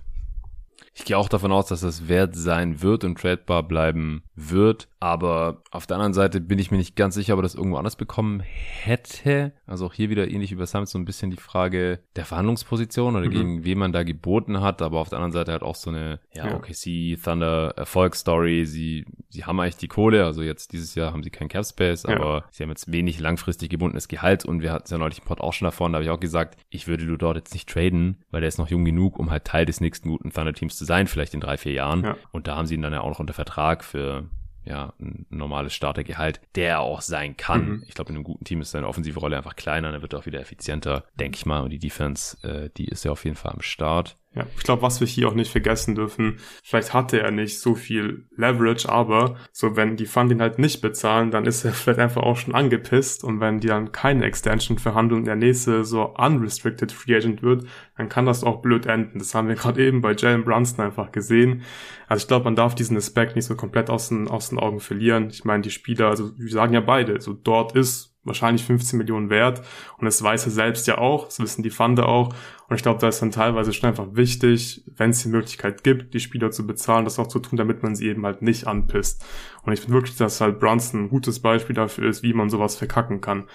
Ich gehe auch davon aus, dass das wert sein wird und tradebar bleiben wird. Aber auf der anderen Seite bin ich mir nicht ganz sicher, ob er das irgendwo anders bekommen hätte. Also auch hier wieder ähnlich wie bei Summit so ein bisschen die Frage der Verhandlungsposition oder mhm. gegen wen man da geboten hat. Aber auf der anderen Seite halt auch so eine, ja, ja. OKC Thunder Erfolgsstory. Sie, sie haben eigentlich die Kohle. Also jetzt dieses Jahr haben sie kein Cap Space, ja. aber sie haben jetzt wenig langfristig gebundenes Gehalt. Und wir hatten es ja neulich im Pod auch schon davon. Da habe ich auch gesagt, ich würde du dort jetzt nicht traden, weil der ist noch jung genug, um halt Teil des nächsten guten Thunder Teams zu sein, vielleicht in drei, vier Jahren. Ja. Und da haben sie ihn dann ja auch noch unter Vertrag für ja, ein normales Startergehalt, der auch sein kann. Mhm. Ich glaube, in einem guten Team ist seine offensive Rolle einfach kleiner, dann wird er auch wieder effizienter, denke ich mal. Und die Defense, äh, die ist ja auf jeden Fall am Start. Ja, ich glaube, was wir hier auch nicht vergessen dürfen, vielleicht hatte er nicht so viel Leverage, aber so wenn die Fund ihn halt nicht bezahlen, dann ist er vielleicht einfach auch schon angepisst und wenn die dann keine Extension verhandeln, der nächste so unrestricted Free Agent wird, dann kann das auch blöd enden. Das haben wir gerade eben bei Jalen Brunson einfach gesehen. Also ich glaube, man darf diesen Aspekt nicht so komplett aus den, aus den Augen verlieren. Ich meine, die Spieler, also wir sagen ja beide, so dort ist wahrscheinlich 15 Millionen wert. Und das weiß er selbst ja auch, das wissen die Funde auch. Und ich glaube, da ist dann teilweise schon einfach wichtig, wenn es die Möglichkeit gibt, die Spieler zu bezahlen, das auch zu tun, damit man sie eben halt nicht anpisst. Und ich finde wirklich, dass halt Brunson ein gutes Beispiel dafür ist, wie man sowas verkacken kann.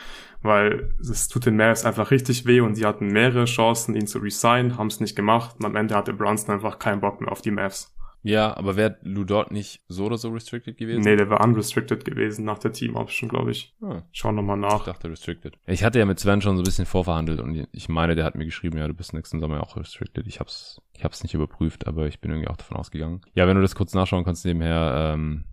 Weil es tut den Mavs einfach richtig weh und sie hatten mehrere Chancen, ihn zu resignen, haben es nicht gemacht und am Ende hatte Brunson einfach keinen Bock mehr auf die Mavs. Ja, aber wäre Lou Dort nicht so oder so restricted gewesen? Nee, der war unrestricted gewesen nach der Team Option, glaube ich. Ah. Schau nochmal nach. Ich dachte restricted. Ich hatte ja mit Sven schon so ein bisschen vorverhandelt und ich meine, der hat mir geschrieben, ja, du bist nächsten Sommer auch restricted. Ich hab's, ich hab's nicht überprüft, aber ich bin irgendwie auch davon ausgegangen. Ja, wenn du das kurz nachschauen kannst nebenher, ähm,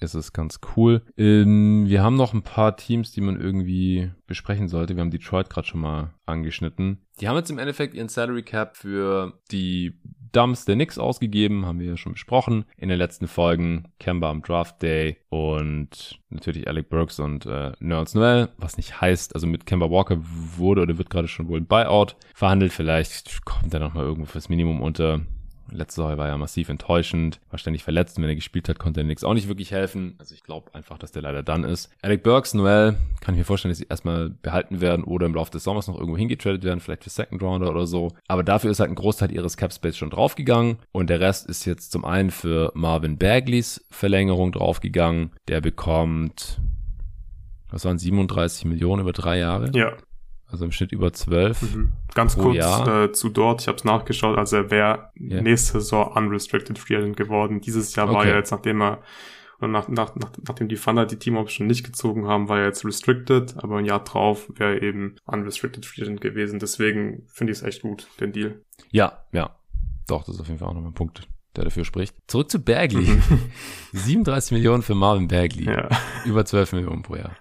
ist es ganz cool. Ähm, wir haben noch ein paar Teams, die man irgendwie besprechen sollte. Wir haben Detroit gerade schon mal angeschnitten. Die haben jetzt im Endeffekt ihren Salary Cap für die Dumps der Knicks ausgegeben, haben wir ja schon besprochen in den letzten Folgen. Kemba am Draft Day und natürlich Alec Burks und äh, Nerds Noel, was nicht heißt, also mit Kemba Walker wurde oder wird gerade schon wohl ein Buyout verhandelt. Vielleicht kommt er nochmal irgendwo fürs Minimum unter. Letzte Woche war ja massiv enttäuschend, war ständig verletzt und wenn er gespielt hat, konnte er nix auch nicht wirklich helfen. Also ich glaube einfach, dass der leider dann ist. Alec Burks, Noel, kann ich mir vorstellen, dass sie erstmal behalten werden oder im Laufe des Sommers noch irgendwo hingetradet werden, vielleicht für Second Rounder oder so. Aber dafür ist halt ein Großteil ihres Cap Space schon draufgegangen und der Rest ist jetzt zum einen für Marvin Bagleys Verlängerung draufgegangen. Der bekommt was waren 37 Millionen über drei Jahre? Ja. Also im Schnitt über zwölf. Mhm. Ganz kurz äh, zu dort, ich habe es nachgeschaut, also er wäre yeah. nächste Saison unrestricted free agent geworden. Dieses Jahr okay. war er jetzt, nachdem er und nach, nach, nach, nachdem die Thunder die Team Option nicht gezogen haben, war er jetzt restricted, aber ein Jahr drauf wäre er eben unrestricted free agent gewesen. Deswegen finde ich es echt gut, den Deal. Ja, ja. Doch, das ist auf jeden Fall auch nochmal ein Punkt, der dafür spricht. Zurück zu Bagley. 37 Millionen für Marvin Bagley. Ja. Über 12 Millionen pro Jahr.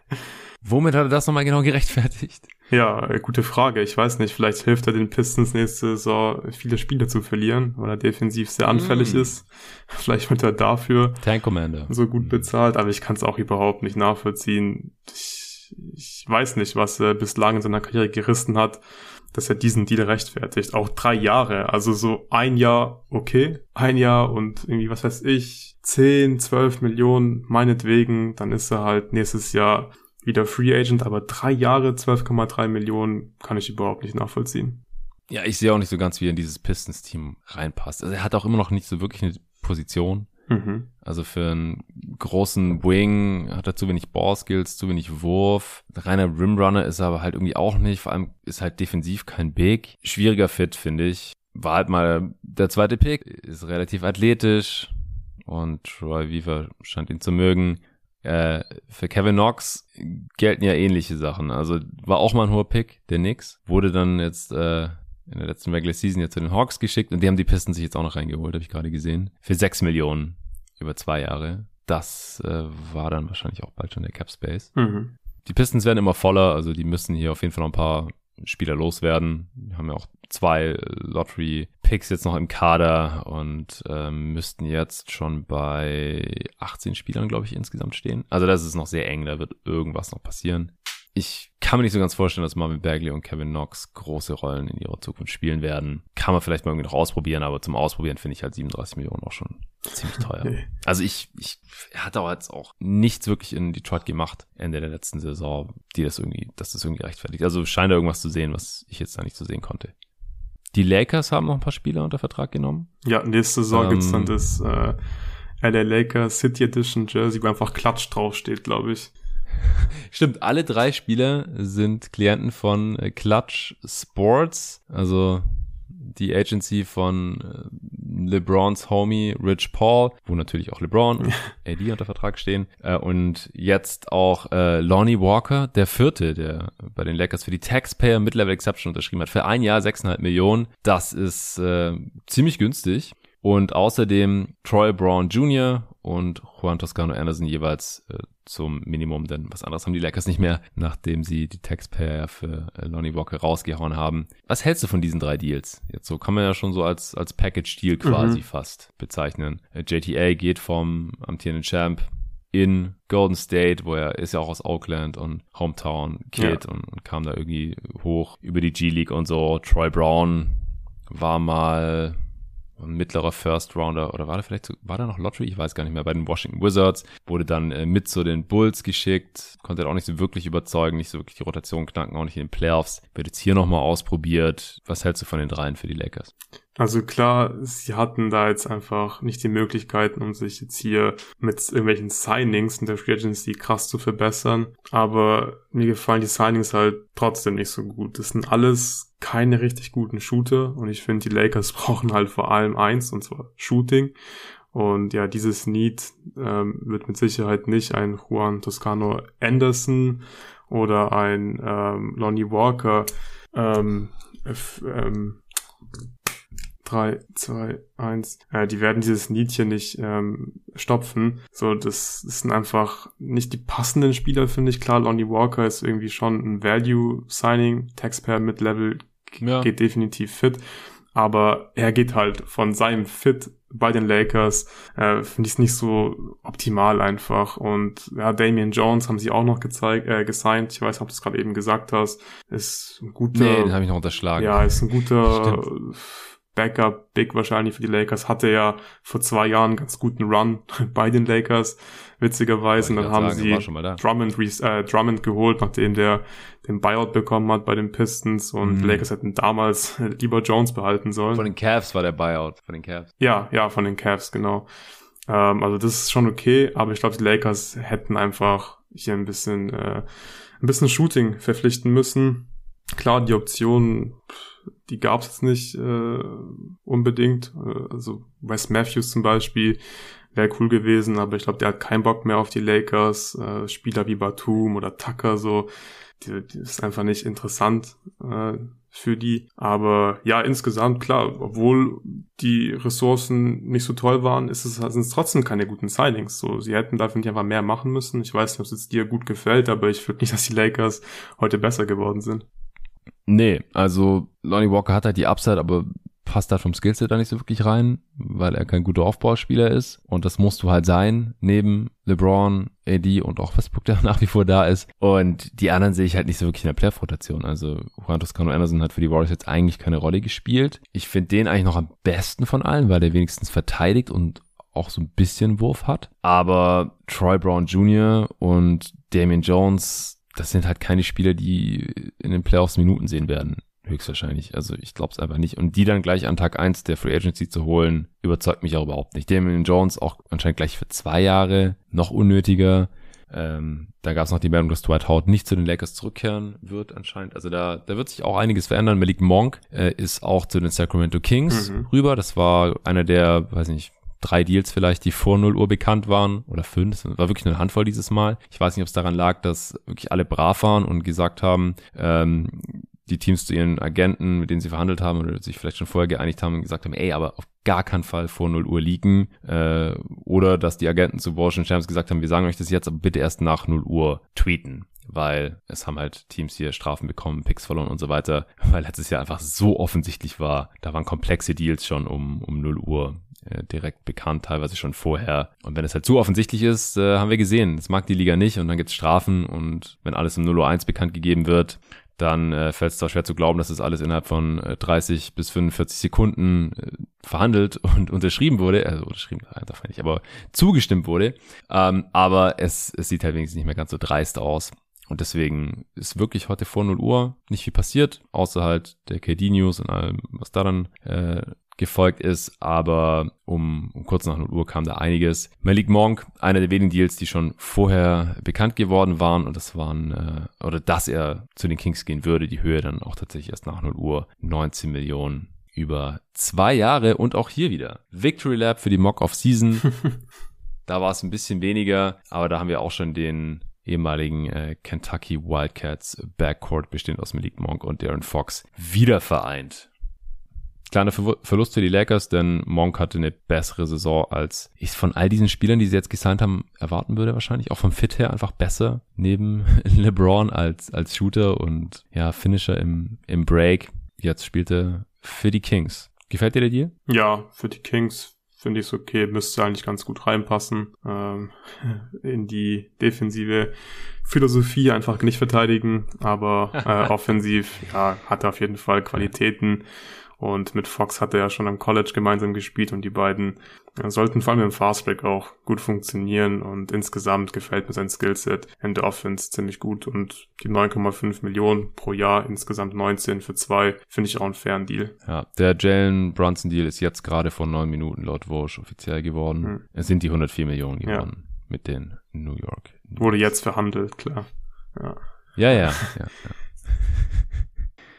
Womit hat er das nochmal genau gerechtfertigt? Ja, gute Frage. Ich weiß nicht, vielleicht hilft er den Pistons nächste Saison viele Spiele zu verlieren, weil er defensiv sehr anfällig mm. ist. Vielleicht wird er dafür Tank Commander. so gut bezahlt, aber ich kann es auch überhaupt nicht nachvollziehen. Ich, ich weiß nicht, was er bislang in seiner Karriere gerissen hat, dass er diesen Deal rechtfertigt. Auch drei Jahre, also so ein Jahr okay, ein Jahr und irgendwie, was weiß ich, 10, 12 Millionen meinetwegen, dann ist er halt nächstes Jahr wieder Free Agent, aber drei Jahre, 12,3 Millionen kann ich überhaupt nicht nachvollziehen. Ja, ich sehe auch nicht so ganz, wie er in dieses Pistons-Team reinpasst. Also er hat auch immer noch nicht so wirklich eine Position. Mhm. Also für einen großen Wing hat er zu wenig Ballskills, zu wenig Wurf. Reiner Rimrunner ist er aber halt irgendwie auch nicht. Vor allem ist halt defensiv kein Big. Schwieriger Fit, finde ich. War halt mal der zweite Pick. Ist relativ athletisch. Und Troy Weaver scheint ihn zu mögen. Äh, für Kevin Knox gelten ja ähnliche Sachen. Also war auch mal ein hoher Pick, der Knicks. Wurde dann jetzt äh, in der letzten Regular Season ja zu den Hawks geschickt und die haben die Pistons sich jetzt auch noch reingeholt, habe ich gerade gesehen. Für sechs Millionen über zwei Jahre. Das äh, war dann wahrscheinlich auch bald schon der Cap Space. Mhm. Die Pistons werden immer voller, also die müssen hier auf jeden Fall noch ein paar Spieler loswerden. Wir haben ja auch zwei Lottery-Picks jetzt noch im Kader und ähm, müssten jetzt schon bei 18 Spielern, glaube ich, insgesamt stehen. Also das ist noch sehr eng, da wird irgendwas noch passieren ich kann mir nicht so ganz vorstellen, dass Marvin Bagley und Kevin Knox große Rollen in ihrer Zukunft spielen werden. Kann man vielleicht mal irgendwie noch ausprobieren, aber zum Ausprobieren finde ich halt 37 Millionen auch schon ziemlich teuer. Also ich, ich hatte auch jetzt auch nichts wirklich in Detroit gemacht, Ende der letzten Saison, die das irgendwie, dass das irgendwie rechtfertigt. Also scheint da irgendwas zu sehen, was ich jetzt da nicht so sehen konnte. Die Lakers haben noch ein paar Spieler unter Vertrag genommen. Ja, nächste Saison ähm, gibt's dann das äh, LA Lakers City Edition Jersey, wo einfach Klatsch draufsteht, glaube ich. Stimmt, alle drei Spieler sind Klienten von äh, Clutch Sports, also die Agency von äh, LeBrons Homie Rich Paul, wo natürlich auch LeBron und AD unter Vertrag stehen. Äh, und jetzt auch äh, Lonnie Walker, der vierte, der bei den Lakers für die Taxpayer Mid-Level Exception unterschrieben hat, für ein Jahr 6,5 Millionen. Das ist äh, ziemlich günstig. Und außerdem Troy Brown Jr. und Juan Toscano Anderson jeweils äh, zum Minimum, denn was anderes haben die Lakers nicht mehr, nachdem sie die Taxpayer für äh, Lonnie Walker rausgehauen haben. Was hältst du von diesen drei Deals? Jetzt so kann man ja schon so als, als Package-Deal quasi mhm. fast bezeichnen. Äh, JTA geht vom amtierenden Champ in Golden State, wo er ist ja auch aus Oakland und Hometown Kid ja. und, und kam da irgendwie hoch über die G-League und so. Troy Brown war mal mittlerer First Rounder oder war da vielleicht, war da noch Lottery? Ich weiß gar nicht mehr, bei den Washington Wizards, wurde dann äh, mit zu den Bulls geschickt, konnte auch nicht so wirklich überzeugen, nicht so wirklich die Rotation knacken, auch nicht in den Playoffs. Wird jetzt hier nochmal ausprobiert. Was hältst du von den dreien für die Lakers? Also klar, sie hatten da jetzt einfach nicht die Möglichkeiten, um sich jetzt hier mit irgendwelchen Signings in der Free Agency krass zu verbessern. Aber mir gefallen die Signings halt trotzdem nicht so gut. Das sind alles keine richtig guten Shooter und ich finde, die Lakers brauchen halt vor allem eins, und zwar Shooting. Und ja, dieses Need ähm, wird mit Sicherheit nicht ein Juan Toscano Anderson oder ein ähm, Lonnie Walker ähm, ähm, 3, 2, 1. Äh, die werden dieses Niedchen nicht ähm, stopfen. So, das, das sind einfach nicht die passenden Spieler, finde ich. Klar, Lonnie Walker ist irgendwie schon ein Value-Signing. Taxpayer Mid-Level ja. geht definitiv fit. Aber er geht halt von seinem Fit bei den Lakers, äh, finde ich es nicht so optimal einfach. Und ja, Damian Jones haben sie auch noch gezeigt, äh, gesigned. Ich weiß nicht, ob du es gerade eben gesagt hast. Ist ein guter. Nee, den habe ich noch unterschlagen. Ja, ist ein guter. Stimmt Backup Big wahrscheinlich für die Lakers, hatte ja vor zwei Jahren einen ganz guten Run bei den Lakers, witzigerweise. Und dann haben sagen, sie Drummond, äh, Drummond geholt, nachdem der den Buyout bekommen hat bei den Pistons und mhm. Lakers hätten damals lieber Jones behalten sollen. Von den Cavs war der Buyout, von den Cavs. Ja, ja, von den Cavs, genau. Ähm, also das ist schon okay, aber ich glaube, die Lakers hätten einfach hier ein bisschen, äh, ein bisschen Shooting verpflichten müssen. Klar, die Option, die gab es jetzt nicht äh, unbedingt. Äh, also Wes Matthews zum Beispiel wäre cool gewesen, aber ich glaube, der hat keinen Bock mehr auf die Lakers. Äh, Spieler wie Batum oder Tucker so, die, die ist einfach nicht interessant äh, für die. Aber ja, insgesamt klar, obwohl die Ressourcen nicht so toll waren, ist es, sind es trotzdem keine guten Signings. So, sie hätten dafür nicht einfach mehr machen müssen. Ich weiß nicht, ob es jetzt dir gut gefällt, aber ich finde nicht, dass die Lakers heute besser geworden sind. Nee, also Lonnie Walker hat halt die Upside, aber passt da vom Skillset da nicht so wirklich rein, weil er kein guter Aufbauspieler ist. Und das musst du halt sein, neben LeBron, AD und auch Westbrook, der nach wie vor da ist. Und die anderen sehe ich halt nicht so wirklich in der Playoff-Rotation. Also Juan Toscano Anderson hat für die Warriors jetzt eigentlich keine Rolle gespielt. Ich finde den eigentlich noch am besten von allen, weil der wenigstens verteidigt und auch so ein bisschen Wurf hat. Aber Troy Brown Jr. und Damian Jones das sind halt keine Spieler, die in den Playoffs Minuten sehen werden. Höchstwahrscheinlich. Also ich glaube es einfach nicht. Und die dann gleich an Tag eins der Free Agency zu holen, überzeugt mich auch überhaupt nicht. Damian Jones auch anscheinend gleich für zwei Jahre, noch unnötiger. Ähm, da gab es noch die Meldung, dass Dwight Howard nicht zu den Lakers zurückkehren wird anscheinend. Also da, da wird sich auch einiges verändern. Malik Monk äh, ist auch zu den Sacramento Kings mhm. rüber. Das war einer der, weiß nicht, drei Deals vielleicht, die vor 0 Uhr bekannt waren oder fünf. Das war wirklich eine Handvoll dieses Mal. Ich weiß nicht, ob es daran lag, dass wirklich alle brav waren und gesagt haben, ähm, die Teams zu ihren Agenten, mit denen sie verhandelt haben oder sich vielleicht schon vorher geeinigt haben und gesagt haben, ey, aber auf gar keinen Fall vor 0 Uhr liegen. Äh, oder dass die Agenten zu Washington Champs gesagt haben, wir sagen euch das jetzt, aber bitte erst nach 0 Uhr tweeten. Weil es haben halt Teams hier Strafen bekommen, Picks verloren und so weiter, weil letztes Jahr einfach so offensichtlich war. Da waren komplexe Deals schon um, um 0 Uhr äh, direkt bekannt, teilweise schon vorher. Und wenn es halt zu offensichtlich ist, äh, haben wir gesehen, das mag die Liga nicht und dann gibt's Strafen und wenn alles im 0-1 bekannt gegeben wird, dann äh, fällt es zwar schwer zu glauben, dass das alles innerhalb von äh, 30 bis 45 Sekunden äh, verhandelt und unterschrieben wurde, also unterschrieben, darf man nicht, aber zugestimmt wurde. Ähm, aber es, es sieht halt wenigstens nicht mehr ganz so dreist aus. Und deswegen ist wirklich heute vor 0 Uhr nicht viel passiert, außer halt der KD-News und allem, was da dann äh, gefolgt ist, aber um, um kurz nach 0 Uhr kam da einiges. Malik Monk, einer der wenigen Deals, die schon vorher bekannt geworden waren und das waren, äh, oder dass er zu den Kings gehen würde, die Höhe dann auch tatsächlich erst nach 0 Uhr 19 Millionen über zwei Jahre und auch hier wieder. Victory Lab für die Mock-Off-Season. da war es ein bisschen weniger, aber da haben wir auch schon den ehemaligen äh, Kentucky Wildcats Backcourt bestehend aus Malik Monk und Darren Fox wieder vereint. Kleiner Ver Verlust für die Lakers, denn Monk hatte eine bessere Saison als ich von all diesen Spielern, die sie jetzt gesigned haben, erwarten würde wahrscheinlich. Auch vom Fit her einfach besser neben LeBron als, als Shooter und ja, Finisher im, im Break. Jetzt spielte für die Kings. Gefällt dir der Deal? Ja, für die Kings finde ich es okay, müsste eigentlich ganz gut reinpassen ähm, in die defensive Philosophie, einfach nicht verteidigen, aber äh, offensiv ja, hat er auf jeden Fall Qualitäten Und mit Fox hat er ja schon am College gemeinsam gespielt und die beiden ja, sollten vor allem im Fastback auch gut funktionieren und insgesamt gefällt mir sein Skillset in der Offense ziemlich gut und die 9,5 Millionen pro Jahr, insgesamt 19 für zwei, finde ich auch einen fairen Deal. Ja, der Jalen Brunson Deal ist jetzt gerade vor neun Minuten laut Walsh offiziell geworden. Hm. Es sind die 104 Millionen geworden ja. mit den New York. Wurde jetzt verhandelt, klar. Ja, ja, ja. ja,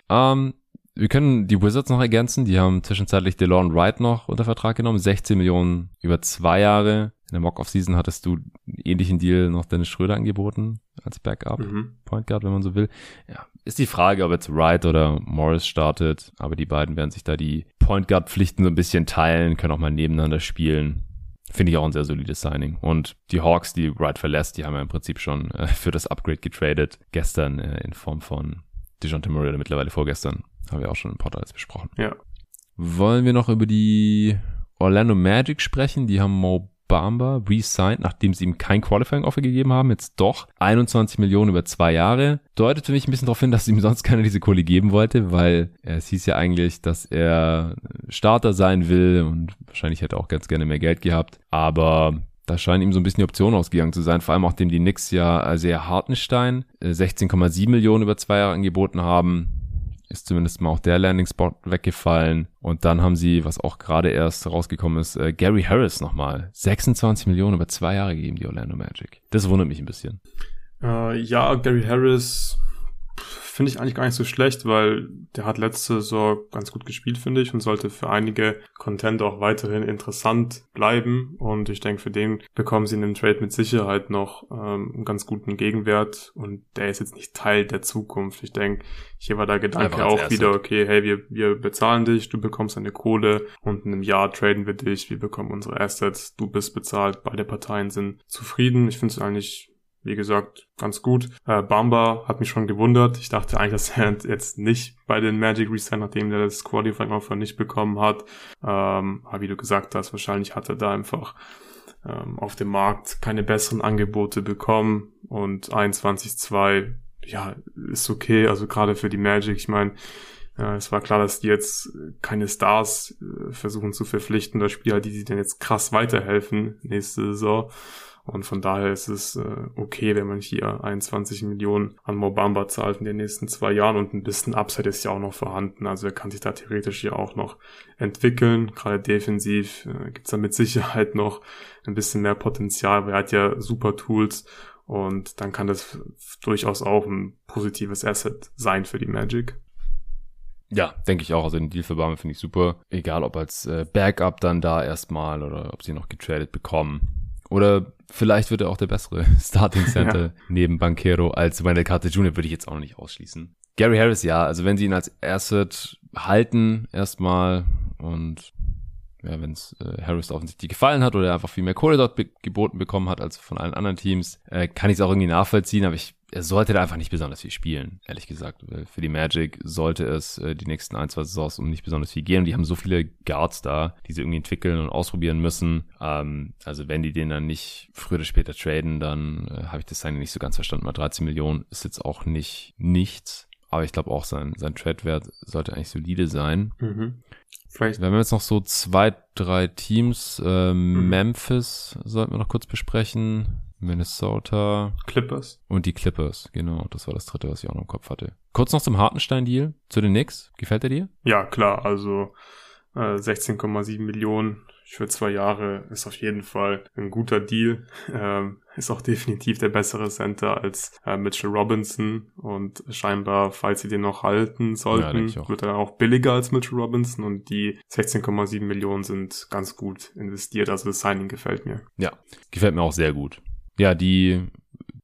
ja. um, ähm, wir können die Wizards noch ergänzen. Die haben zwischenzeitlich DeLon Wright noch unter Vertrag genommen. 16 Millionen über zwei Jahre. In der Mock-Off-Season hattest du einen ähnlichen Deal noch Dennis Schröder angeboten als Backup. Mhm. Point Guard, wenn man so will. Ja, ist die Frage, ob jetzt Wright oder Morris startet. Aber die beiden werden sich da die Point Guard-Pflichten so ein bisschen teilen, können auch mal nebeneinander spielen. Finde ich auch ein sehr solides Signing. Und die Hawks, die Wright verlässt, die haben ja im Prinzip schon äh, für das Upgrade getradet. Gestern äh, in Form von DeJounte Murray oder mittlerweile vorgestern. Haben wir auch schon im Podcast besprochen. Ja. Wollen wir noch über die Orlando Magic sprechen? Die haben Mo Bamba re-signed, nachdem sie ihm kein Qualifying-Offer gegeben haben, jetzt doch 21 Millionen über zwei Jahre. Deutet für mich ein bisschen darauf hin, dass ihm sonst keiner diese Kohle geben wollte, weil es hieß ja eigentlich, dass er Starter sein will und wahrscheinlich hätte er auch ganz gerne mehr Geld gehabt. Aber da scheinen ihm so ein bisschen die Optionen ausgegangen zu sein, vor allem auch dem die Knicks ja sehr Hartenstein 16,7 äh, Millionen über zwei Jahre angeboten haben ist zumindest mal auch der Landing-Spot weggefallen. Und dann haben sie, was auch gerade erst rausgekommen ist, äh, Gary Harris nochmal 26 Millionen über zwei Jahre gegeben, die Orlando Magic. Das wundert mich ein bisschen. Äh, ja, Gary Harris finde ich eigentlich gar nicht so schlecht, weil der hat letzte Saison ganz gut gespielt, finde ich, und sollte für einige Content auch weiterhin interessant bleiben. Und ich denke, für den bekommen sie in dem Trade mit Sicherheit noch ähm, einen ganz guten Gegenwert. Und der ist jetzt nicht Teil der Zukunft. Ich denke, hier war der Gedanke auch wieder, okay, hey, wir, wir bezahlen dich, du bekommst eine Kohle und in einem Jahr traden wir dich, wir bekommen unsere Assets, du bist bezahlt, beide Parteien sind zufrieden. Ich finde es eigentlich wie gesagt, ganz gut. Äh, Bamba hat mich schon gewundert. Ich dachte eigentlich, dass er jetzt nicht bei den Magic resign, nachdem er das Qualifying Offer nicht bekommen hat. Ähm, aber wie du gesagt hast, wahrscheinlich hat er da einfach ähm, auf dem Markt keine besseren Angebote bekommen und 21-2, ja, ist okay. Also gerade für die Magic, ich meine, ja, es war klar, dass die jetzt keine Stars äh, versuchen zu verpflichten, oder Spieler, die sie dann jetzt krass weiterhelfen nächste Saison. Und von daher ist es äh, okay, wenn man hier 21 Millionen an Mobamba zahlt in den nächsten zwei Jahren und ein bisschen Upside ist ja auch noch vorhanden. Also er kann sich da theoretisch ja auch noch entwickeln. Gerade defensiv äh, gibt es da mit Sicherheit noch ein bisschen mehr Potenzial, weil er hat ja super Tools und dann kann das durchaus auch ein positives Asset sein für die Magic. Ja, denke ich auch. Also den Deal für Bama finde ich super. Egal ob als äh, Backup dann da erstmal oder ob sie noch getradet bekommen. Oder vielleicht wird er auch der bessere Starting Center ja. neben Banquero als Wendell Carter Jr. würde ich jetzt auch noch nicht ausschließen. Gary Harris, ja, also wenn sie ihn als Asset halten erstmal und ja, wenn es äh, Harris offensichtlich gefallen hat oder er einfach viel mehr Kohle dort be geboten bekommen hat als von allen anderen Teams, äh, kann ich es auch irgendwie nachvollziehen, aber ich er sollte da einfach nicht besonders viel spielen, ehrlich gesagt. Für die Magic sollte es äh, die nächsten ein, zwei Saisons um nicht besonders viel gehen. Und die haben so viele Guards da, die sie irgendwie entwickeln und ausprobieren müssen. Ähm, also wenn die den dann nicht früher oder später traden, dann äh, habe ich das eigentlich nicht so ganz verstanden. Mal 13 Millionen ist jetzt auch nicht nichts. Aber ich glaube auch, sein, sein Trade-Wert sollte eigentlich solide sein. Mhm. Vielleicht. Wir haben jetzt noch so zwei, drei Teams. Äh, mhm. Memphis sollten wir noch kurz besprechen. Minnesota. Clippers. Und die Clippers, genau. Das war das dritte, was ich auch noch im Kopf hatte. Kurz noch zum Hartenstein-Deal, zu den Knicks. Gefällt er dir? Ja, klar. Also äh, 16,7 Millionen für zwei Jahre ist auf jeden Fall ein guter Deal. Ähm, ist auch definitiv der bessere Center als äh, Mitchell Robinson und scheinbar, falls sie den noch halten sollten, ja, wird er auch billiger als Mitchell Robinson und die 16,7 Millionen sind ganz gut investiert. Also das Signing gefällt mir. Ja, gefällt mir auch sehr gut. Ja, die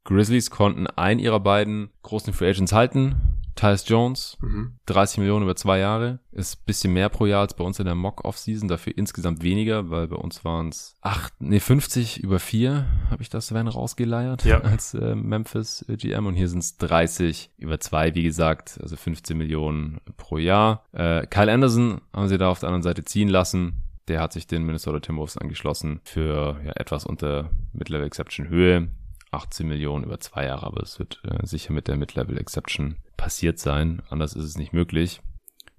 Grizzlies konnten einen ihrer beiden großen Free Agents halten. Tyus Jones, mhm. 30 Millionen über zwei Jahre, ist bisschen mehr pro Jahr als bei uns in der Mock-Off-Season, dafür insgesamt weniger, weil bei uns waren es acht, nee, 50 über vier, habe ich das Sven rausgeleiert ja. als äh, Memphis äh, GM und hier sind es 30 über zwei, wie gesagt, also 15 Millionen pro Jahr. Äh, Kyle Anderson haben sie da auf der anderen Seite ziehen lassen, der hat sich den Minnesota Timberwolves angeschlossen für ja, etwas unter Mid-Level Exception Höhe. 18 Millionen über zwei Jahre, aber es wird äh, sicher mit der Mid-Level Exception passiert sein. Anders ist es nicht möglich.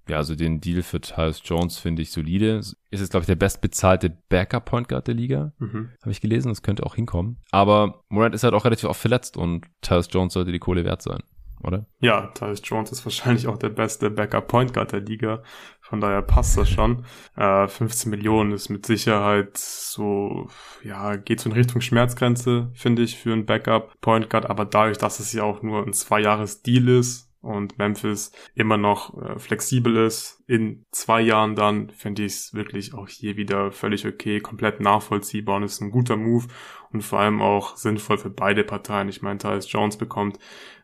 Ja, also den Deal für Tyus Jones finde ich solide. Ist jetzt, glaube ich, der bestbezahlte Backup-Point Guard der Liga. Mhm. Habe ich gelesen, das könnte auch hinkommen. Aber Morant ist halt auch relativ oft verletzt und Tyus Jones sollte die Kohle wert sein oder? Ja, Tyus Jones ist wahrscheinlich auch der beste Backup Point Guard der Liga. Von daher passt das schon. Äh, 15 Millionen ist mit Sicherheit so, ja, geht so in Richtung Schmerzgrenze, finde ich, für einen Backup Point Guard. Aber dadurch, dass es ja auch nur ein zwei Jahres Deal ist, und Memphis immer noch äh, flexibel ist, in zwei Jahren dann finde ich es wirklich auch hier wieder völlig okay, komplett nachvollziehbar und ist ein guter Move und vor allem auch sinnvoll für beide Parteien. Ich meine, Tyus Jones bekommt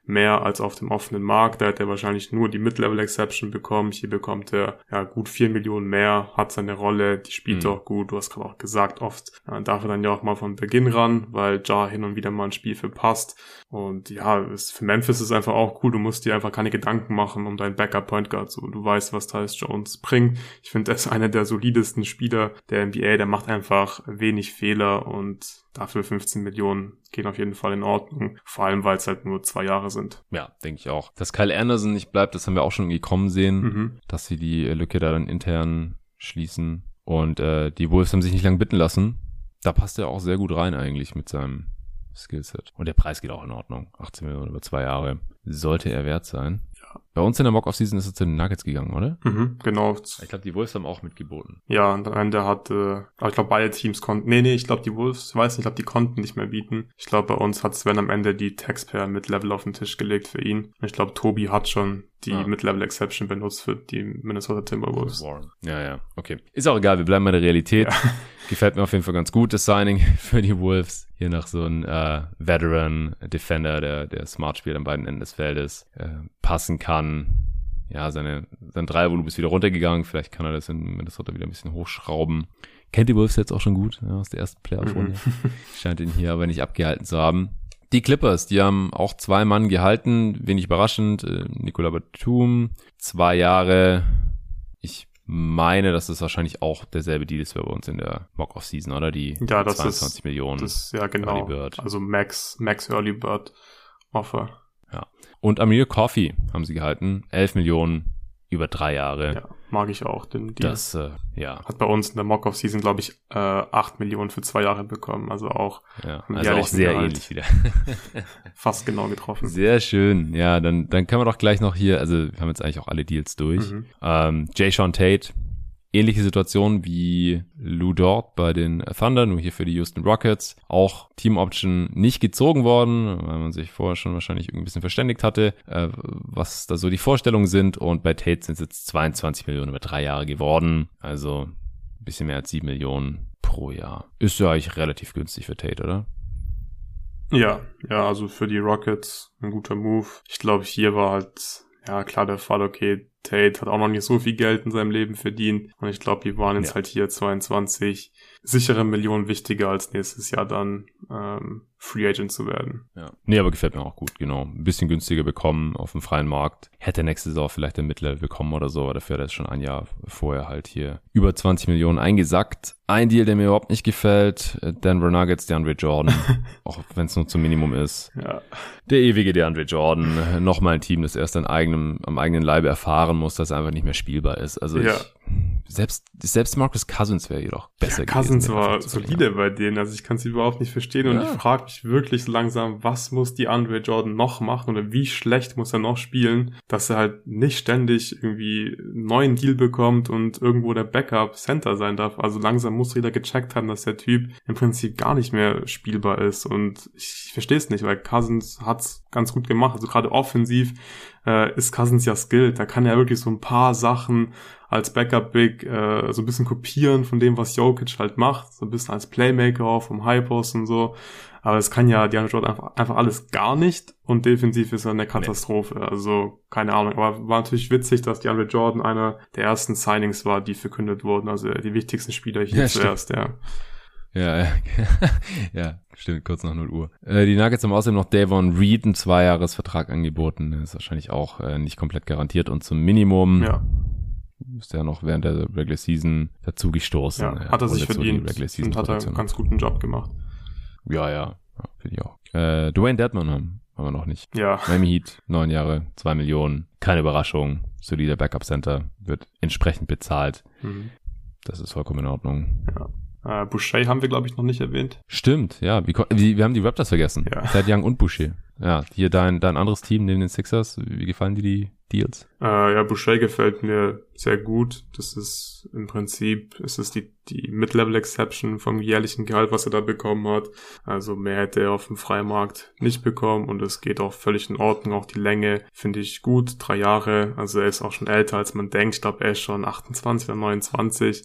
mehr als auf dem offenen Markt. Da hat er wahrscheinlich nur die Mid-Level-Exception bekommen. Hier bekommt er ja gut vier Millionen mehr, hat seine Rolle, die spielt mhm. auch gut. Du hast gerade auch gesagt, oft äh, darf er dann ja auch mal von Beginn ran, weil Ja hin und wieder mal ein Spiel verpasst. Und ja, ist, für Memphis ist einfach auch cool. Du musst dir einfach keine Gedanken machen um deinen Backup-Point Guard. So, du weißt, was Tyus Jones bringt. Ich finde, er ist einer der solidesten Spieler der NBA. Der macht einfach wenig Fehler und dafür 15 Millionen gehen auf jeden Fall in Ordnung. Vor allem, weil es halt nur zwei Jahre sind. Ja, denke ich auch. Dass Kyle Anderson nicht bleibt, das haben wir auch schon gekommen sehen, mhm. dass sie die Lücke da dann intern schließen. Und äh, die Wolves haben sich nicht lange bitten lassen. Da passt er auch sehr gut rein eigentlich mit seinem Skillset. Und der Preis geht auch in Ordnung. 18 Millionen über zwei Jahre. Sollte er wert sein. Bei uns in der Mock-Off-Season ist er zu den Nuggets gegangen, oder? Mhm, genau. Ich glaube, die Wolves haben auch mitgeboten. Ja, und am Ende hat, äh, ich glaube, beide Teams konnten, nee, nee, ich glaube, die Wolves, ich weiß nicht, ich glaube, die konnten nicht mehr bieten. Ich glaube, bei uns hat Sven am Ende die Taxpayer mit Level auf den Tisch gelegt für ihn. Und ich glaube, Tobi hat schon die ah. Mid-Level Exception benutzt für die Minnesota Timberwolves. Ja, ja, okay. Ist auch egal, wir bleiben bei der Realität. Ja. Gefällt mir auf jeden Fall ganz gut, das Signing für die Wolves. Hier noch so ein äh, Veteran Defender, der, der smart spielt an beiden Enden des Feldes, äh, passen kann. Ja, seine, sein Dreiervolumen ist wieder runtergegangen. Vielleicht kann er das in Minnesota wieder ein bisschen hochschrauben. Kennt die Wolves jetzt auch schon gut, ja, aus der ersten Playoff-Runde. Mhm. Scheint ihn hier aber nicht abgehalten zu haben. Die Clippers, die haben auch zwei Mann gehalten, wenig überraschend. Äh, Nicola Batum, zwei Jahre. Ich meine, dass das wahrscheinlich auch derselbe Deal ist wie bei uns in der Mock-Off-Season, oder? Die ja, das 22 ist, Millionen. Das, ja, genau. Early Bird. Also Max, Max Early Bird Offer. Ja. Und Amir Coffee haben sie gehalten. 11 Millionen über drei Jahre. Ja, mag ich auch. Denn die das, äh, ja. Hat bei uns in der Mock-Off-Season, glaube ich, äh, 8 Millionen für zwei Jahre bekommen. Also auch, ja, also auch sehr Gehalt. ähnlich wieder. Fast genau getroffen. Sehr schön. Ja, dann, dann können wir doch gleich noch hier, also wir haben jetzt eigentlich auch alle Deals durch. Mhm. Ähm, Jay Sean Tate ähnliche Situation wie Lou Dort bei den Thunder, nur hier für die Houston Rockets. Auch Team Option nicht gezogen worden, weil man sich vorher schon wahrscheinlich ein bisschen verständigt hatte, äh, was da so die Vorstellungen sind. Und bei Tate sind es jetzt 22 Millionen über drei Jahre geworden. Also ein bisschen mehr als 7 Millionen pro Jahr. Ist ja eigentlich relativ günstig für Tate, oder? Ja, ja, also für die Rockets ein guter Move. Ich glaube, hier war halt, ja, klar der Fall, okay, Tate hat auch noch nicht so viel Geld in seinem Leben verdient. Und ich glaube, die waren jetzt ja. halt hier 22 sichere Millionen wichtiger als nächstes Jahr dann ähm, Free Agent zu werden. Ja. Nee, aber gefällt mir auch gut, genau. Ein bisschen günstiger bekommen auf dem freien Markt. Hätte nächste Saison vielleicht der Mittel bekommen oder so, aber dafür hat er schon ein Jahr vorher halt hier über 20 Millionen eingesackt. Ein Deal, der mir überhaupt nicht gefällt, äh, Denver Nuggets, DeAndre Jordan, auch wenn es nur zum Minimum ist. Ja. Der ewige DeAndre Jordan, nochmal ein Team, das erst an eigenem, am eigenen Leibe erfahren muss, dass er einfach nicht mehr spielbar ist. Also ja. ich, selbst, selbst Marcus Cousins wäre jedoch besser ja, Cousins war solide bei denen, also ich kann es überhaupt nicht verstehen und ich frage mich wirklich so langsam, was muss die Andre Jordan noch machen oder wie schlecht muss er noch spielen, dass er halt nicht ständig irgendwie einen neuen Deal bekommt und irgendwo der Backup Center sein darf. Also langsam muss jeder gecheckt haben, dass der Typ im Prinzip gar nicht mehr spielbar ist und ich verstehe es nicht, weil Cousins hat's ganz gut gemacht, also gerade offensiv äh, ist Cousins ja skilled, da kann er wirklich so ein paar Sachen als Backup-Big äh, so ein bisschen kopieren von dem, was Jokic halt macht, so ein bisschen als Playmaker vom High-Post und so. Aber es kann ja Diana Jordan einfach, einfach alles gar nicht und defensiv ist er eine Katastrophe. Nee. Also keine Ahnung. Aber war natürlich witzig, dass DeAndre Jordan einer der ersten Signings war, die verkündet wurden. Also die wichtigsten Spieler hier ja, zuerst, ja. Ja, ja, ja, stimmt, kurz nach 0 Uhr. Äh, die Nuggets haben außerdem noch Davon Reed einen Zweijahresvertrag angeboten. Ist wahrscheinlich auch äh, nicht komplett garantiert und zum Minimum. Ja ist ja noch während der Regular Season dazu gestoßen. Ja, hat er sich verdient und hat er einen ganz guten Job gemacht. Ja, ja, ja finde ich auch. Äh, Dwayne Deadman haben, haben wir noch nicht. Ja. Miami Heat, neun Jahre, zwei Millionen. Keine Überraschung. solider Backup-Center, wird entsprechend bezahlt. Mhm. Das ist vollkommen in Ordnung. Ja. Äh, Boucher haben wir, glaube ich, noch nicht erwähnt. Stimmt, ja. Wie, wir haben die Raptors vergessen. Ja. Thad Young und Boucher. Ja, hier dein, dein anderes Team neben den Sixers. Wie gefallen dir die Deals? Äh, ja, Boucher gefällt mir sehr gut. Das ist im Prinzip, ist es die, die Mid-Level-Exception vom jährlichen Gehalt, was er da bekommen hat. Also mehr hätte er auf dem Freimarkt nicht bekommen und es geht auch völlig in Ordnung. Auch die Länge finde ich gut. Drei Jahre. Also er ist auch schon älter, als man denkt. Ich glaube, er ist schon 28 oder 29.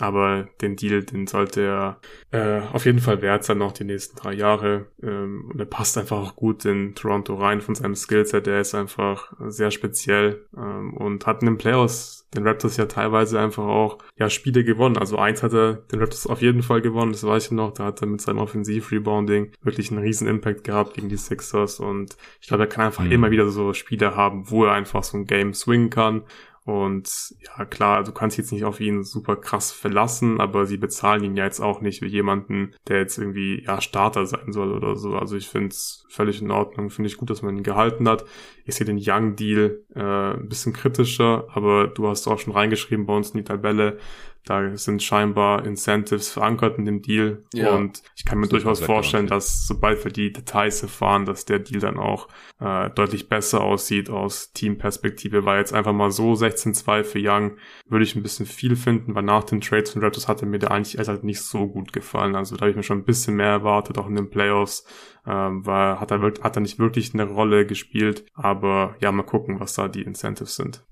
Aber den Deal, den sollte er äh, auf jeden Fall wert sein, noch die nächsten drei Jahre. Ähm, und er passt einfach auch gut in Toronto rein von seinem Skillset. Der ist einfach sehr speziell ähm, und hat in den Playoffs den Raptors ja teilweise einfach auch ja Spiele gewonnen. Also eins hat er den Raptors auf jeden Fall gewonnen, das weiß ich noch. Da hat er mit seinem Offensiv-Rebounding wirklich einen riesen Impact gehabt gegen die Sixers. Und ich glaube, er kann einfach mhm. immer wieder so Spiele haben, wo er einfach so ein Game swingen kann und ja, klar, du kannst jetzt nicht auf ihn super krass verlassen, aber sie bezahlen ihn ja jetzt auch nicht wie jemanden, der jetzt irgendwie ja Starter sein soll oder so. Also ich finde es völlig in Ordnung, finde ich gut, dass man ihn gehalten hat. Ich sehe den Young Deal äh, ein bisschen kritischer, aber du hast auch schon reingeschrieben bei uns in die Tabelle, da sind scheinbar Incentives verankert in dem Deal. Ja, und ich kann mir durchaus vorstellen, dass sobald wir die Details erfahren, dass der Deal dann auch äh, deutlich besser aussieht aus Teamperspektive. Weil jetzt einfach mal so 16-2 für Young würde ich ein bisschen viel finden, weil nach den Trades von Raptors hatte mir der eigentlich halt nicht so gut gefallen. Also da habe ich mir schon ein bisschen mehr erwartet, auch in den Playoffs. Ähm, weil hat er, hat er nicht wirklich eine Rolle gespielt. Aber ja, mal gucken, was da die Incentives sind.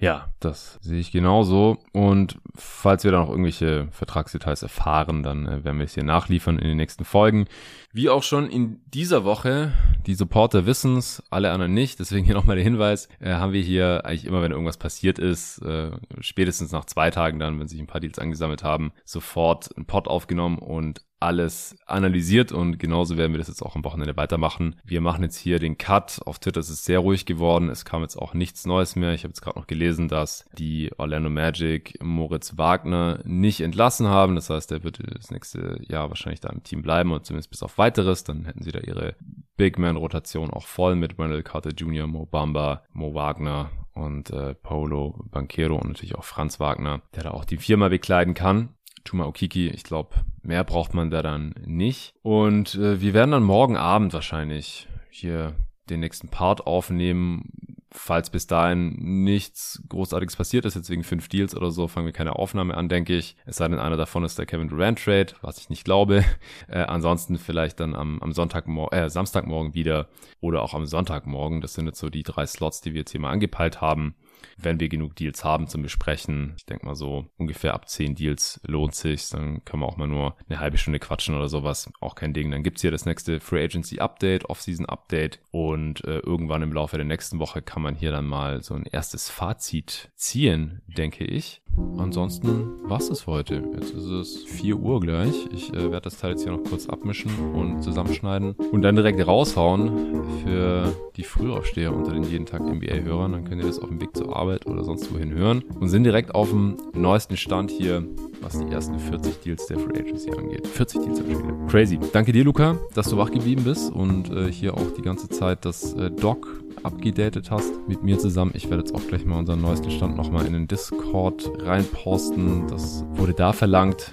Ja, das sehe ich genauso. Und falls wir da noch irgendwelche Vertragsdetails erfahren, dann äh, werden wir es hier nachliefern in den nächsten Folgen. Wie auch schon in dieser Woche, die Supporter wissen's, alle anderen nicht. Deswegen hier nochmal der Hinweis, äh, haben wir hier eigentlich immer, wenn irgendwas passiert ist, äh, spätestens nach zwei Tagen dann, wenn sich ein paar Deals angesammelt haben, sofort ein Pod aufgenommen und alles analysiert und genauso werden wir das jetzt auch am Wochenende weitermachen. Wir machen jetzt hier den Cut. Auf Twitter ist es sehr ruhig geworden. Es kam jetzt auch nichts Neues mehr. Ich habe jetzt gerade noch gelesen, dass die Orlando Magic Moritz Wagner nicht entlassen haben. Das heißt, er wird das nächste Jahr wahrscheinlich da im Team bleiben und zumindest bis auf weiteres. Dann hätten sie da ihre Big Man Rotation auch voll mit Randall Carter Jr., Mo Bamba, Mo Wagner und äh, Paulo Banquero und natürlich auch Franz Wagner, der da auch die Firma bekleiden kann. Chuma Okiki, ich glaube, mehr braucht man da dann nicht. Und äh, wir werden dann morgen Abend wahrscheinlich hier den nächsten Part aufnehmen. Falls bis dahin nichts Großartiges passiert ist, jetzt wegen fünf Deals oder so, fangen wir keine Aufnahme an, denke ich. Es sei denn, einer davon ist der Kevin Durant Trade, was ich nicht glaube. Äh, ansonsten vielleicht dann am, am Sonntagmorgen, äh, Samstagmorgen wieder oder auch am Sonntagmorgen. Das sind jetzt so die drei Slots, die wir jetzt hier mal angepeilt haben wenn wir genug Deals haben zum Besprechen. Ich denke mal so ungefähr ab zehn Deals lohnt sich. Dann können wir auch mal nur eine halbe Stunde quatschen oder sowas. Auch kein Ding. Dann gibt's hier das nächste Free Agency Update, Off-Season Update und äh, irgendwann im Laufe der nächsten Woche kann man hier dann mal so ein erstes Fazit ziehen, denke ich. Ansonsten war's für heute. Jetzt ist es 4 Uhr gleich. Ich äh, werde das Teil jetzt hier noch kurz abmischen und zusammenschneiden und dann direkt raushauen für die Frühaufsteher unter den jeden Tag NBA-Hörern. Dann könnt ihr das auf dem Weg zur Arbeit oder sonst wohin hören und sind direkt auf dem neuesten Stand hier, was die ersten 40 Deals der Free Agency angeht. 40 Deals am Spiele. Crazy. Danke dir, Luca, dass du wach geblieben bist und äh, hier auch die ganze Zeit das äh, Doc abgedatet hast mit mir zusammen. Ich werde jetzt auch gleich mal unseren neuesten Stand nochmal in den Discord reinposten. Das wurde da verlangt.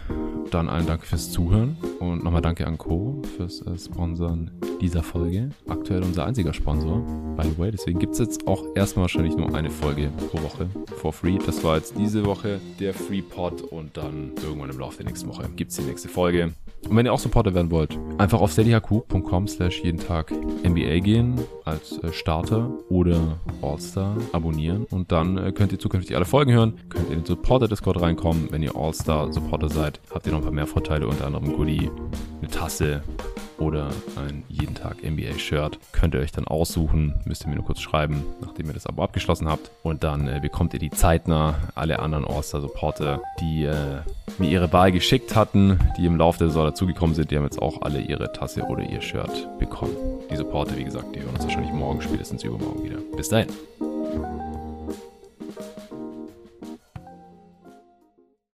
Dann allen Dank fürs Zuhören und nochmal danke an Co. fürs äh, Sponsern dieser Folge. Aktuell unser einziger Sponsor, by the way. Deswegen gibt es jetzt auch erstmal wahrscheinlich nur eine Folge pro Woche for free. Das war jetzt diese Woche der Free Pod und dann irgendwann im Laufe der nächsten Woche gibt es die nächste Folge. Und wenn ihr auch Supporter werden wollt, einfach auf steadyhq.com slash jeden Tag NBA gehen als äh, Starter oder All-Star abonnieren und dann äh, könnt ihr zukünftig alle Folgen hören, könnt ihr in den Supporter-Discord reinkommen. Wenn ihr All-Star-Supporter seid, habt ihr noch ein paar mehr Vorteile, unter anderem Goodie, eine Tasse oder ein jeden Tag NBA-Shirt. Könnt ihr euch dann aussuchen, müsst ihr mir nur kurz schreiben, nachdem ihr das Abo abgeschlossen habt. Und dann äh, bekommt ihr die zeitnah alle anderen All-Star-Supporter, die äh, mir ihre Wahl geschickt hatten, die im Laufe der Saison dazugekommen sind, die haben jetzt auch alle ihre Tasse oder ihr Shirt bekommen. Die Supporter, wie gesagt, die hören uns wahrscheinlich morgen, spätestens übermorgen wieder. Bis dahin.